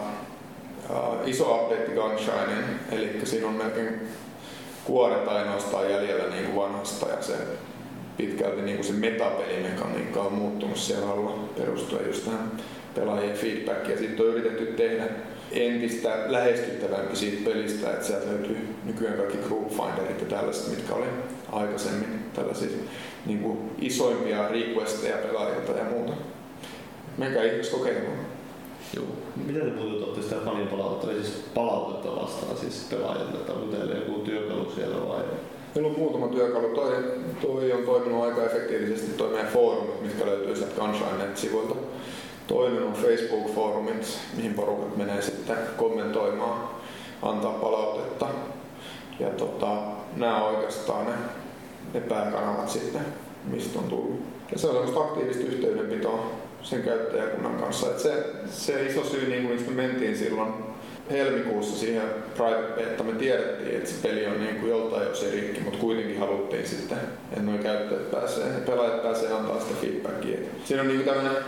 uh, iso update Gunshine, eli siinä on melkein kuoret ainoastaan jäljellä niin kuin vanhasta ja se pitkälti niin kuin se metapelimekaniikka on muuttunut siellä alla perustuen just tähän pelaajien feedbackiin. Ja sitten on yritetty tehdä entistä lähestyttävämpi siitä pelistä, että sieltä löytyy nykyään kaikki group finderit ja tällaiset, mitkä oli aikaisemmin tällaisia niin kuin isoimpia requesteja pelaajilta ja muuta. Menkää ihmis kokeilemaan. Joo. Mitä te ottatte sitä paljon palautetta, siis palautetta vastaan siis pelaajilta, että onko teillä joku työkalu siellä vai? Meillä on muutama työkalu. Toi, toi on toiminut aika efektiivisesti toi meidän foorumit, mitkä löytyy sieltä Gunshine-sivuilta. Toinen on Facebook-foorumit, mihin porukat menee sitten kommentoimaan, antaa palautetta. Ja tota, nämä on oikeastaan ne, ne pääkanavat sitten, mistä on tullut. Ja se on semmoista aktiivista yhteydenpitoa sen käyttäjäkunnan kanssa. Et se, se iso syy, niin kuin me mentiin silloin helmikuussa siihen private että me tiedettiin, että se peli on niin kuin joltain jos rikki, mutta kuitenkin haluttiin sitten, että nuo käyttäjät pääsee, pelaajat pääsee antaa sitä feedbackia. Siinä on niin kuin tämmöinen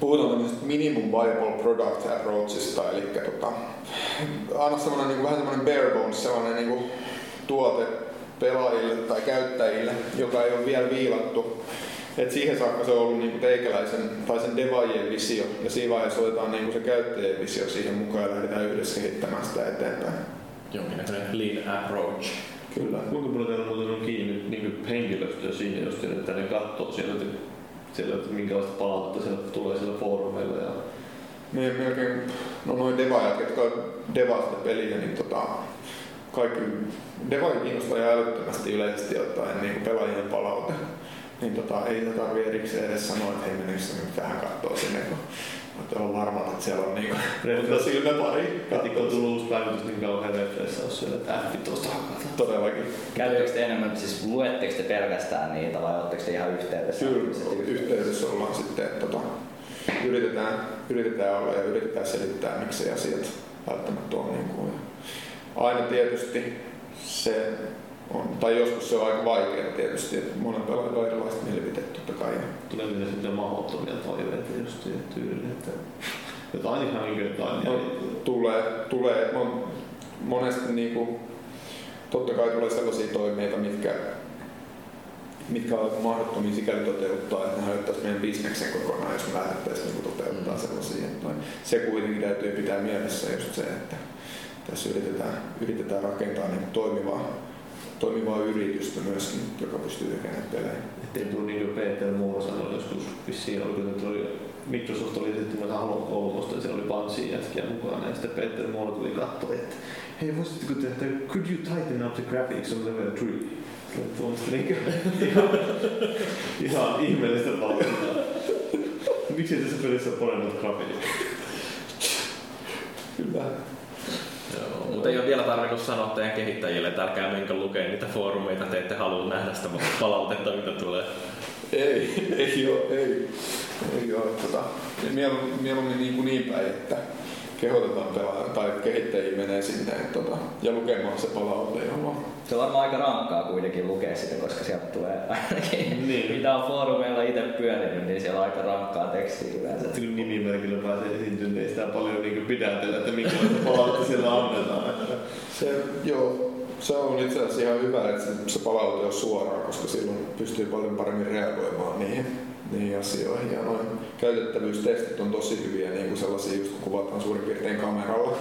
puhutaan tämmöisestä minimum viable product approachista, eli tota, anna semmoinen niin vähän semmoinen bare bones, sellainen niin tuote pelaajille tai käyttäjille, joka ei ole vielä viilattu. Et siihen saakka se on ollut niinku teikäläisen tai sen devaajien visio ja siinä vaiheessa otetaan niinku se käyttäjien visio siihen mukaan ja lähdetään yhdessä kehittämään sitä eteenpäin. Jonkinlainen lean approach. Kyllä. Kuinka paljon teillä muuten on kiinni niin henkilöstöä siinä just, että ne katsoo sieltä, sieltä että minkälaista palautetta sieltä tulee siellä foorumeilla ja me melkein, no noin devaajat, jotka devaa sitä peliä, niin tota, kaikki devaajat kiinnostaa ihan älyttömästi yleisesti ottaen niin pelaajien palaute niin tota, ei sitä tarvi erikseen edes sanoa, että hei menikö nyt vähän katsoa sinne, kun Voitte olla varmat, että siellä on niinku Refresh. silmäpari. Heti kun on tullut uusi päivitys, niin kauhean refressaus siellä, että ähti tuosta hakata. Todellakin. Käytettekö te enemmän, siis luetteko te pelkästään niitä vai oletteko te ihan yhteydessä? Kyllä, ihmiset yhteydessä ollaan sitten, että tota, yritetään, yritetään olla ja yritetään selittää, miksi asiat välttämättä on niin kuin. Aina tietysti se on, tai joskus se on aika vaikeaa tietysti, että monen pelaajalla on erilaiset mielipiteet totta kai. Tulee niitä sitten mahdottomia toiveita just tyyliin, että jotain ihan jotain. No, tulee, tulee. Mon, monesti niin kuin, totta kai tulee sellaisia toimeita, mitkä, mitkä on mahdottomia sikäli toteuttaa, että ne hajottaisi meidän bisneksen kokonaan, jos me lähdettäisiin niin toteuttaa sellaisia. Että se kuitenkin täytyy pitää mielessä just se, että tässä yritetään, yritetään rakentaa niin toimivaa toimivaa yritystä myöskin, joka pystyy tekemään pelejä. Ettei tule niin kuin Peter Moore sanoi joskus vissiin, oli, kun tuli, Microsoft oli sitten että Halo 3 ja siellä oli Bungie jätkiä mukana ja sitten Peter Moore tuli katsoa, että hei voisitteko tehdä, could you tighten up the graphics on level 3? Niin ihan, ihan ihmeellistä valvontaa. Miksi tässä pelissä on paremmat grafiikat? Kyllä. Mutta ei ole vielä tarvinnut sanoa teidän kehittäjille, että älkää menkö lukea niitä foorumeita, te ette halua nähdä sitä palautetta, mitä tulee. Ei, ei ole, ei. Ei ole. Tota, mieluummin niin, kuin niin päin, että kehotetaan pelaa tai kehittäjiä menee sinne tota, ja lukemaan se palaute, jolloin se on varmaan aika rankkaa kuitenkin lukea sitä, koska sieltä tulee ainakin, niin. mitä on foorumeilla itse pyörinyt, niin siellä on aika rankkaa tekstiä yleensä. Kun nimimerkillä pääsee esiintymään, niin sitä paljon niin pidätellä, että minkälaista palautetta siellä annetaan. Se, joo, se on itse asiassa ihan hyvä, että se palaute on suoraa, koska silloin pystyy paljon paremmin reagoimaan niihin, niihin asioihin. Ja noin käytettävyystestit on tosi hyviä, niin kuin sellaisia just kun kuvataan suurin piirtein kameralla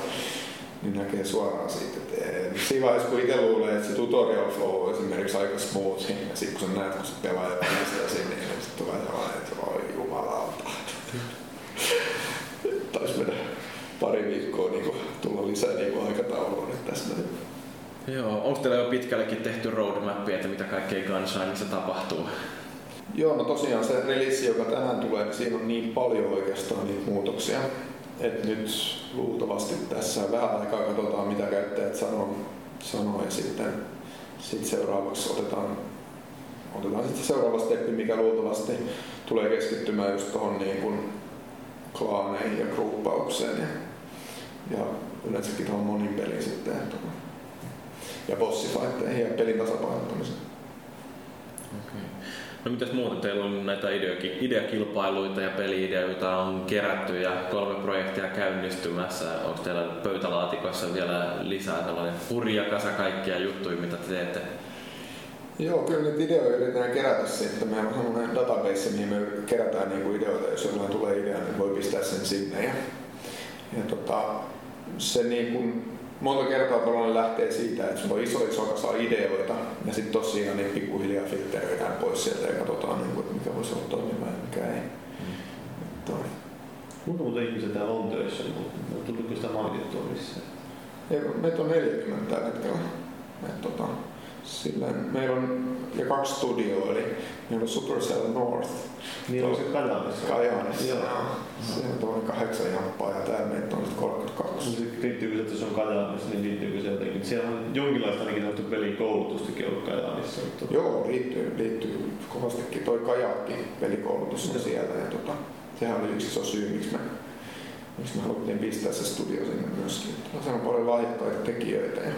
niin näkee suoraan siitä. Et siinä vaiheessa, kun itse luulee, että se tutorial flow on esimerkiksi aika smooth, ja sitten kun sä näet, kun se pelaaja pääsee sinne, niin sitten tulee sellainen, että voi jumalauta. Taisi mennä pari viikkoa niin kuin, tulla lisää niin kuin aikatauluun nyt tässä näin. Joo, onko teillä jo pitkällekin tehty roadmap, että mitä kaikkea Gunshineissa tapahtuu? Joo, no tosiaan se release, joka tänään tulee, niin siinä on niin paljon oikeastaan niitä muutoksia, et nyt luultavasti tässä vähän aikaa katsotaan, mitä käyttäjät sanoo, sanoo ja sitten sit seuraavaksi otetaan, otetaan sitten seuraava steppi, mikä luultavasti tulee keskittymään just tuohon niin kuin klaaneihin ja gruppaukseen ja, ja yleensäkin tuohon monin peliin sitten ja bossifighteihin ja pelin tasapainottamiseen. Okay. No mitäs muuta? Teillä on näitä ideakilpailuita ja peliideoita on kerätty ja kolme projektia käynnistymässä. Onko teillä pöytälaatikossa vielä lisää tällainen hurja kasa kaikkia juttuja, mitä te teette? Joo, kyllä niitä ideoita yritetään kerätä sitten. Meillä on sellainen database, mihin me kerätään niinku ideoita. Jos jollain tulee idea, niin voi pistää sen sinne. Ja, ja tota, se niin kuin monta kertaa tällainen lähtee siitä, että sulla on iso iso kasa ideoita ja sitten tosiaan niin pikkuhiljaa filtteröidään pois sieltä ja katsotaan, niin kuin, mikä voisi olla toimiva ja mikä ei. Mm. Kuinka monta ihmisiä täällä on töissä? Tuliko sitä mainittua missään? Meitä on 40 tällä hetkellä. Et, tota, Silleen, meillä on ja kaksi studioa, eli meillä on Supercell North. Niin on se Kajaanissa. Kajaanissa, joo. Se on tuollainen kahdeksan jamppaa ja täällä meitä on sitten 32. No, liittyykö se, että se on Kajaanissa, niin liittyykö se jotenkin? Siellä on jonkinlaista ainakin näyttö pelikoulutustakin ollut Kajaanissa. Mutta... Joo, liittyy, liittyy kovastikin. Toi Kajaakki pelikoulutus on siellä. Ja tota, sehän oli yksi iso syy, miksi me, miksi me haluttiin pistää se studio sinne myöskin. Se on paljon lahjakkaita tekijöitä ja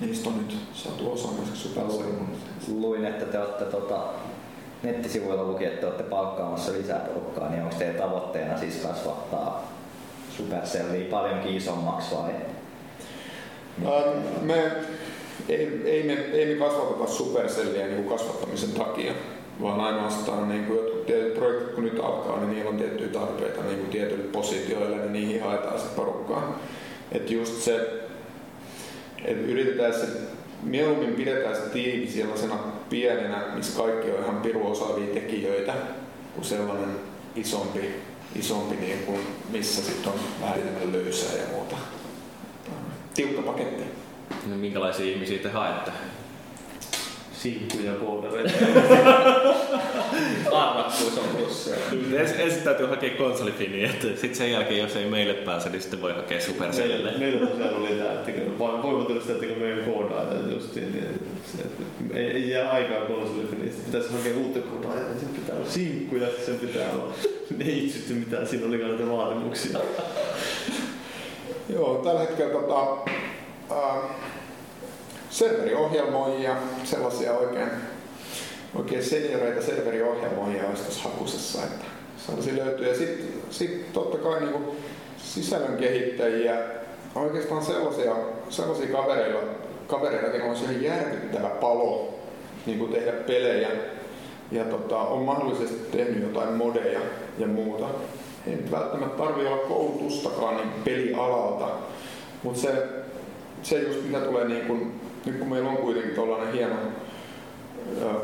niistä on nyt saatu osa myös Supercellin. Luin, että te olette tota, nettisivuilla luki, että te olette palkkaamassa lisää porukkaa, niin onko teidän tavoitteena siis kasvattaa Supercellia paljonkin isommaksi vai? Ähm, me, ei, ei, me, ei me kasvateta Supercellia niin kasvattamisen takia, vaan ainoastaan niin kuin jotkut tietyt projektit kun nyt alkaa, niin niillä on tiettyjä tarpeita niin kuin tietyille positioille, niin niihin haetaan se porukkaa. Että just se, että yritetään se, mieluummin pidetään se tiimi sellaisena pienenä, missä kaikki on ihan piru osaavia tekijöitä, kuin sellainen isompi, isompi niin kuin, missä sitten on vähän enemmän löysää ja muuta. Tiukka paketti. No, minkälaisia ihmisiä te haette? Sinkkuja poldereita. Arvakkuus on plussa. Ensin ensin täytyy hakea konsolifiniä, että sitten sen jälkeen jos ei meille pääse, niin sitten voi hakea Supercellille. Meillä, tosiaan oli tämä, että kun voimattomasti, että kun meidän koodaajat justiin, niin se, että ei, ei jää aikaa konsolifiniistä. Pitäisi hakea uutta koodaajaa, niin sen pitää olla sinkkuja, sen pitää olla neitsytty, mitä siinä oli näitä vaatimuksia. Joo, tällä hetkellä tota, äh, serveriohjelmoijia, sellaisia oikein, oikein senioreita serveriohjelmoijia olisi tuossa hakusessa, että sellaisia löytyy. Ja sitten sit totta kai niin sisällön kehittäjiä, oikeastaan sellaisia, sellaisia kavereilla, kavereilla, joilla on ihan järkyttävä palo niin kuin tehdä pelejä ja tota, on mahdollisesti tehnyt jotain modeja ja muuta. Ei nyt välttämättä tarvi olla koulutustakaan niin pelialalta, mutta se, se just mitä tulee niin kuin, nyt kun meillä on kuitenkin tällainen hieno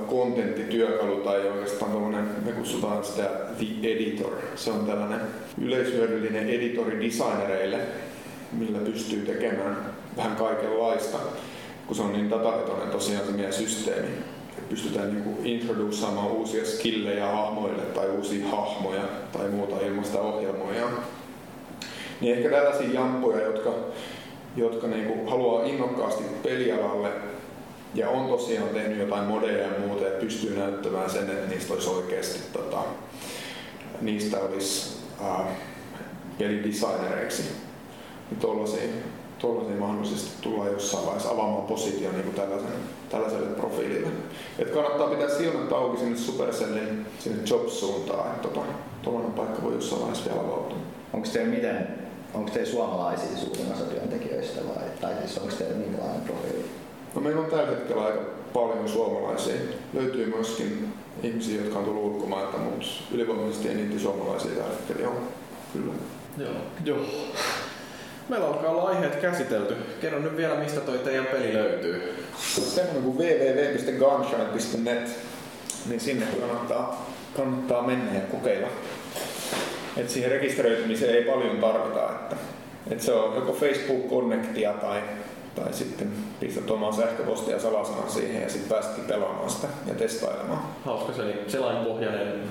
kontenttityökalu tai oikeastaan tällainen, me kutsutaan sitä The Editor. Se on tällainen yleishyödyllinen editori designereille, millä pystyy tekemään vähän kaikenlaista, kun se on niin datavetoinen tosiaan se meidän systeemi. Pystytään niin kuin introduceaamaan uusia skillejä hahmoille tai uusia hahmoja tai muuta ilman sitä ohjelmoja. Niin ehkä tällaisia jampoja, jotka, jotka niin kuin haluaa innokkaasti pelialalle ja on tosiaan tehnyt jotain modeja ja muuta ja pystyy näyttämään sen, että niistä olisi oikeasti tota, niistä olisi äh, pelidesignereiksi. Niin tollaisia mahdollisesti tullaan jossain vaiheessa avaamaan positio niin kuin tällaisen, tällaiselle profiilille. Et kannattaa pitää silmät auki sinne Supercellin sinne Jobs-suuntaan, että tota, tuollainen paikka voi jossain vaiheessa vielä avautua. Onko teillä miten, onko teillä suomalaisia suurin osa työntekijöistä vai, tai siis onko teillä minkälainen profiili? No meillä on tällä hetkellä aika paljon suomalaisia. Löytyy myöskin ihmisiä, jotka on tullut ulkomailta, mutta ylivoimaisesti eniten suomalaisia tällä hetkellä on. Kyllä. Joo. Joo. Meillä alkaa olla aiheet käsitelty. Kerro nyt vielä, mistä toi teidän peli löytyy. Semmoinen kuin www.gunshine.net, niin sinne kannattaa, kannattaa mennä ja kokeilla. Et siihen rekisteröitymiseen ei paljon tarvita. Että, et se on joko Facebook Connectia tai tai sitten pistät oman sähköpostia ja salasanan siihen ja sitten pääsetkin pelaamaan sitä ja testailemaan. Hauska se selain pohjainen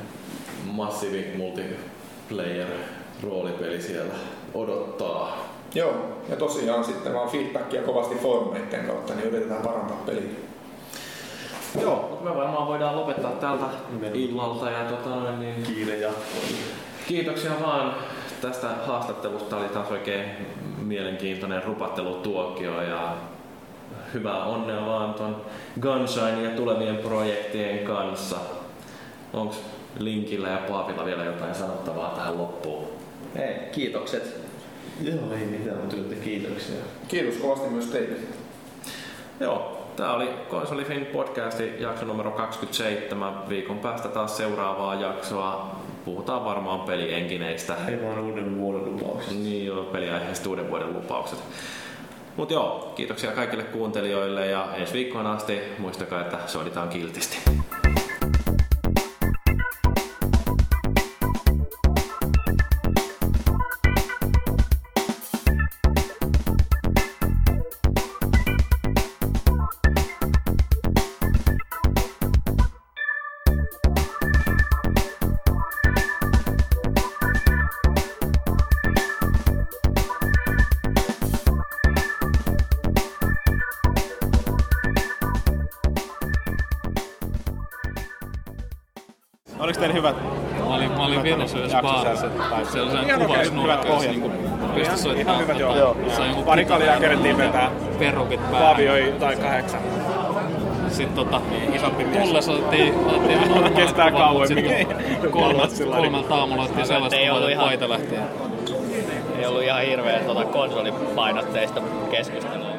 massiivi multiplayer roolipeli siellä odottaa. Joo, ja tosiaan sitten vaan feedbackia kovasti foorumeiden kautta, niin yritetään parantaa peliä. Joo, mutta me varmaan voidaan lopettaa tältä illalta ja tota, niin... Kiire jatkoon. Kiitoksia vaan tästä haastattelusta. Oli taas oikein mielenkiintoinen rupattelutuokio ja hyvää onnea vaan ton Gunshine ja tulevien projektien kanssa. Onko Linkillä ja Paavilla vielä jotain sanottavaa tähän loppuun? Hei, kiitokset. Joo, ei mitään, mutta kiitoksia. Kiitos kovasti myös teille. Joo, tämä oli Konsolifin podcasti jakso numero 27. Viikon päästä taas seuraavaa jaksoa puhutaan varmaan pelienkineistä. Ei vaan uuden vuoden lupaukset. Niin joo, peliaiheesta uuden vuoden lupaukset. Mutta joo, kiitoksia kaikille kuuntelijoille ja ensi viikkoon asti muistakaa, että soiditaan kiltisti. suhteen hyvät Mä olin, mä olin Virossa yhdessä baarissa. Se on sellainen kuvausnurkka, niinku pystyi soittamaan. Ihan hyvät joo. joo. joo. Pari kaljaa kerettiin vetää. Perukit päälle. Pavioi tai kahdeksan sitten tota, niin, isompi mies. Tulle soitettiin, otettiin normaali Kestää kauan, kolmelta aamulla otettiin sellaista kuvaa, että paita lähtee. Ei ollut ihan hirveä tota konsolipainotteista keskustelua.